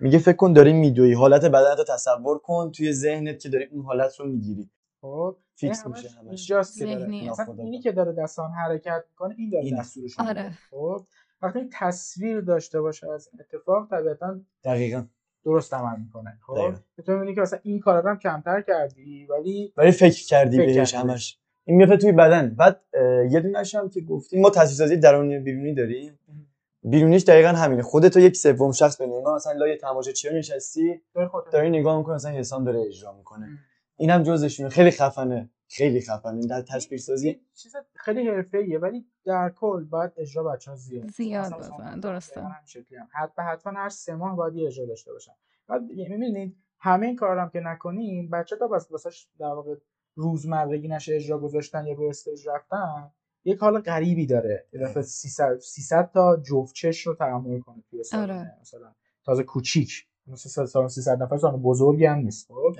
میگه فکر کن داری میدوی. حالت بدنت رو تصور کن توی ذهنت که داری اون حالت رو می‌گیری. خب فیکس این میشه همش اینجاست که داره ناخودآگاه. اینی که داره دستان حرکت می‌کنه این داره. دستورش آره. میده. خب وقتی تصویر داشته باشه از اتفاق طبیعتا دقیقا. درست عمل می‌کنه. خب. تو می‌بینی که مثلا این کارا رو هم کمتر کردی ولی ولی فکر کردی فکر بهش کردی. همش. این میفته توی بدن. بعد یه دونش هم که گفتیم ما تصویرسازی درونی بیرونی داریم. بیرونیش دقیقا همینه. خودت یک سوم شخص به نگاه مثلا لای تماشاچی نشستی داری نگاه می‌کنه مثلا حسام داره اجرا می‌کنه. اینم جزشونه. خیلی خفنه. خیلی خفنه. در تصویرسازی این چیز خیلی حرفه‌ایه ولی در کل باید اجرا بچه‌ها زیاد زیاد بزنن، درسته. حتما حتما هر سه ماه باید یه اجرا داشته باشن. بعد می‌بینید همه این کارا هم که نکنیم بچه تا بس واسش در واقع روزمرگی نشه اجرا گذاشتن یا به استیج رفتن یک حال غریبی داره. یه دفعه 300 300 تا جفت چش رو تحمل کنه توی آره. مثلا تازه کوچیک. مثلا سالن 300 نفر سالن بزرگی هم نیست. خب؟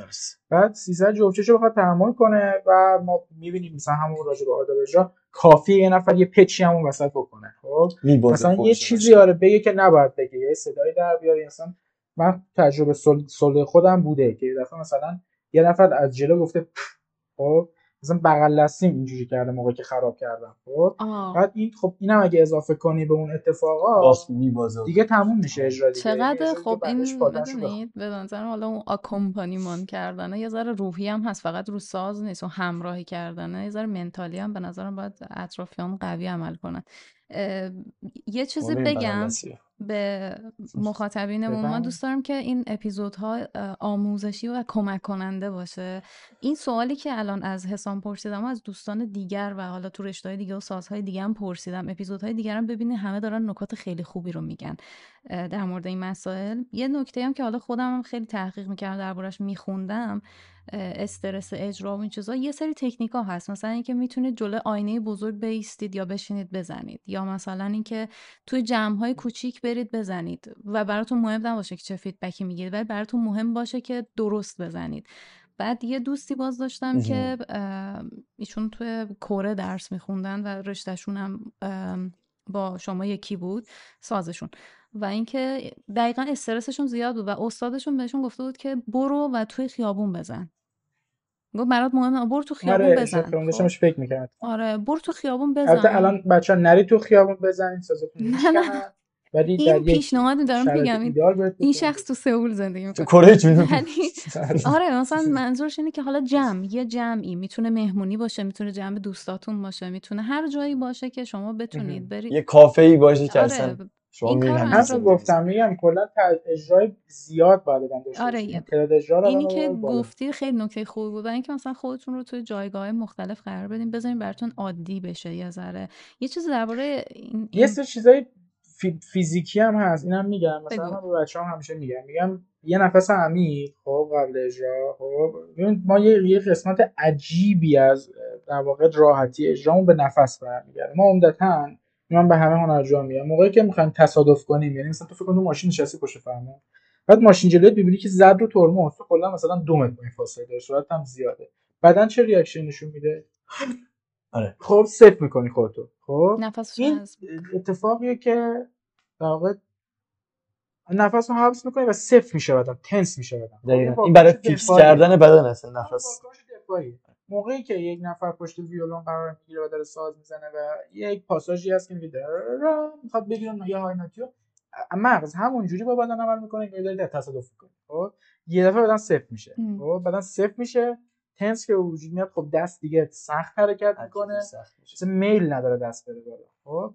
بعد 300 جفتش رو بخواد تحمل کنه و ما می‌بینیم مثلا همون راجع به آداب اجرا کافیه یه نفر یه پچی همون وسط بکنه. خب؟ مثلا یه چیزی آره بگه که نباید بگه یه صدایی در بیاره. مثلا من تجربه سل, سل خودم بوده که یه دفعه مثلا یه نفر از جلو گفته. خب؟ مثلا بغل دستیم اینجوری کرده موقعی که خراب کردم خب. بعد این خب اینم اگه اضافه کنی به اون اتفاقا میبازه دیگه تموم میشه اجرا دیگه یعنی چقدر اجرایی که خب این. بدونید به نظر حالا اون آکومپانیمان کردنه یه ذره روحی هم هست فقط رو ساز نیست و همراهی کردنه یه ذره منتالی هم به نظرم باید اطرافیان قوی عمل کنن یه چیزی این بگم. به مخاطبینمون بفرمایید. دوست دارم که این اپیزودها آموزشی و کمک کننده باشه این سوالی که الان از حسام پرسیدم و از دوستان دیگر و حالا تو رشته‌های دیگه و سازهای دیگه هم پرسیدم اپیزودهای دیگر هم ببینید همه دارن نکات خیلی خوبی رو میگن در مورد این مسائل. یه نکته هم که حالا خودم هم خیلی تحقیق می‌کردم دربارش میخوندم استرس اجرا و این چیزا یه سری تکنیکا هست. مثلا اینکه می‌تونید جلو آینه بزرگ بیستید یا بشینید بزنید. یا مثلا اینکه توی جمع کوچیک برید بزنید. و براتون مهم نباشه که چه فیدبکی می‌گیرید ولی براتون مهم باشه که درست بزنید. بعد یه دوستی باز داشتم. که ایشون توی کره درس میخوندن و رشتهشون هم با شما یکی بود سازشون. و اینکه دقیقا استرسشون زیاد بود و استادشون بهشون گفته بود که برو و توی خیابون بزن. گفت برات مهمه. برو تو خیابون آره بزن. خب. داشتمش فکر می‌کرد. آره برو تو خیابون البته بزن الان بچه ها نری تو خیابون بزنین سازتون ولی این در یک پیشنهادی دارم میگم. این-. شخص تو سئول زندگی تو می‌کنه. کره ولی آره مثلا منظورش اینه که حالا جمع یه جمعی. می‌تونه مهمونی باشه می‌تونه جمع دوستاتون باشه می‌تونه هر جایی باشه که شما بتونید. برید. یه کافه ای باشه که آره اصلا شما همین زندگی. گفتم میگم کلا اجرای زیاد باید داشته آره، اجرا اینی که. گفتی خیلی نکته خوبی بود اینکه مثلا خودتون رو توی جایگاه مختلف قرار بدین بذارین براتون عادی بشه یه ذره یه چیزی درباره این, یه. سری چیزای فی- فیزیکی هم هست اینم میگم مثلا. من به بچه‌ها همیشه میگم میگم یه نفس عمیق خب قبل اجرا خب ببین ما یه یه قسمت عجیبی از در واقع راحتی اجرامون به نفس برمیگرده ما عمدتاً من به همه هنرجوها میگم. موقعی که می‌خوایم تصادف کنیم یعنی مثلا تو فکر کن تو ماشین نشستی پشت فرمون. بعد ماشین جلویت ببینی که زد رو ترمز تو کلا مثلا دو متر با این فاصله داره سرعت هم زیاده. بدن چه reaction نشون میده؟ آره. خب سفت می‌کنی خودتو. خب؟ نفسش این اتفاقیه که در واقع نفس رو حبس می‌کنی و سفت میشه بدن tense میشه بدن. خب، این برای fix. کردن بدن همون نفس. موقعی که یک نفر پشت ویولون قرار می‌گیره و داره ساز می‌زنه و یک پاساژی هست که میگه می‌خواد بگیره یه های نوتی رو مغز همونجوری با بدن عمل می‌کنه که داره تصادف می‌کنه خب یه دفعه بدن صفر میشه. خب بدن صفر میشه تنس که وجود میاد خب دست دیگه سخت حرکت می‌کنه. مثلا میل نداره دست بره بالا خب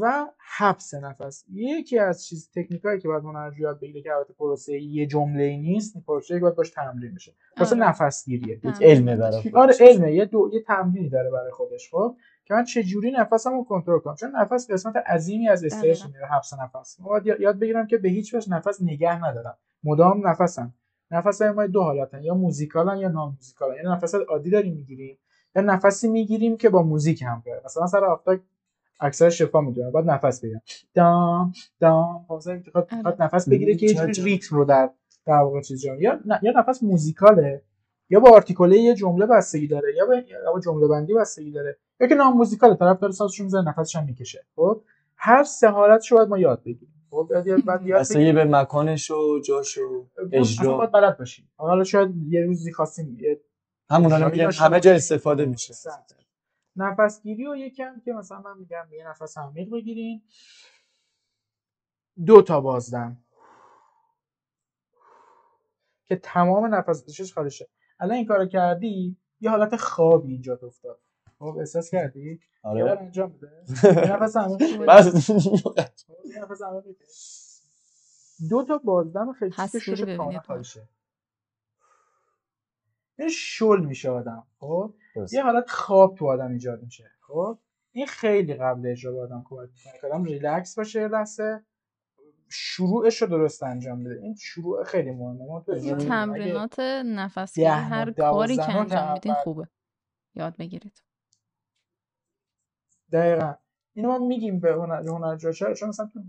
و حبس نفس. یکی از چیز تکنیکایی که باید هنرجو یاد بگیره که البته پروسه یه جمله نیست پروسه که باید باش تمرین بشه. واسه آره. نفس گیریه یک تمرین علمه. برای آره. علمه. یه دو یه تمرینی داره برای خودش خب؟ که من چجوری نفسمو کنترل کنم؟ چون نفس قسمت عظیمی از استرس دقیقاً. میره حبس نفس. ما باید یاد بگیرم که به هیچ وجه نفس نگه ندارم. مدام نفسم. نفس ما دو حالتن یا موزیکالن یا نان موزیکالن یعنی نفس عادی داریم می‌گیریم یا نفسی می‌گیریم که با موزیک هم داره مثلا سر آفتاب اکثر شفا می‌دونن بعد نفس بگیرن دام دام. خب مثلا می‌خواد آره. می‌خواد نفس بگیره که یه؟ ریتم رو در در واقع چیز جان یا نه یا نفس موزیکاله یا با آرتیکله یه جمله بستگی داره یا با یا با جمله بندی بستگی داره یا که نام موزیکال طرف داره سازشو می‌زنه نفسش هم می‌کشه. خب هر سه حالتشو باید ما یاد بگیریم. خب بعد یاد بعد یاد بستگی به مکانش و جاش و اصلا اجرا. باید بلد باشیم. حالا شاید یه روزی خواستیم همون داشته همه جا. استفاده میشه. نفس گیری و یکم که مثلا من میگم یه نفس عمیق بگیرین. دو تا بازدم. که تمام نفس چش خارجه الان این کارو کردی؟ یه حالت خوابی اینجا افتاد. خب احساس کردی؟ یه بار آره انجام بده یه نفس عمیق. بس یه نفس عمیق. دو تا بازدم خیلی تصویری شش ببینید کامل این شل میشه آدم خب. یه حالت خواب تو آدم ایجاد میشه خب؟ این خیلی قبل اجرا به آدم کمک می‌کنه که آدم ریلکس باشه یه لحظه. شروعش رو درست انجام بده. این شروع خیلی مهمه. ما تو تمرینات ده هر کاری که انجام میدین. خوبه. یاد بگیرید. دقیقا. اینو ما میگیم به هنر چرا؟ چون مثلا تو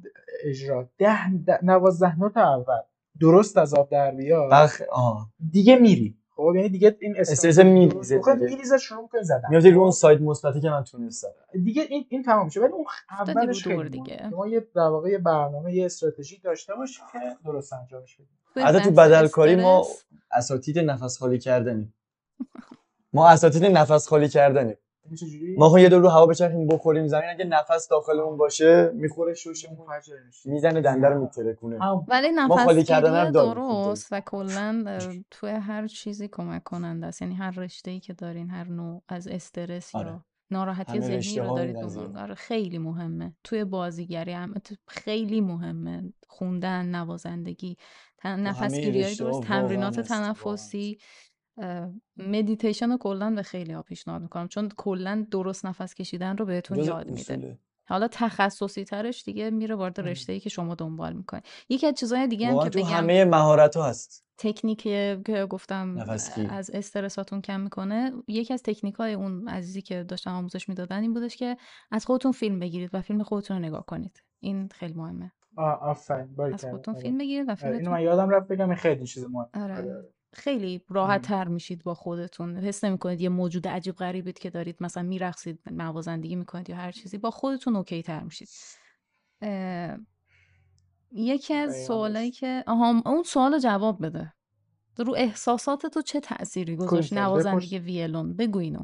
اجرا ده ده- نوازده نوت اول. درست از آب در بیاد. بخ آه. دیگه میری. خب یعنی دیگه این استرس میریزه خب. میریزه شروع می‌کنه زدن. میاد رو اون سایت مثبتی که من تونستم دیگه این این تمام میشه. ولی اون اولش خیلی دیگه. ما یه در واقع یه برنامه یه استراتژی داشته باشیم که درست انجامش بدیم حتی تو بدلکاری ما اساتید نفس خالی کردنیم. ما اساتید نفس خالی کردنیم. ما خب یه دور رو هوا بچرخیم بخوریم زمین اگه نفس داخلمون باشه می‌خوره شوشمون. منفجر میشه می‌زنه دنده رو میترکونه. ولی خالی کردن خب درست و کلا توی هر چیزی کمک کننده است. یعنی هر رشته ای که دارین هر نوع از استرس آره. یا ناراحتی همه ذهنی رو دارید آره خیلی مهمه. توی بازیگری هم ات- خیلی مهمه. خوندن نوازندگی تن... همه نفسگیری های رشته ها درست تمرینات تنفسی مدیتیشن رو کلا به خیلی ها پیشنهاد می‌کنم. چون کلا درست نفس کشیدن رو بهتون یاد میده. حالا تخصصی ترش دیگه میره وارد رشته ای که شما دنبال می‌کنید یکی از چیزهای دیگه هم که تو بگم همه مهارت ها هست. تکنیک که گفتم. از استرساتون کم می‌کنه. یکی از تکنیک های اون عزیزی که داشتن آموزش می‌دادن این بودش که از خودتون فیلم بگیرید و فیلم خودتون رو نگاه کنید. این خیلی مهمه. آفرین. از. خودتون آره. فیلم بگیرید و آره، اینو فیلمتون من یادم رفت بگم این خیلی چیز مهمه. آره. خیلی راحت تر میشید با خودتون حس نمی‌کنید یه موجود عجیب غریبید که دارید مثلا میرقصید نوازندگی می‌کنید یا هر چیزی با خودتون اوکی تر میشید اه، یکی از سوالایی. که آها اون سوال جواب بده رو احساسات تو چه تأثیری گذاشت کدوم سوال؟ نوازندگی. ویلون بگو اینو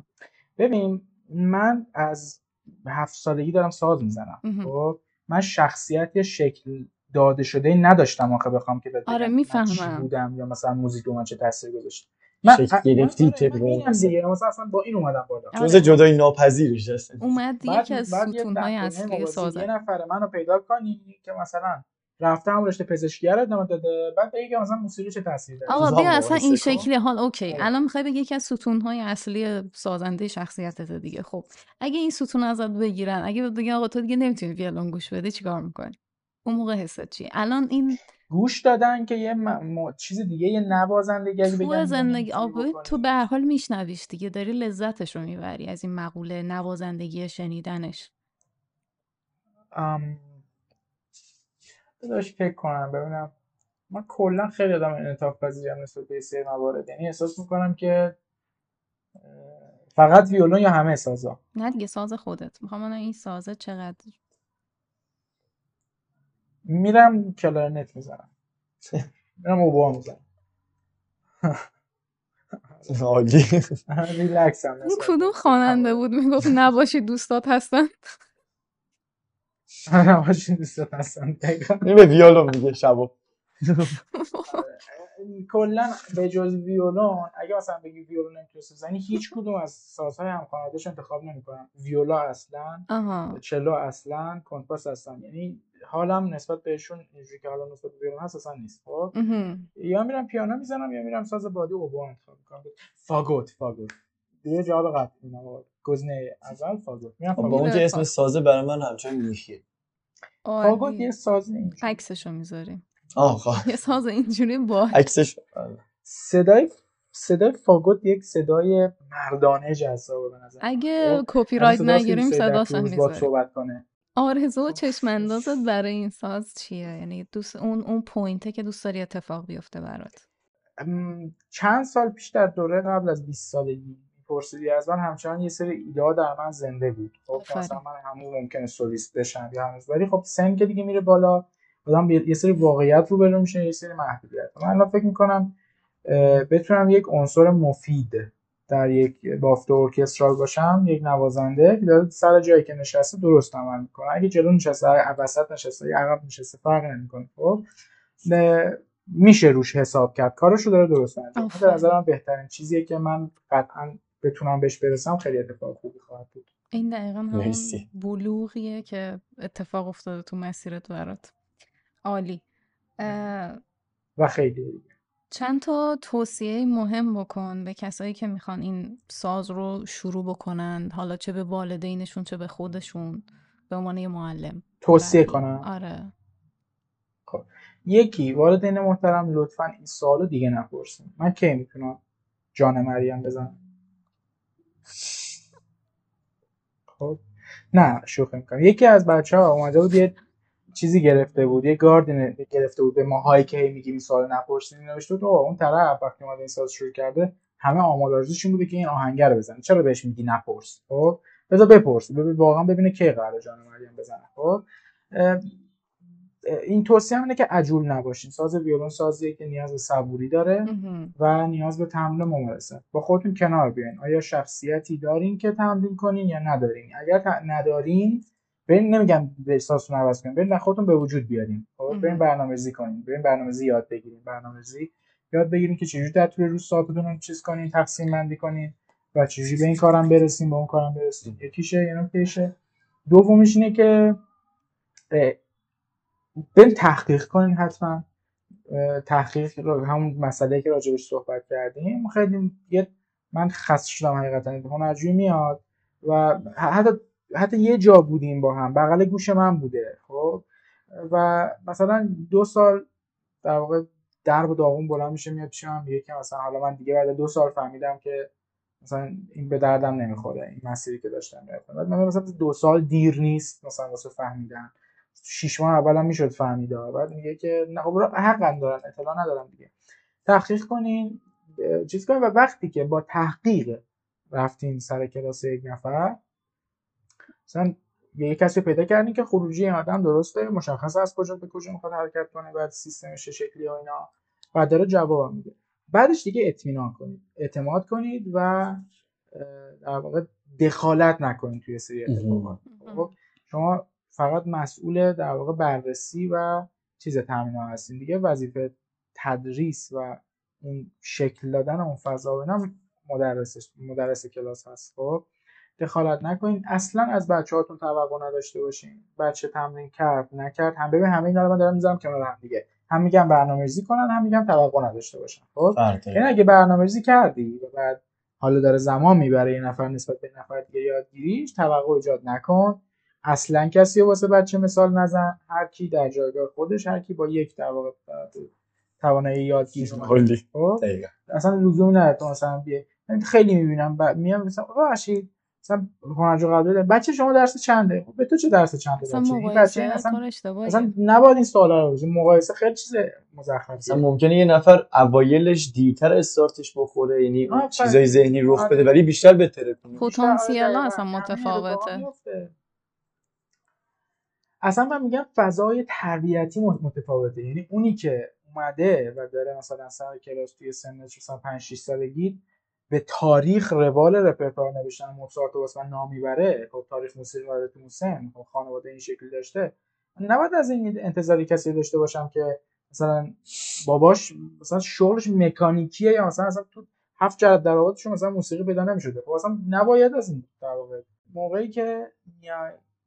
ببین من از هفت سالگی دارم ساز می‌زنم. خب من شخصیت شکل داده شده نشدم آخه بخوام که آره، بگم من چی می‌فهمم. بودم یا مثلا موزیک رو من چه تاثیر گذاشت. شکل گرفتی من, که آره، من دیگه مثلا اصلا با این اومدم بالا. آره. جز جدای ناپذیرش هست اومد یکی از ستونهای اصلی سازه. یه نفر منو پیدا کنی که مثلا رفته هم رشته پزشکی رو ادامه داده بعد بگی که مثلا موسیقی چه تاثیر داره. آقا بیا اصلا این. شکلی حال اوکی. آره. الان می‌خوای بگی یکی از ستونهای اصلی سازنده شخصیتت دیگه. خب اگه این ستون ازت بگیرن اگه بگن آقا تو دیگه نمی‌تونی ویولون گوش بدی چیکار می‌کنی؟ اون موقع حست چی؟ الان این گوش دادن که یه م... م- چیز دیگه یه نوازندگی اگه بگن زندگی بکنی. تو به هر حال میشنویش دیگه داری لذتش رو می‌بری از این مقوله نوازندگی شنیدنش. ام... بذارش فکر کنم ببینم. من کلا خیلی آدم انعطاف پذیرم نسبت به سری موارد. یعنی احساس می‌کنم که فقط ویولون یا همه سازا؟ نه دیگه ساز خودت. می‌خوام این سازه چقدر میرم کلارنت می‌زنم. میرم اوبا می‌زنم. عالی. ریلکس هم اون کدوم خواننده. بود؟ می‌گفت نباشی دوستات هستن. نباشین دوستات هستن. این به ویولون میگه شبا کلا به جز ویولون اگه مثلا بگی ویولون نمی‌تونی بزنی هیچ کدوم از سازهای همخواننده‌اش انتخاب نمی‌کنم ویولا اصلا چلو اصلا کنترباس اصلا. یعنی حالم نسبت بهشون اینجوری که حالا نسبت به هست اصلا نیست. خب. یا میرم پیانو می‌زنم یا میرم ساز بادی اوبو انتخاب می‌کنم. فاگوت فاگوت. دیگه جواب قطعی میدم. گزینه اول فاگوت. میرم با فاگوت. اون که اسم سازه برای من همچنان میخیه فاگوت یه ساز اینجوری. عکسشو می‌ذاریم. آه خواه یه ساز اینجوری با عکسش. صدای صدای فاگوت یک صدای مردانه جذابه به نظر. اگه خب؟ کپی یعنی رایت نگیریم صداش هم می‌ذاریم. صحبت کنه. آرزو و خب. چشم اندازت برای این ساز چیه یعنی دوست اون اون پوینته که دوست داری اتفاق بیفته برات چند سال پیش در دوره قبل از 20 سالگی پرسیدی از من همچنان یه سری ایده در من زنده بود خب. مثلا من هنوز ممکنه سولیست بشم یا هنوز ولی خب سن که دیگه میره بالا آدم یه سری واقعیت رو برو میشه یه سری محدودیت من الان فکر می‌کنم بتونم یک عنصر مفید در یک بافت ارکسترال باشم یک نوازنده که داره سر جایی که نشسته درست عمل می‌کنه اگه جلو نشسته وسط نشسته یا عقب نشسته فرق نمی‌کنه خب میشه روش حساب کرد کارش رو داره درست انجام میده. به. نظرم بهترین چیزیه که من قطعا بتونم بهش برسم خیلی اتفاق خوبی خواهد بود این دقیقا همون مرسی. بلوغیه که اتفاق افتاده تو مسیرت برات عالی اه، و خیلی. چند تا توصیه مهم بکن به کسایی که می‌خوان این ساز رو شروع بکنن حالا چه به والدینشون چه به خودشون به عنوان یه معلم. توصیه مربی. کنم؟ آره. یکی والدین محترم لطفا این سوالو دیگه نپرسین. من کی می‌تونم جان مریم بزنم؟ خب. نه شوخی می‌کنم. یکی از بچه ها اومده بود یه چیزی گرفته بود یه گاردین گرفته بود به ماهایی که هی میگیم این سوال نپرسین نوشته بود "اوه، اون طرف وقتی اومده این ساز شروع کرده همه آمال آرزوش این بوده که این آهنگ رو بزنه. چرا بهش میگی نپرس؟ خب بذار بپرس ببین واقعا ببینه کی قراره جان مریم بزنه. خب این توصیه هم اینه که عجول نباشین. ساز ویولون سازیه که نیاز به صبوری داره. و نیاز به تمرین و ممارست با خودتون کنار بیاین. آیا شخصیتی دارین که تمرین کنین یا ندارین؟ اگر ندارین برین نمیگم به احساستون عوض کنین برین خودتون به وجود بیارین خب. برین برنامه‌ریزی کنین برین برنامه‌ریزی یاد بگیرین برنامه‌ریزی یاد بگیرین که چجوری در طول روز ساعتتون رو چیز کنین تقسیم بندی کنین و چجوری به این کارم برسین به اون کارم برسین یکیشه یه نکتهشه. دومیش اینه که اه، برین تحقیق کنین حتما. تحقیق همون مسئله که راجبش صحبت کردیم. خیلی یه من خسته شدم حقیقتا هنرجویی میاد و حتی حتی یه جا بودیم با هم بغل گوش من بوده خب؟ و مثلا دو سال در واقع درب و داغون بلند میشه میاد پیش من که مثلا حالا من دیگه بعد دو سال فهمیدم که مثلا این به دردم نمی‌خوره این مسیری که داشتم می‌رفتم. بعد من مثلا دو سال دیر نیست مثلا واسه فهمیدن. شیش ماه اولم می‌شد فهمیده. بعد میگه که نه خب حقا دارن اطلاع ندارم دیگه. تحقیق کنین چیز کنین. و وقتی که با تحقیق رفتین سر کلاس یک نفر مثلا یه کسی رو پیدا کردین که خروجی این آدم درسته مشخص از کجا به کجا می‌خواد حرکت کنه بعد سیستمش چه شکلی و اینا. و داره جواب میده. بعدش دیگه اطمینان کنید. اعتماد کنید و در واقع دخالت نکنید توی سری اتفاقات. خب شما فقط مسئول در واقع بررسی و چیز تامین ها هستین دیگه. وظیفه تدریس و اون شکل دادن اون فضا و اینا مدرس مدرس کلاس هست. خب دخالت نکنین. اصلا از بچه هاتون توقع نداشته باشین. بچه تمرین کرد نکرد هم ببین همه اینا رو من دارم می‌ذارم کنار هم دیگه. هم میگم برنامه‌ریزی کنن هم میگم توقع نداشته باشن. خب؟ داره. یعنی اگه برنامه‌ریزی کردی و بعد حالا داره زمان می‌بره یه نفر نسبت به نفر دیگه یادگیریش توقع ایجاد نکن. اصلا کسی واسه بچه مثال نزن. هر کی در جایگاه خودش هر کی با یک در واقع توانایی یادگیری خب؟ اصلا لزومی نداره. تو مثلا خیلی می‌بینم ب... میام مثلا ببخشید. مثلا هنرجو قبلی داره. بچه شما درس چنده خب به تو چه درس چنده اصلا بچه این مقایسه بچه این اصلا اصلا نباید این سوالا رو بزنی مقایسه خیلی چیز مزخرفیه مثلا ممکنه یه نفر اوایلش دیرتر استارتش بخوره یعنی. چیزای ذهنی رخ آره. بده ولی بیشتر بهتره کنه پتانسیل دقیقاً. اصلا متفاوته. اصلا من میگم فضای تربیتی مت- متفاوته یعنی اونی که اومده و داره مثلا سر کلاس توی سنش مثلا 5 6 سالگی به تاریخ روال رپرتوار نوشتن موزارت واسه من نام می‌بره خب تاریخ موسیقی تو سن خب خانواده این شکلی داشته. من نباید از این انتظاری کسی داشته باشم که مثلا باباش مثلا شغلش مکانیکیه یا مثلا اصلا تو هفت جهت درآمدش مثلا موسیقی پیدا نمی‌شده. خب اصلا نباید از این در واقع. موقعی که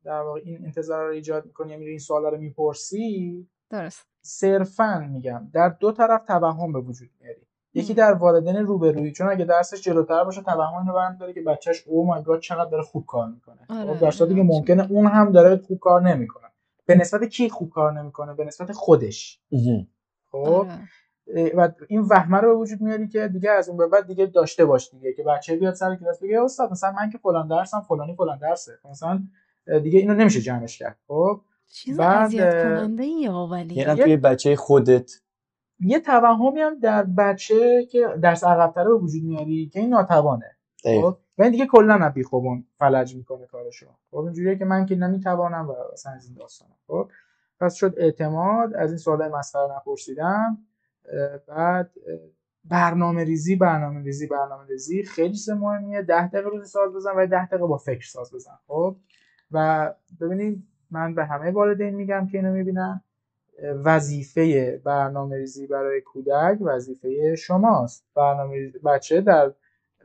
در واقع این انتظار رو ایجاد می‌کنی یا میری این سوالا رو می‌پرسی درست. صرفا میگم در دو طرف توهم به وجود میاری. یکی. در والدین روبرویی چون اگه درسش جلوتر باشه توهم اینو برمیداره که بچهش او مای گاد چقدر داره خوب کار می‌کنه. آره، خب در صورتی که می‌دونم چی ممکنه اون هم داره خوب کار نمی‌کنه. به نسبت کی خوب کار نمی‌کنه؟ به نسبت خودش. خب آره. و این وهمه رو به وجود میاری که دیگه از اون به بعد دیگه داشته باش دیگه که بچه بیاد سر کلاس بگه استاد مثلا من که فلان درسم فلانی فلان درسه. مثلا دیگه اینو نمیشه جمعش کرد. خب چیز بعد، کننده یا ولی؟ یعنی توی بچه خودت یه توهمی هم در بچه که درس عقب‌تره به وجود میاری که این ناتوانه. خب؟ و این دیگه کلا از فلج می‌کنه کارشو. خب اینجوریه که من که نمی‌توانم و اصلا از این داستان خب؟ پس شد اعتماد از این سوالای مسخره نپرسیدم بعد برنامه ریزی برنامه ریزی برنامه ریزی. خیلی چیز مهمیه. ده دقیقه روزی ساز بزن و ده دقیقه با فکر ساز بزن. خب؟ و ببینید من به همه والدین میگم که اینو می‌بینن. وظیفه برنامه ریزی برای کودک وظیفه شماست. برنامه ریزی بچه در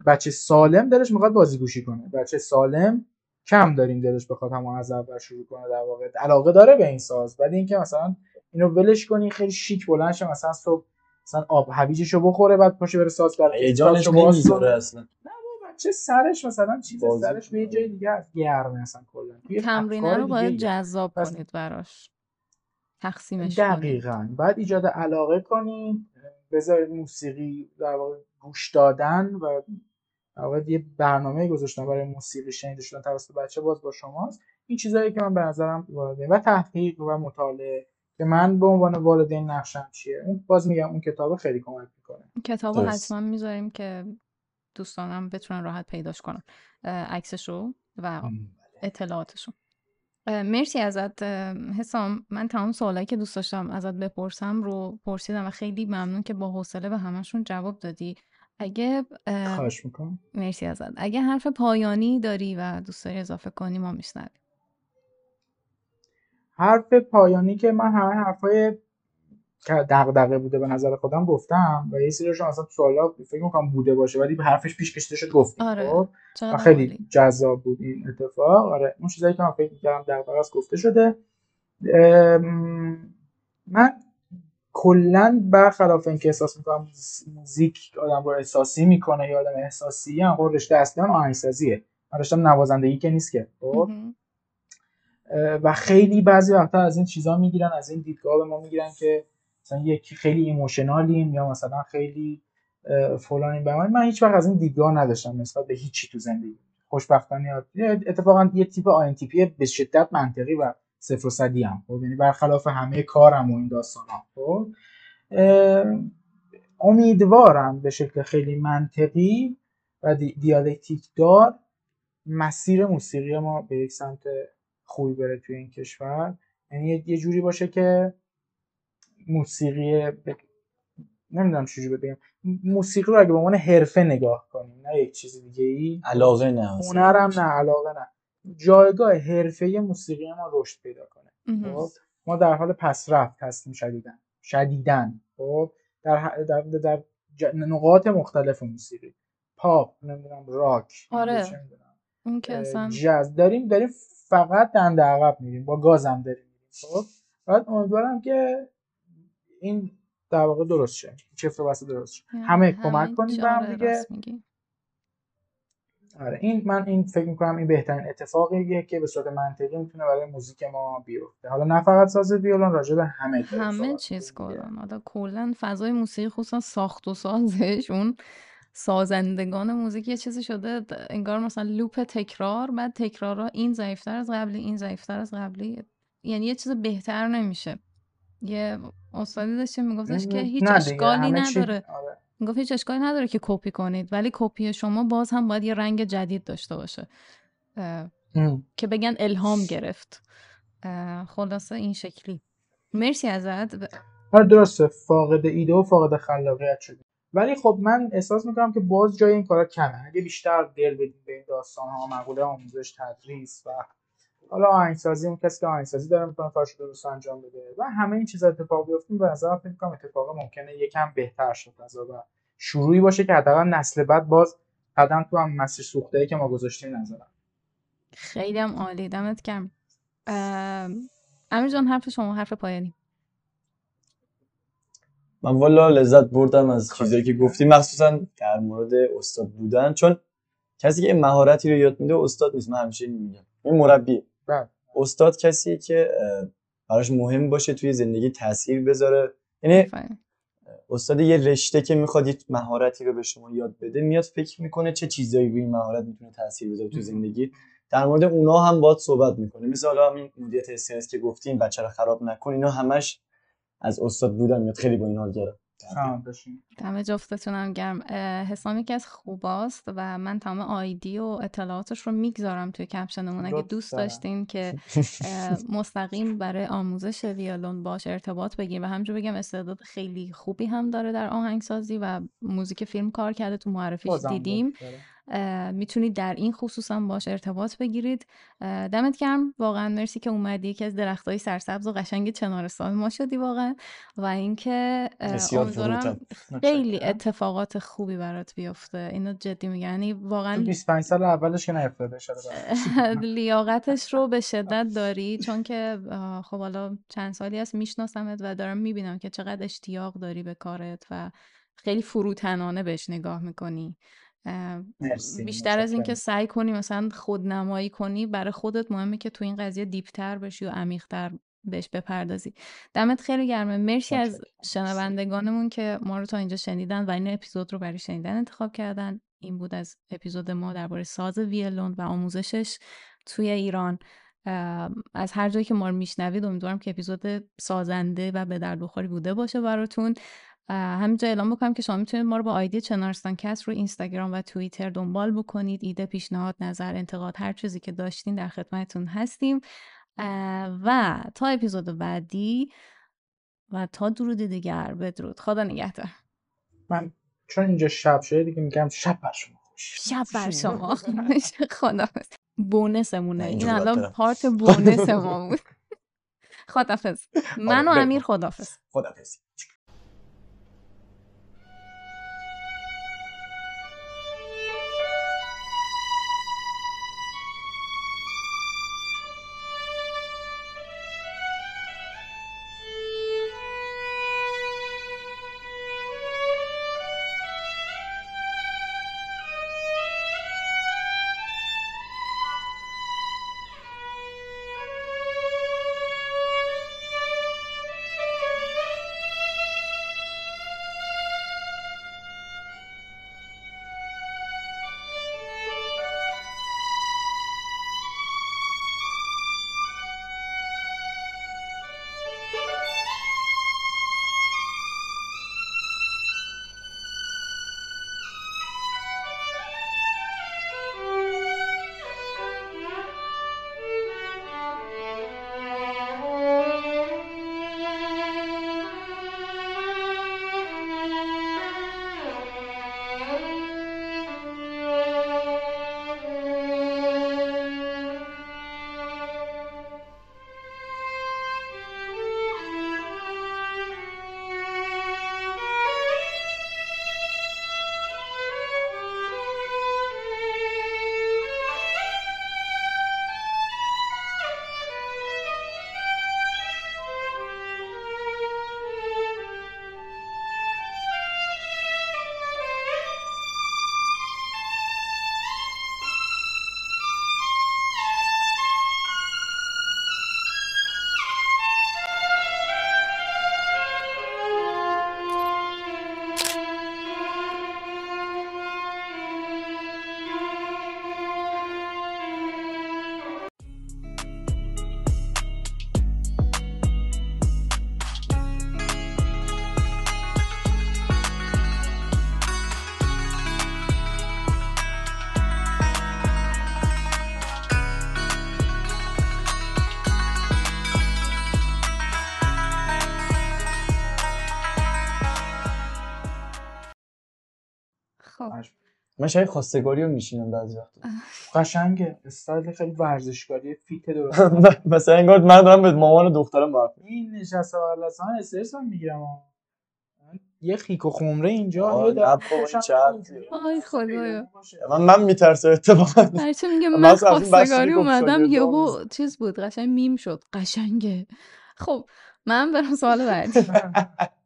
بچه سالم دلش می‌خواد بازی گوشی کنه. بچه سالم کم داریم دلش بخواد همون از اول شروع کنه در واقع. علاقه داره به این ساز ولی اینکه مثلا اینو ولش کنی خیلی شیک بلند شه مثلا صبح مثلا آب هویجشو بخوره بعد پاشه بره ساز برای هیجانش نمی‌ذاره اصلا. چه سرش مثلا چیز سرش به یه جای دیگه است گرمه اصلا کلا. تمرینه رو باید. جذاب کنید براش. تقسیمش کنید دقیقا. بعد ایجاد علاقه کنید بذارید موسیقی در واقع گوش دادن و در واقع یه برنامه گذاشتن برای موسیقی شنیده شدن توسط بچه باز با شماست. این چیزایی که من به نظرم والدین و تحقیق و مطالعه که من به عنوان والدین نقشم چیه؟ اون باز میگم اون کتاب خیلی کمک می‌کنه. کتاب. حتما می‌ذاریم که دوستانم بتونن راحت پیداش کنن عکسشو و اطلاعاتشو. اه، مرسی ازت. حسام من تمام سوالایی که دوست داشتم ازت بپرسم رو پرسیدم و خیلی ممنون که با حوصله به همشون جواب دادی. اگه اه، خواهش می‌کنم. مرسی ازت. اگه حرف پایانی داری و دوست داری اضافه کنی ما میشنویم. حرف پایانی که من همه حرفای دغدغه بوده به نظر خودم گفتم و یه سریشون اصلا سوالا فکر می‌کنم بوده باشه ولی به حرفش پیش کشیده شد گفتیم آره. خب؟ و خیلی. جذاب بود این اتفاق آره اون چیزایی که من فکر می‌کردم دغدغه است گفته شده من کلا برخلاف اینکه احساس می‌کنم موزیک آدم رو احساسی می‌کنه یا آدم احساسی هم خب رشته اصلی من آهنگسازیه من رشتم نوازندگی که نیست که خب. و خیلی بعضی وقتا از این چیزا می‌گیرن از این دیدگاه به ما می‌گیرن که مثلا یکی خیلی ایموشنالیم یا مثلا خیلی فلانیم به من. من هیچ وقت از این دیدگاه نداشتم نسبت به هیچی تو زندگی. خوشبختانه اتفاقا یه تیپ INTP ی به شدت منطقی و صفر و صدی هم خب یعنی برخلاف همه کارم و این داستان ها خب امیدوارم به شکل خیلی منطقی و دی- دیالکتیک دار مسیر موسیقی ما به یک سمت خوبی بره توی این کشور. یعنی یه جوری باشه که موسیقی ب... نمی‌دونم چجوری بگم. موسیقی رو اگه به عنوان حرفه نگاه کنیم نه یک چیز دیگه ای علاقه نه. هنرم نه علاقه نه. جایگاه حرفه موسیقی ما رشد پیدا کنه. خب؟ ما در حال پسرفت هستیم شدیدن شدیدن خب؟ در, ح- در, در ج- نقاط مختلف موسیقی. پاپ نمی‌دونم راک. آره. اون که اصلا جاز. داریم داریم فقط دنده عقب میریم. با گازم داریم میریم. خب؟ بعد امیدوارم که این در واقع درست شه. چفت و درست شه. همه کمک کنیم به هم آره، دیگه. آره این من این فکر می‌کنم این بهترین اتفاقیه که به صورت منطقی می‌تونه برای موزیک ما بیفته. حالا نه فقط ساز ویولون راجع به همه همه چیز. کردن حالا کلا فضای موسیقی خصوصا ساخت و سازش اون سازندگان موزیک یه چیزی شده انگار مثلا لوپ تکرار بعد تکرارا این ضعیفتر از قبلی این ضعیفتر از قبلی. یعنی یه چیز بهتر نمیشه. یه استادی داشتیم میگفتش که هیچ اشکالی نداره. آره. می‌گفت هیچ اشکالی نداره که کپی کنید ولی کپی شما باز هم باید یه رنگ جدید داشته باشه. که بگن الهام گرفت. خلاصه این شکلی. مرسی ازت. درسته. فاقد ایده و فاقد خلاقیت شدیم ولی خب من احساس می‌کنم که باز جای این کارا کمه. اگه بیشتر دل بدیم به این داستان ها مقوله آموزش تدریس و حالا آهنگسازی اون کسی که آهنگسازی داره می‌تونه کارش درست انجام بده. و همه این چیزا اتفاق بیفته به نظرم فکر می‌کنم اتفاق ممکنه یکم بهتر شد از و شروعی باشه که حداقل نسل بعد باز قدم تو هم مسیر سوخته که ما گذاشتیم نظرم خیلی هم عالی. دمت گرم. ام، امیر جان حرف شما حرف پایانی. من والا لذت بردم از خواهش چیزایی که. گفتی مخصوصا در مورد استاد بودن. چون کسی که این مهارتی رو یاد میده استاد نیست. من همیشه میگم. این مربیه. بله. استاد کسیه که براش مهم باشه توی زندگی تاثیر بذاره. یعنی. استاد یه رشته که می‌خواد یه مهارتی رو به شما یاد بده میاد فکر می‌کنه چه چیزایی روی این مهارت می‌تونه تاثیر بذاره تو زندگی. در مورد اونا هم باید صحبت می‌کنه. مثل حالا همین مدیریت استرس که گفتیم بچه رو خراب نکن اینا همش از استاد بودن میاد خیلی با این حال سلام بشین دم جفتتونم گرم. حسام یکی از خوباست و من تمام آیدی و اطلاعاتش رو می‌گذارم توی کپشنمون. اگه دوست. داشتین که مستقیم برای آموزش ویولون باش ارتباط بگیر و همجور بگم استعداد خیلی خوبی هم داره در آهنگسازی و موزیک فیلم کار کرده. تو معرفیش دیدیم. داره. می‌تونید در این خصوص هم باش ارتباط بگیرید. دمت گرم. واقعا مرسی که اومدی. یکی از درختای سرسبز و قشنگ چنارستان ما شدی واقعا. و اینکه امیدوارم. خیلی. اتفاقات خوبی برات بیفته. اینو جدی میگم. یعنی تو واقعا 25 سال اولش که نیفتاده. لیاقتش رو به شدت داری. چون که خب حالا چند سالی هست میشناسمت و دارم می‌بینم که چقدر اشتیاق داری به کارت و خیلی فروتنانه بهش نگاه می‌کنی. مرسی، بیشتر از اینکه. سعی کنی مثلا خودنمایی کنی برای خودت مهمه که تو این قضیه دیپتر بشی و عمیقتر بهش بپردازی. دمت خیلی گرمه. مرسی از. شنوندگانمون که ما رو تا اینجا شنیدن و این اپیزود رو برای شنیدن انتخاب کردن. این بود از اپیزود ما درباره ساز ویلون و آموزشش توی ایران. از هر جایی که ما رو میشنوید امیدوارم که اپیزود سازنده و به درد بخوری بوده باشه براتون. همینجا اعلام بکنم که شما می‌تونید ما رو با آیدی چنارستان کست رو اینستاگرام و توییتر دنبال بکنید. ایده پیشنهاد نظر انتقاد هر چیزی که داشتین در خدمتتون هستیم. و تا اپیزود بعدی و تا درود دیگر بدرود. خدا نگهدار. من چون اینجا شب شده دیگه میگم شب بر شما خوش. شب بر شما خدافز بونسمونه. من این الان. پارت بونس ما بود. خدافز من و. امیر خدافز خداحافظ. من شاید خواستگاری رو میشینم بعضی وقتا. قشنگه. استایل خیلی ورزشکاری fit درست مثلا انگار من دارم به مامان و دخترم حرف این نشسته بغل از من استرس هم می‌گیرم. یه خیک و خمره اینجا. آی خدایا. من من میترسم اتفاقا هرچی میگه؟ من خواستگاری اومدم. یهو. چیز بود قشنگ میم شد. قشنگه. خب من برم سوال بعدی.